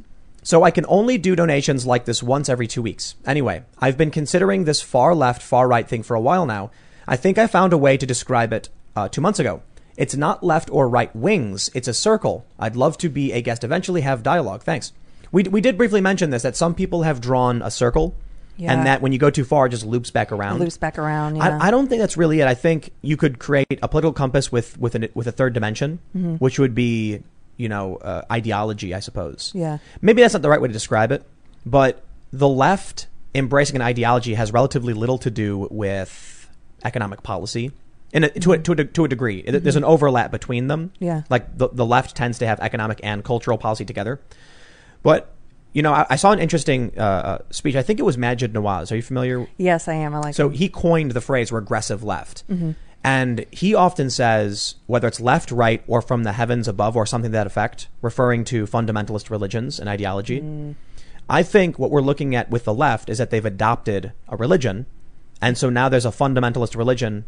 "So I can only do donations like this once every two weeks. Anyway, I've been considering this far left, far right thing for a while now. I think I found a way to describe it uh, two months ago. It's not left or right wings. It's a circle. I'd love to be a guest eventually. Have dialogue. Thanks." We, we did briefly mention this that some people have drawn a circle,
Yeah.
and that when you go too far, it just loops back around.
Loops back around. Yeah.
I, I don't think that's really it. I think you could create a political compass with with an, with a third dimension,
Mm-hmm.
which would be you know uh, ideology, I suppose.
Yeah.
Maybe that's not the right way to describe it, but the left embracing an ideology has relatively little to do with economic policy. In a, to, a, to, a, to a degree, there's an overlap between them.
Mm-hmm. Yeah.
like the the left tends to have economic and cultural policy together. But you know, I, I saw an interesting uh, uh, speech. I think it was Maajid Nawaz. Are you familiar
yes, I am. I like
so
him.
he coined the phrase regressive left.
Mm-hmm.
And he often says, whether it's left, right, or from the heavens above, or something to that effect, referring to fundamentalist religions and ideology.
Mm.
I think what we're looking at with the left is that they've adopted a religion. And so now there's a fundamentalist religion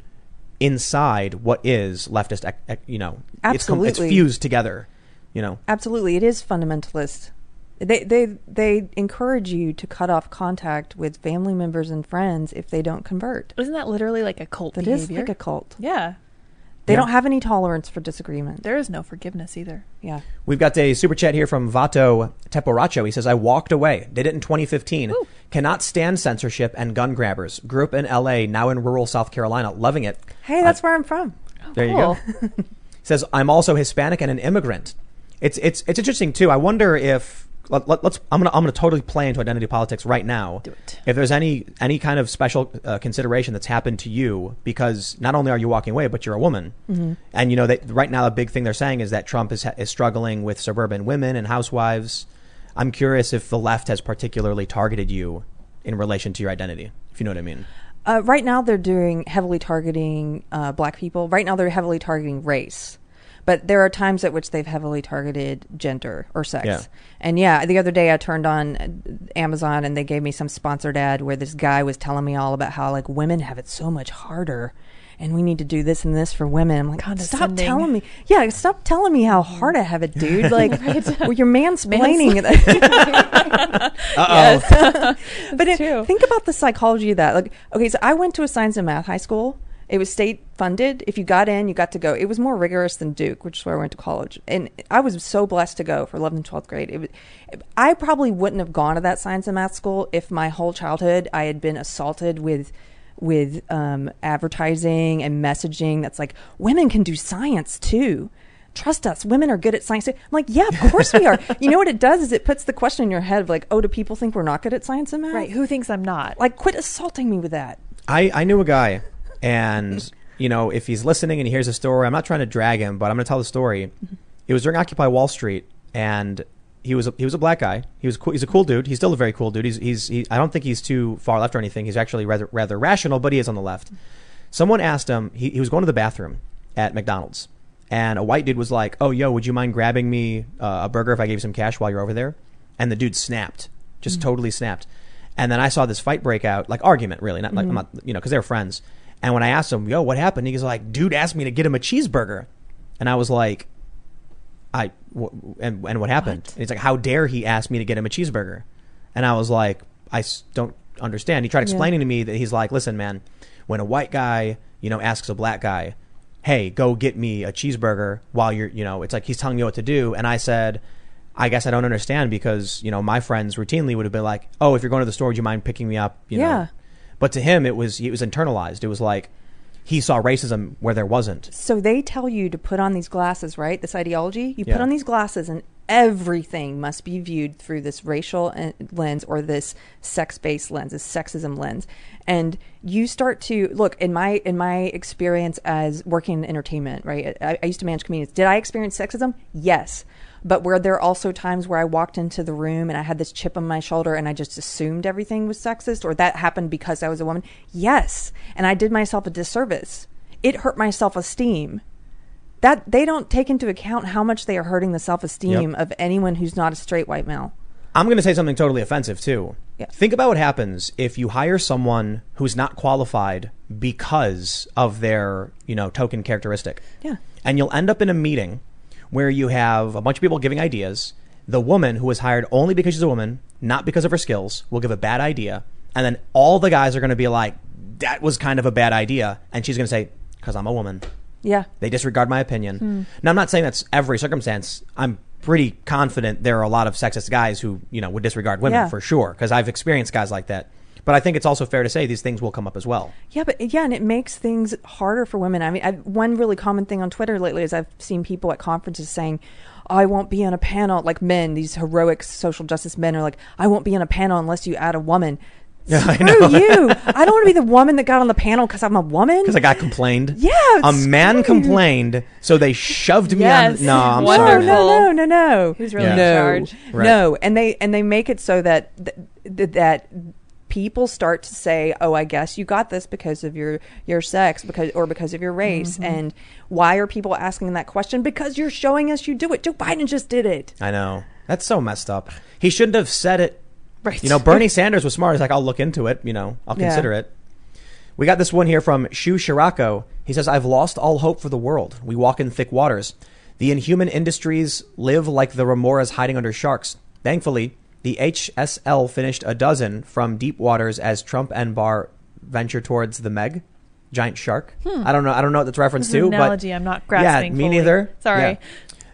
inside what is leftist, you know, it's, com- it's fused together, you know.
Absolutely, it is fundamentalist. They they they encourage you to cut off contact with family members and friends if they don't convert.
Isn't that literally like a cult
That is
behavior?
like a cult.
yeah.
They
Yeah.
don't have any tolerance for disagreement.
There is no forgiveness either.
yeah.
We've got a super chat here from Vato Teporacho. He says, I walked away. Did it in 2015.
Woo.
Cannot stand censorship and gun grabbers. Grew up in LA, now in rural South Carolina. Loving it.
Hey, that's where I'm from.
Oh, there you
Cool.
go. says, I'm also Hispanic and an immigrant. It's, it's, it's interesting too. I wonder if, let, let, us I'm going to, I'm to totally play into identity politics right now.
Do it.
If there's any, any kind of special uh, consideration that's happened to you because not only are you walking away, but you're a woman.
Mm-hmm.
And you know that right now, a big thing they're saying is that Trump is, is struggling with suburban women and housewives. I'm curious if the left has particularly targeted you in relation to your identity, if you know what I mean.
Uh, right now, they're doing heavily targeting uh, black people. Right now, they're heavily targeting race, but there are times at which they've heavily targeted gender or sex.
Yeah.
And yeah, the other day I turned on Amazon and they gave me some sponsored ad where this guy was telling me all about how like women have it so much harder. and we need to do this and this for women. I'm like, stop telling me. Yeah, stop telling me how hard I have it, dude. Like, well, you're mansplaining it.
Uh-oh.
but it, think about the psychology of that. Like, okay, so I went to a science and math high school. It was state funded. If you got in, you got to go. It was more rigorous than Duke, which is where I went to college. And I was so blessed to go for 11th and 12th grade. It was, I probably wouldn't have gone to that science and math school if my whole childhood I had been assaulted with with um, advertising and messaging that's like women can do science too. Trust us, women are good at science. I'm like, yeah, of course we are. you know what it does is it puts the question in your head of like, oh, do people think we're not good at science and math?
Right. Who thinks I'm not?
Like, quit assaulting me with that.
I, I knew a guy, and you know, if he's listening and he hears a story, I'm not trying to drag him, but I'm going to tell the story. Mm-hmm. It was during Occupy Wall Street, and he was a, he was a black guy. He was cool, he's a cool dude. He's still a very cool dude. He's he's he, I don't think he's too far left or anything. He's actually rather rather rational, but he is on the left. Someone asked him. He, he was going to the bathroom at McDonald's, and a white dude was like, "Oh, yo, would you mind grabbing me uh, a burger if I gave you some cash while you're over there?" And the dude snapped, just mm. totally snapped. And then I saw this fight break out, like argument, really, not like mm-hmm. I'm not, you know, because they were friends. And when I asked him, "Yo, what happened?" He was like, "Dude asked me to get him a cheeseburger," and I was like, "I and and what happened?" And he's like, "How dare he ask me to get him a cheeseburger?" And I was like, "I don't understand." He tried explaining to me that he's like, "Listen, man, when a white guy, you know, asks a black guy." Hey, go get me a cheeseburger while you're, you know, it's like he's telling me what to do. And I said, I guess I don't understand because, you know, my friends routinely would have been like, oh, if you're going to the store, would you mind picking me up? You
Yeah.
know? But to him, it was, it was internalized. It was like he saw racism where there wasn't.
So they tell you to put on these glasses, right? This ideology. You
Yeah.
put on these glasses, and everything must be viewed through this racial uh, lens or this sex-based lens, this sexism lens. And you start to look in my in my experience as working in entertainment, right? I, I used to manage comedians. Did I experience sexism? Yes. But were there also times where I walked into the room and I had this chip on my shoulder and I just assumed everything was sexist or that happened because I was a woman? Yes. And I did myself a disservice. It hurt my self esteem. That they don't take into account how much they are hurting the self esteem
Yep.
of anyone who's not a straight white male.
I'm going to say something totally offensive too.
Yeah.
Think about what happens if you hire someone who's not qualified because of their, you know, token characteristic.
Yeah.
And you'll end up in a meeting where you have a bunch of people giving ideas. The woman who was hired only because she's a woman, not because of her skills, will give a bad idea. And then all the guys are going to be like, that was kind of a bad idea. And she's going to say, because I'm a woman.
Yeah.
They disregard my opinion. Hmm. Now, I'm not saying that's every circumstance. I'm pretty confident there are a lot of sexist guys who, you know, would disregard women
Yeah.
for sure, because I've experienced guys like that. But I think it's also fair to say these things will come up as well.
Yeah, but yeah, and it makes things harder for women. I mean, I, one really common thing on Twitter lately is I've seen people at conferences saying, oh, "I won't be on a panel." Like men, these heroic social justice men are like, "I won't be on a panel unless you add a woman."
Yeah, I
Screw
know.
you! I don't want to be the woman that got on the panel because I'm a woman.
Because a guy complained.
Yeah,
A man
you.
complained, so they shoved me
Yes.
on. No, I'm
no,
sorry.
no, no, no, no.
Who's really
Yeah.
in
no,
charge?
Right.
no, and they and they make it so that th- th- that people start to say, "Oh, I guess you got this because of your your sex, because or because of your race."
Mm-hmm.
And why are people asking that question? Because you're showing us you do it. Joe Biden just did it.
I know. That's so messed up. He shouldn't have said it.
Right.
You know, Bernie Sanders was smart. He's like, I'll look into it. You know, I'll
Yeah.
consider it. We got this one here from Shu Shirako. He says, I've lost all hope for the world. We walk in thick waters. The inhuman industries live like the remoras hiding under sharks. Thankfully, the HSL finished a dozen from deep waters as Trump and Barr venture towards the Meg, giant shark. I don't know. I don't know what that's reference to.
an
but
analogy I'm not grasping
Yeah, me
fully.
neither.
Sorry.
Yeah.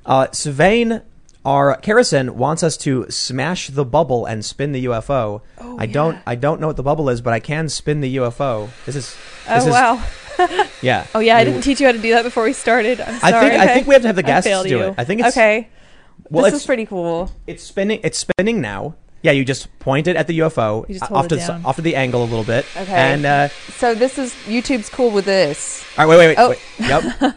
Uh, Sylvain our Kerrison wants us to smash the bubble and spin the UFO.
Oh,
I don't. I don't know what the bubble is, but I can spin the UFO. This is this
Oh
is,
wow!
yeah.
Oh yeah, I didn't teach you how to do that before we started. I'm
I
sorry.
think I think we have to have the
I
guests do
you.
it. I think it's
okay,
well
this is pretty cool.
it's spinning it's spinning now. Yeah, you just point it at the UFO
You just hold
off
it
to the,
down.
off to the angle a little bit.
Okay.
And uh,
So this is YouTube's cool with this.
all right, wait, wait, wait.
Oh.
wait.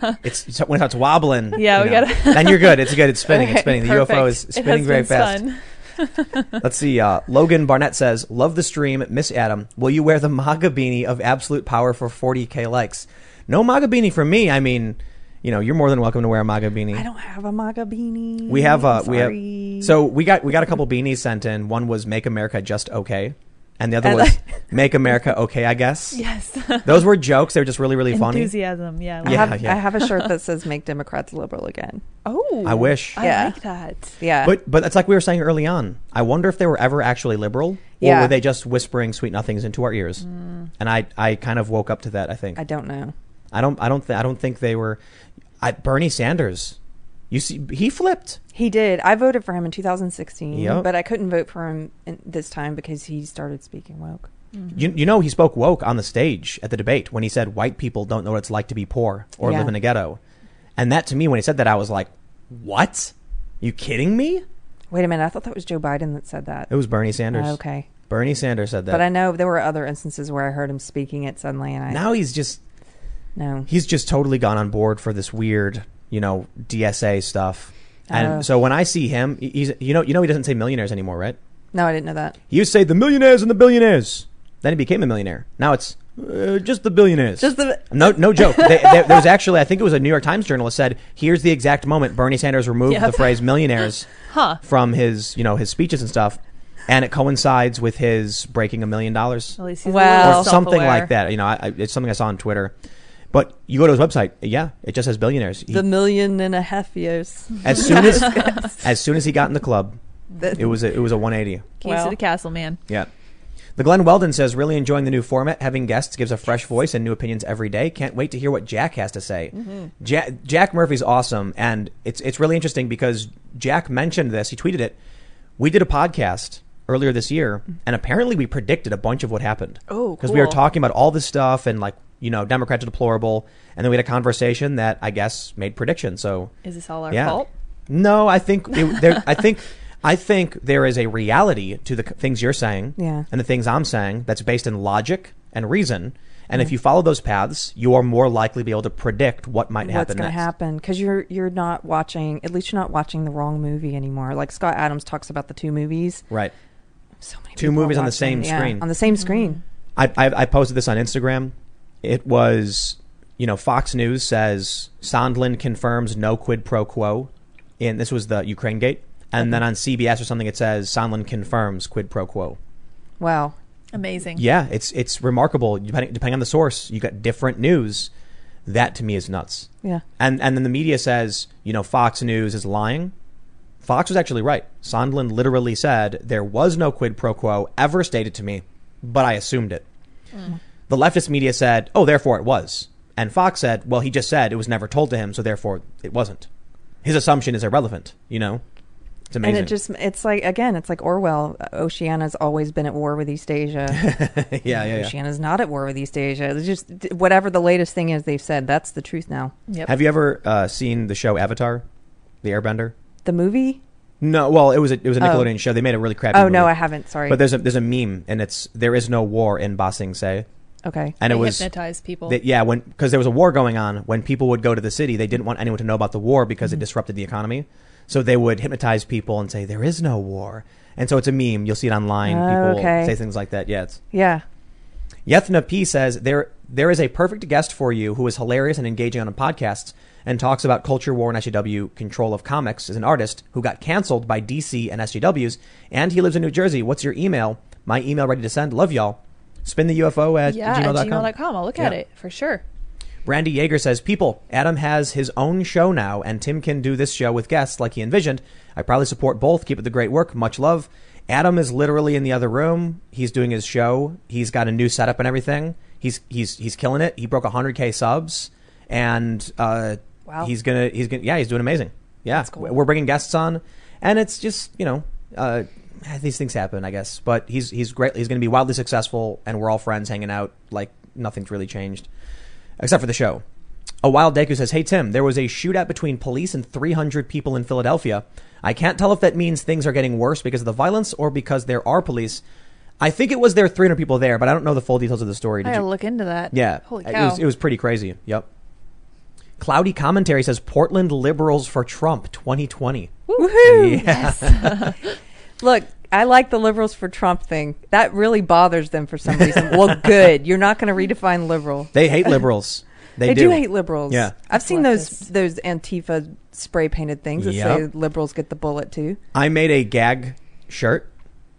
Yep. it's it's- when it's wobbling.
Yeah,
you
we
know,
gotta-
Then you're good. It's good. It's spinning. It's spinning. The UFO is
It
spinning
has
very
been
fast.
spun.
Let's see. Uh, Logan Barnett says, "Love the stream, Miss Adam. Will you wear the MAGA beanie of absolute power for 40k likes? No MAGA beanie for me. I mean, you know, you're more than welcome to wear a MAGA beanie.
I don't have a MAGA beanie.
we have uh, we have so we got we got a couple beanies sent in. One was "Make America Just Okay," and the other
And
was "Make America Okay." I guess
Yes.
those were jokes. They were just really, really funny.
Enthusiasm. Yeah.
I
Yeah,
have
yeah.
I have a shirt that says "Make Democrats Liberal Again."
Oh.
I wish.
I
Yeah.
like that.
Yeah,
But but it's like we were saying early on. I wonder if they were ever actually liberal, or
Yeah.
were they just whispering sweet nothings into our ears? And I I kind of woke up to that. I think
I don't know.
I don't I don't th- I don't think they were. I, Bernie Sanders, you see, he flipped.
He did. I voted for him in 2016,
Yep.
but I couldn't vote for him in, this time because he started speaking woke. Mm-hmm.
You you know he spoke woke on the stage at the debate when he said white people don't know what it's like to be poor or
Yeah.
live in a ghetto, and that to me when he said that I was like, what? You kidding me?
Wait a minute, I thought that was Joe Biden that said that.
It was Bernie Sanders.
Oh, okay,
Bernie Sanders said that.
but I know there were other instances where I heard him speaking it suddenly, and I
now he's just
no.
he's just totally gone on board for this weird, you know, DSA stuff. And
Oh.
so when I see him, he's you know you know he doesn't say millionaires anymore, right?
No, I didn't know that.
He used to say the millionaires and the billionaires. Then he became a millionaire. Now it's uh, just the billionaires.
Just the
no, no joke. they, they, there was actually, I think it was a New York Times journalist said, "Here's the exact moment Bernie Sanders removed
Yep.
the phrase millionaires
Huh.
from his, you know, his speeches and stuff, and it coincides with his breaking a million dollars
At least he's
Wow.
or something like that. You know, I, I, it's something I saw on Twitter. But you go to his website, yeah, it just says billionaires. He-
the million and a half years.
as soon as as soon as he got in the club,
That-
it was a, it was a 180.
Keys
Wow.
to the castle, man.
Yeah. The Glenn Weldon says, really enjoying the new format. Having guests gives a fresh voice and new opinions every day. Can't wait to hear what Jack has to say. Mm-hmm. Ja- Jack Murphy's awesome, and it's it's really interesting because Jack mentioned this. He tweeted it. We did a podcast earlier this year, mm-hmm. and apparently we predicted a bunch of what happened.
Oh,
because we were talking about all this stuff and like you know Democrats are deplorable, and then we had a conversation that I guess made predictions. So
Is this all our
Yeah.
fault?
no, I think it, there. I think I think there is a reality to the things you're saying,
Yeah.
and the things I'm saying that's based in logic and reason. And if you follow those paths, you are more likely to be able to predict what might happen.
What's
happen
going to happen? Because you're you're not watching. At least you're not watching the wrong movie anymore. Like Scott Adams talks about the two movies.
Right.
So many
Two movies on the
watching-
same
yeah,
screen.
on the same mm-hmm. screen.
I, I I posted this on Instagram. It was, you know, Fox News says Sondland confirms no quid pro quo, and this was the Ukraine gate. And then on CBS or something, it says Sondland confirms quid pro quo.
Wow.
Amazing.
Yeah, it's it's remarkable. Depending depending on the source, you got different news. That to me is nuts.
Yeah.
And and then the media says, you know, Fox News is lying. Fox was actually right. Sondland literally said there was no quid pro quo ever stated to me, but I assumed it. Hmm. The leftist media said, "Oh, therefore it was." And Fox said, "Well, he just said it was never told to him, so therefore it wasn't." His assumption is irrelevant, you know? It's amazing.
And it just it's like again, it's like Orwell. Oceania's always been at war with East Asia.
yeah, yeah, yeah.
Oceania's not at war with East Asia. It's just whatever the latest thing is they've said, that's the truth now.
Yep.
Have you ever uh, seen the show Avatar, the Airbender?
The movie?
No, well, it was a, it was a
Oh.
Nickelodeon show. They made a really crappy. Movie.
Oh no. I haven't. Sorry.
But there's a there's a meme, and it's there is no war in Ba Sing Se,
okay.
and
they
it was
hypnotize people.
that- yeah when because there was a war going on. When people would go to the city, they didn't want anyone to know about the war because
Mm-hmm.
it disrupted the economy. So they would hypnotize people and say there is no war, and so it's a meme. You'll see it online.
Oh,
people
okay.
say things like that. Yeah, it's
Yeah.
Yethna P says there there is a perfect guest for you who is hilarious and engaging on a podcast and talks about culture war and SJW control of comics is an artist who got canceled by DC and SJWs and he lives in New Jersey. What's your email? My email ready to send. Love y'all. Spin the UFO at
yeah, at
gmail.com.
gmail.com. I'll look at it for sure.
Brandy Yeager says, People, Adam has his own show now, and Tim can do this show with guests like he envisioned. I probably support both. Keep up the great work. Much love. Adam is literally in the other room. He's doing his show. He's got a new setup and everything. He's he's he's killing it. He broke 100k subs, and uh,
Wow.
he's gonna he's gonna yeah he's doing amazing. Yeah,
cool.
we're bringing guests on, and it's just you know uh, Eh, these things happen, I guess. But he's he's great. He's gonna be wildly successful, and we're all friends hanging out like nothing's really changed except for the show. A wild Deku says, "Hey Tim, there was a shootout between police and 300 people in Philadelphia. I can't tell if that means things are getting worse because of the violence or because there are police. I think it was there 300 people there, but I don't know the full details of the story.
I
Did
gotta
you?
look into that.
Yeah,
Holy
it
cow.
was it was pretty crazy. Yep. Cloudy commentary says Portland liberals for Trump 2020.
Woohoo!
Yeah.
Look, I like the liberals for Trump thing. That really bothers them for some reason. well, good. You're not going to redefine liberal.
They hate liberals. They,
They,
do.
do. hate liberals.
Yeah.
I've seen those
Leftists.
those Antifa spray painted things that
Yep.
say liberals get the bullet too.
I made a gag shirt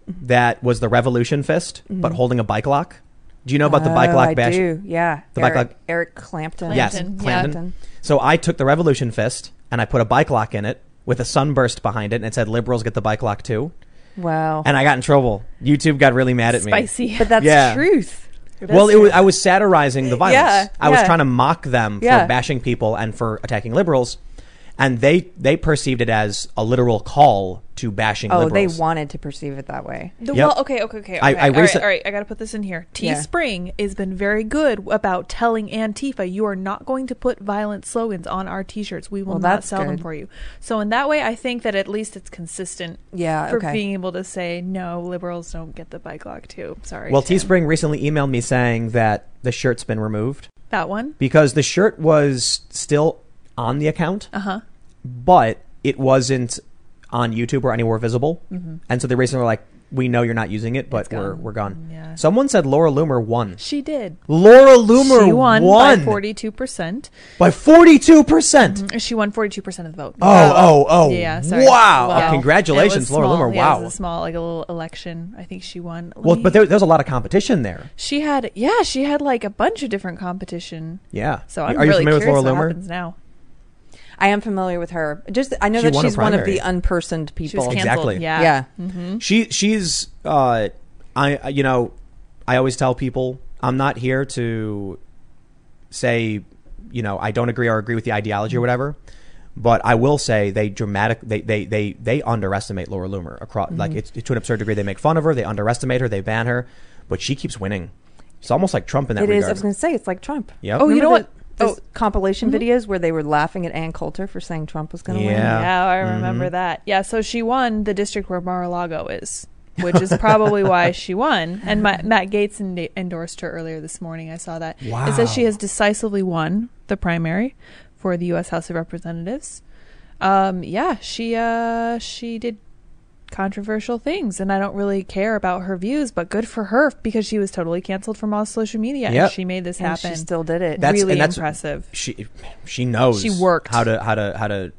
mm-hmm. that was the Revolution Fist, but mm-hmm. holding a bike lock. Do you know about the bike
Oh,
lock
I
bash?
do. Yeah.
The bike
Eric,
lock-
Eric Clanton.
Yes,
Clanton,
Clanton. So I took the Revolution Fist and I put a bike lock in it with a sunburst behind it, and it said "Liberals get the bike lock too."
Wow.
And I got in trouble. YouTube got really mad at me.
Spicy.
but that's
Yeah.
truth.
well, it was, I was satirizing the violence.
Yeah,
I was trying to mock them for
Yeah.
bashing people and for attacking liberals, and they they perceived it as a literal call to bashing
Oh,
liberals.
they wanted to perceive it that way.
The,
Yep.
Well, okay, okay, okay.
I-
okay.
I
all, right,
recent-
all right, I got to put this in here.
Yeah.
Teespring has been very good about telling Antifa, you are not going to put violent slogans on our T-shirts. We will
Well,
not
that's
sell them for you. So in that way, I think that at least it's consistent
Yeah.
for
okay.
being able to say no, liberals don't get the bike lock too. Sorry.
well,
Tim.
Teespring recently emailed me saying that the shirt's been removed
that one.
because the shirt was still on the account,
Uh huh.
but it wasn't on YouTube or anywhere visible.
Mm-hmm.
And so they recently were like, "We know you're not using it, but we're
gone.
we're gone."
Yeah.
Someone said Laura Loomer won.
She did.
Laura Loomer
she won,
won
by forty-two percent.
by forty-two percent.
She won forty-two percent of the vote.
Oh, oh, oh!
Yeah, sorry.
Wow! Congratulations, Laura
small.
Loomer.
Yeah, it was a small, like a little election. I think she won. Let
Well,
me-
but there, there's a lot of competition there.
she had, yeah, she had like a bunch of different competition.
Yeah.
So I'm
Are you
really
familiar with
curious
Laura
what
Loomer?
happens now.
I am familiar with her. Just I know
She
that
won a
she's one of
primary.
the unpersoned
She was
people.
canceled.
Exactly.
Yeah.
Yeah.
hmm
She she's uh I I- you know I always tell people I'm not here to say you know I don't agree or agree with the ideology or whatever. But I will say they dramatic they they they, they underestimate Laura Loomer across
Mm-hmm.
like it's to an absurd degree. They make fun of her, they underestimate her, they ban her, but she keeps winning. It's almost like Trump in that
It is.
regard.
I was going to say it's like Trump.
Yep.
Oh, you know
Remember
what?
The- those
Oh.
compilation
Mhm.
videos where they were laughing at Ann Coulter for saying Trump was going to win.
Yeah.
Yeah, I remember
Mhm.
that. Yeah, so she won the district where Mar-a-Lago is, which is probably why she won. And Ma- Matt Gaetz en- endorsed her earlier this morning. I saw that. Wow. It says she has decisively won the primary for the U.S. House of Representatives. Um, yeah, she uh, she did controversial things, and I don't really care about her views, but good for her because she was totally canceled from all social media,
Yep.
and she made this
And
happen.
she still did it.
That's-
really
and that's-
impressive.
she she knows
She worked.
how to how to how to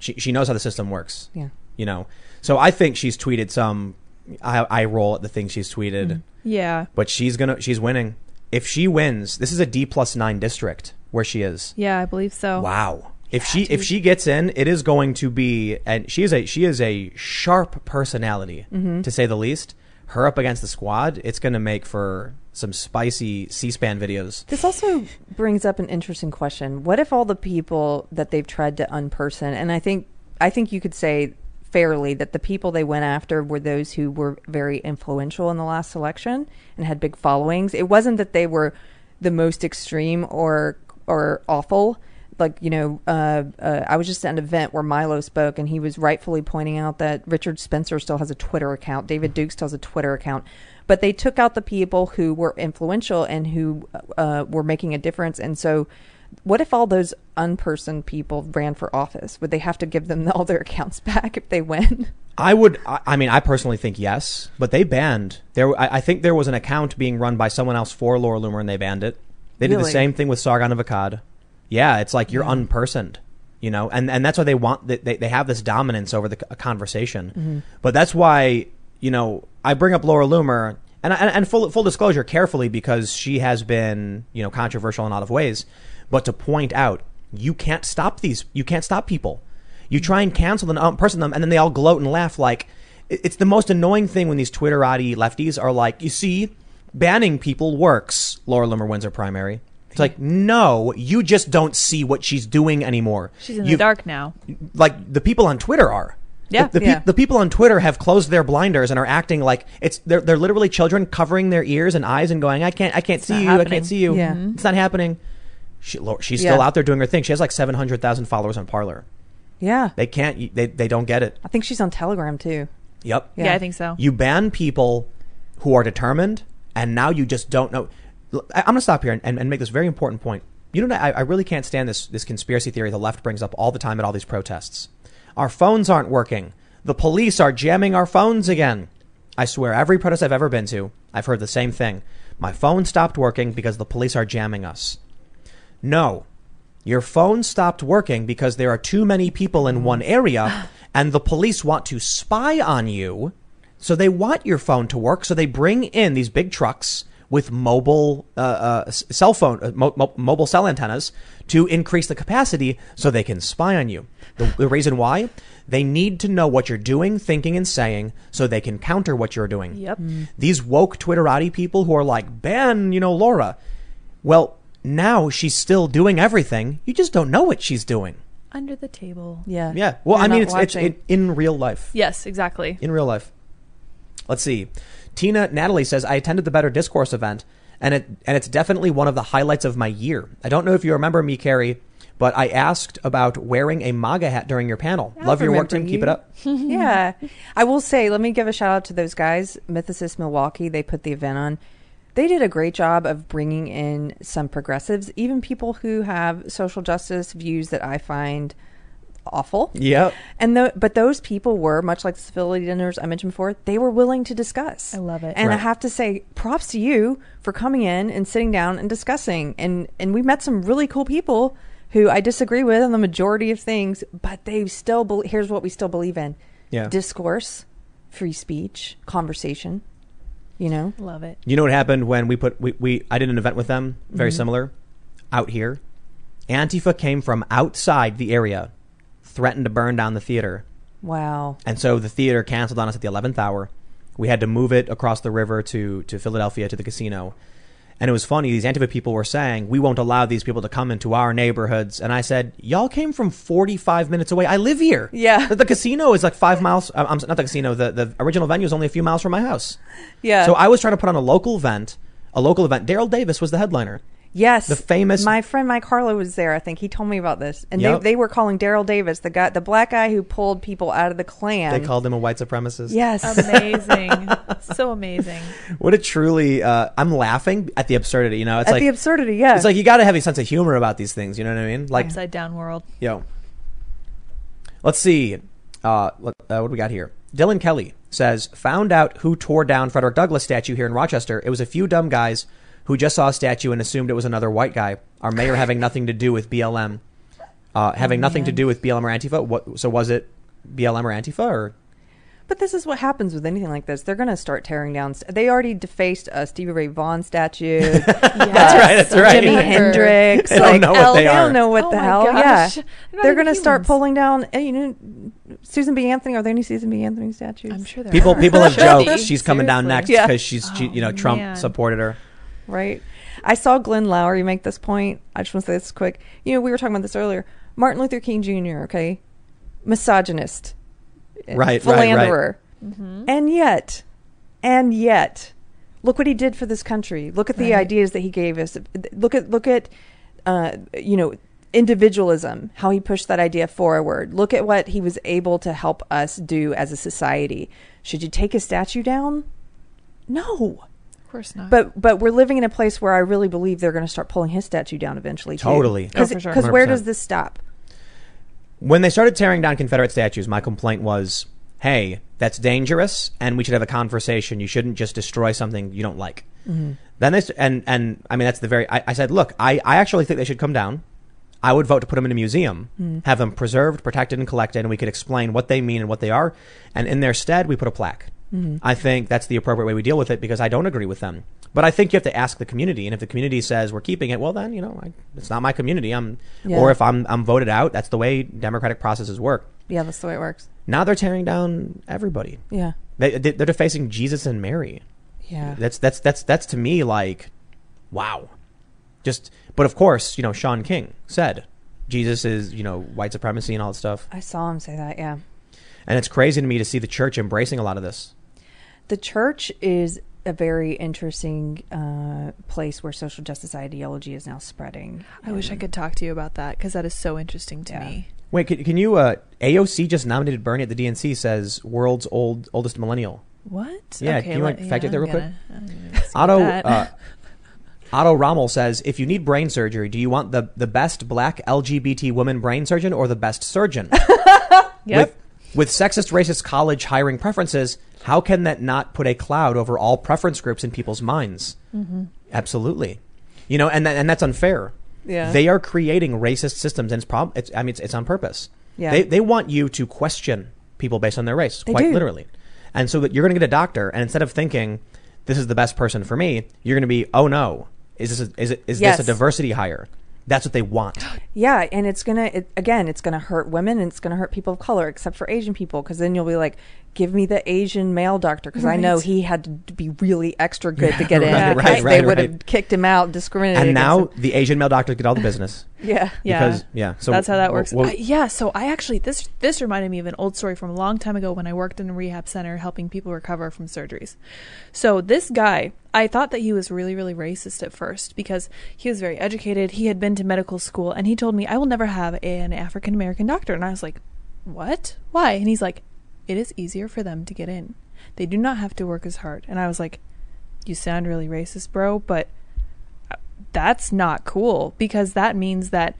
she, she knows how the system works
yeah.
you know so i think she's tweeted some i, I roll at the things she's tweeted
Mm-hmm. Yeah,
but she's gonna she's winning if she wins this is a d plus 9 district where she is
yeah, I believe so.
wow if she if she gets in it is going to be and she is a she is a sharp personality
Mm-hmm.
to say the least her up against the squad it's going to make for some spicy c-span videos
This also brings up an interesting question. What if all the people that they've tried to unperson, and I think I think you could say fairly that the people they went after were those who were very influential in the last election and had big followings. It wasn't that they were the most extreme or or awful. Like you know, uh, uh, I was just at an event where Milo spoke, and he was rightfully pointing out that Richard Spencer still has a Twitter account, David Duke still has a Twitter account, but they took out the people who were influential and who uh, were making a difference. And so, what if all those unpersoned people ran for office? Would they have to give them all their accounts back if they win?
I would. I mean, I personally think yes, but they banned there. I, I think there was an account being run by someone else for Laura Loomer, and they banned it. They did the same thing with Sargon of Akkad. Yeah, it's like you're unpersoned, you know, and and that's why they want they they, they have this dominance over the conversation.
Mm-hmm.
But that's why you know I bring up Laura Loomer, and and, and full full disclosure, carefully because she has been you know controversial in a lot of ways, but to point out you can't stop these. You can't stop people. You try and cancel them, unperson them, and then they all gloat and laugh like it's the most annoying thing when these Twitterati lefties are like, you see, banning people works. Laura Loomer wins her primary. It's like, no, you just don't see what she's doing anymore.
She's in
You-
the dark now.
Like the people on Twitter are.
Yeah.
the, the,
Yeah.
Pe- the people on Twitter have closed their blinders and are acting like it's they're they're literally children covering their ears and eyes and going, I can't I can't see
not
you, I can't see you.
Yeah.
Mm-hmm.
It's not happening. She, Laura- she's still
Yeah.
out there doing her thing. She has like seven hundred thousand followers on Parler.
Yeah,
They can't. They they don't get it.
I think she's on Telegram too.
Yep.
Yeah,
Yeah.
I think so.
You ban people who are determined, and now you just don't know. I'm going to stop here and, and, and make this very important point. You know, I, I really can't stand this this conspiracy theory the left brings up all the time at all these protests. Our phones aren't working. The police are jamming our phones again. I swear, every protest I've ever been to, I've heard the same thing. My phone stopped working because the police are jamming us. No. Your phone stopped working because there are too many people in one area and the police want to spy on you So they want your phone to work. So they bring in these big trucks with mobile uh, uh, cell phone, uh, mo- mo- mobile cell antennas to increase the capacity so they can spy on you. The, the reason why? They need to know what you're doing, thinking, and saying so they can counter what you're doing.
Yep.
These woke Twitterati people who are like, ban, you know, Laura. Well, now she's still doing everything. You just don't know what she's doing.
Under the table.
Yeah.
Yeah. Well,
You're
I mean, it's, it's
watching.
it, in real life.
Yes, exactly.
In real life. Let's see. Tina Natalie says I attended the Better Discourse event, and it and it's definitely one of the highlights of my year. I don't know if you remember me, Carrie, but I asked about wearing a MAGA hat during your panel.
I
Love your work,
remember
Tim. Keep it up.
yeah. I will say, let me give a shout out to those guys, Mythicist Milwaukee. They put the event on. They did a great job of bringing in some progressives, even people who have social justice views that I find awful.
Yep.
And the, but those people were much like the civility dinners I mentioned before. They were willing to discuss.
I love it.
And I have to say, props to you for coming in and sitting down and discussing. And and we met some really cool people who I disagree with on the majority of things, but they still. Be- here's what we still believe in:
Yeah.
discourse, free speech, conversation. You know,
Love it.
You know what happened when we put we, we I did an event with them, very
Mhm.
similar, out here. Antifa came from outside the area, threatened to burn down the theater.
wow.
And so the theater canceled on us at the 11th hour. We had to move it across the river to, to Philadelphia to the casino. And it was funny. These Antifa people were saying, we won't allow these people to come into our neighborhoods. And I said, y'all came from 45 minutes away. I live here.
Yeah.
The, the casino is like five miles. uh, I'm not the casino. The, the original venue is only a few miles from my house.
Yeah.
So I was trying to put on a local event, a local event. Daryl Davis was the headliner.
Yes,
The famous-
My friend Mike Harlow was there. I think he told me about this, and
Yep.
they they were calling Daryl Davis the guy, the black guy who pulled people out of the Klan.
They called him a white supremacist.
Yes,
Amazing. so amazing.
What a truly, uh, I'm laughing at the absurdity, you know? It's
at
like,
the absurdity. Yeah,
it's like you got to have a sense of humor about these things. You know what I mean? Like,
Upside down world.
Yo. Let's see. Uh, let- uh, what do we got here? Dylan Kelly says, found out who tore down Frederick Douglass statue here in Rochester. It was a few dumb guys who just saw a statue and assumed it was another white guy. Our mayor having nothing to do with BLM. Uh, having nothing to do with BLM or Antifa. What, so was it BLM or Antifa or?
But this is what happens with anything like this. They're going to start tearing down. St- they already defaced a Stevie Ray Vaughan statue.
Yes.
That's right, that's right.
Jimi Hendrix.
They don't
like,
know what they
They
are.
don't know what
Oh
the
my
hell.
gosh.
Yeah,
They're not
they're
even
going to start pulling down. uh, You know, Susan B. Anthony. Are there any Susan B. Anthony statues?
I'm sure there
People,
are.
people have joked she's coming down next
Seriously.
Yeah.
because she's, she,
Oh,
you know, Trump
man.
supported her.
Right? I saw Glenn Loury make this point. I just want to say this quick. You know, we were talking about this earlier. Martin Luther King Jr. Okay, misogynist,
Right, right, right.
philanderer,
Mhm.
and yet, and yet, look what he did for this country. Look at the
Right.
ideas that he gave us. Look at look at, uh, you know. Individualism, how he pushed that idea forward. Look at what he was able to help us do as a society. Should you take his statue down? No.
Of course not.
But but we're living in a place where I really believe they're going to start pulling his statue down eventually. Too.
Totally.
Because
Oh, sure.
where does this stop?
When they started tearing down Confederate statues, my complaint was, "Hey, that's dangerous, and we should have a conversation. You shouldn't just destroy something you don't like." Mm-hmm. Then they and and I mean that's the very. I, I said, "Look, I I actually think they should come down. I would vote to put them in a museum, mm. have them preserved, protected, and collected, and we could explain what they mean and what they are. And in their stead, we put a plaque. Mm-hmm. I think that's the appropriate way we deal with it because I don't agree with them. But I think you have to ask the community, and if the community says we're keeping it, well, then you know I, it's not my community. I'm,
Yeah.
or if I'm I'm voted out, that's the way democratic processes work.
Yeah, that's the way it works.
Now they're tearing down everybody.
Yeah,
They, they- they're defacing Jesus and Mary.
yeah.
That's that's that's that's to me like, wow. Just, but of course, you know, Shaun King said Jesus is you know white supremacy and all that stuff,
I saw him say that. Yeah,
and it's crazy to me to see the church embracing a lot of this.
The church is a very interesting uh, place where social justice ideology is now spreading.
I wish I could talk to you about that because that is so interesting to
Yeah.
me.
Wait, can, can you? Uh, AOC just nominated Bernie at the DNC. Says world's old oldest millennial.
What?
Yeah, can you, like, fact check that real quick?
gonna- I didn't even see
Otto
that.
uh, Otto Rommel says, if you need brain surgery, do you want the the best black LGBT woman brain surgeon or the best surgeon?
Yep.
With, with sexist, racist college hiring preferences, how can that not put a cloud over all preference groups in people's minds?
Mm-hmm.
Absolutely. You know, and that, and that's unfair.
Yeah.
They are creating racist systems, and it's prob- it's, I mean, it's, it's on purpose.
Yeah.
They, they want you to question people based on their race,
They
quite
do.
literally. And so that you're going to get a doctor, and instead of thinking this is the best person for me, you're going to be, oh no, is this a, is it is
Yes.
this a diversity hire? That's what they want.
Yeah, and it's gonna it, again, it's gonna hurt women and it's gonna hurt people of color, except for Asian people, because then you'll be like, give me the Asian male doctor, because I know he had to be really extra good to get in.
Right, right,
they
right,
would have kicked him out, discriminated.
and now
against
the Asian male doctors get all the business.
yeah,
Yeah.
Because yeah, so
that's how that
wh-
works.
wh-
Uh, yeah, so I actually this this reminded me of an old story from a long time ago when I worked in a rehab center helping people recover from surgeries. So this guy, I thought that he was really really racist at first because he was very educated. He had been to medical school and he told me I will never have an African American doctor and I was like, "What? Why?" And he's like, "It is easier for them to get in. They do not have to work as hard." And I was like, "You sound really racist, bro, but uh, that's not cool because that means that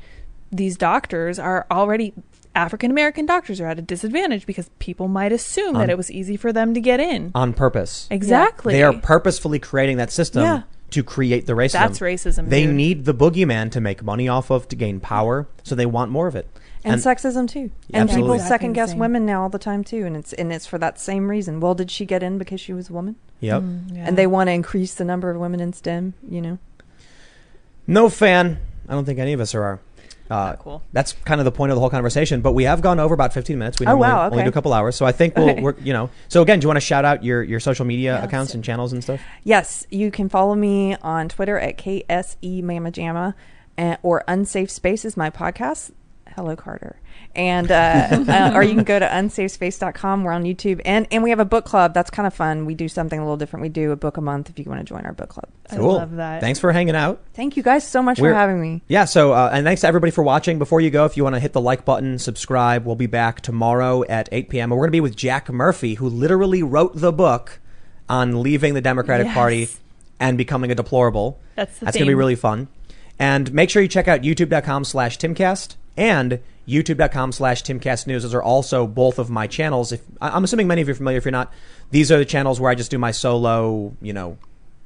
these doctors are already African American doctors are at a disadvantage because people might assume
On-
that it was easy for them to get in.
on purpose.
Exactly.
They are purposefully creating that system
Yeah.
to create the racism.
That's racism.
They
dude.
need the boogeyman to make money off of to gain power, so they want more of it.
and, sexism too.
Yeah,
and
absolutely.
people second guess
Exactly.
women now all the time too, and it's and it's for that same reason. Well, did she get in because she was a woman?
Yep.
Mm, yeah.
And they want to increase the number of women in STEM. You know,
No fan. I don't think any of us are. Uh,
cool.
That's kind of the point of the whole conversation. But we have gone over about 15 minutes. We
Oh,
normally
wow,
only
okay.
do a couple hours. So I think we'll,
Okay.
we're, you know. So again, do you want to shout out your, your social media
Yes.
accounts and channels and stuff?
Yes, you can follow me on Twitter at KSE Mama Jamma and, or Unsafe Spaces, my podcast. Hello, Carter. And, uh, uh, or you can go to unsafespace.com. We're on YouTube. And, and we have a book club. That's kind of fun. We do something a little different. We do a book a month if you want to join our book club.
I
Cool.
love that.
Thanks for hanging out.
Thank you guys so much
We're-
for having me.
Yeah, so uh, and thanks to everybody for watching. Before you go, if you want to hit the like button, subscribe. We'll be back tomorrow at 8 p.m. And we're going to be with Jack Murphy, who literally wrote the book on leaving the Democratic
Yes.
Party and becoming a deplorable.
That's the
That's going to be really fun. And make sure you check out youtube.com slash timcast and youtube.com slash timcast news. Those are also both of my channels. If I'm assuming many of you are familiar. If you're not, these are the channels where I just do my solo, you know,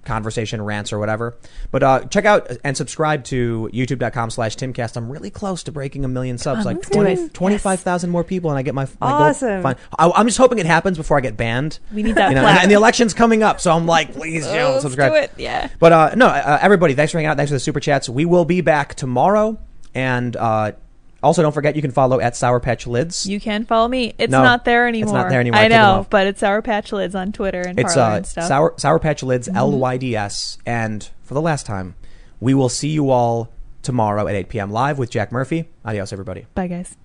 conversation rants or whatever. But uh, check out and subscribe to youtube.com slash timcast. I'm really close to breaking a million subs, like
let's
20
it.
25,000 more people, and I get my, my
Awesome.
goal. I, I'm just hoping it happens before I get banned.
We need that
You know, and, and the election's coming up, so I'm like, please,
Oh, let's
subscribe.
do it. Yeah.
But uh, no, uh, everybody, thanks for hanging out. Thanks for the super chats. We will be back tomorrow, and uh, also don't forget you can follow at Sour Patch Lyds.
You can follow me. It's
No,
not there anymore.
it's not there anymore. I
I
took it
know,
off.
but it's Sour Patch Lyds on Twitter and
it's
Parler
uh,
and stuff. Mm-hmm.
Sour Sour Patch Lyds L Y D S. And for the last time, we will see you all tomorrow at 8 p.m. live with Jack Murphy. Adios, everybody.
Bye, guys.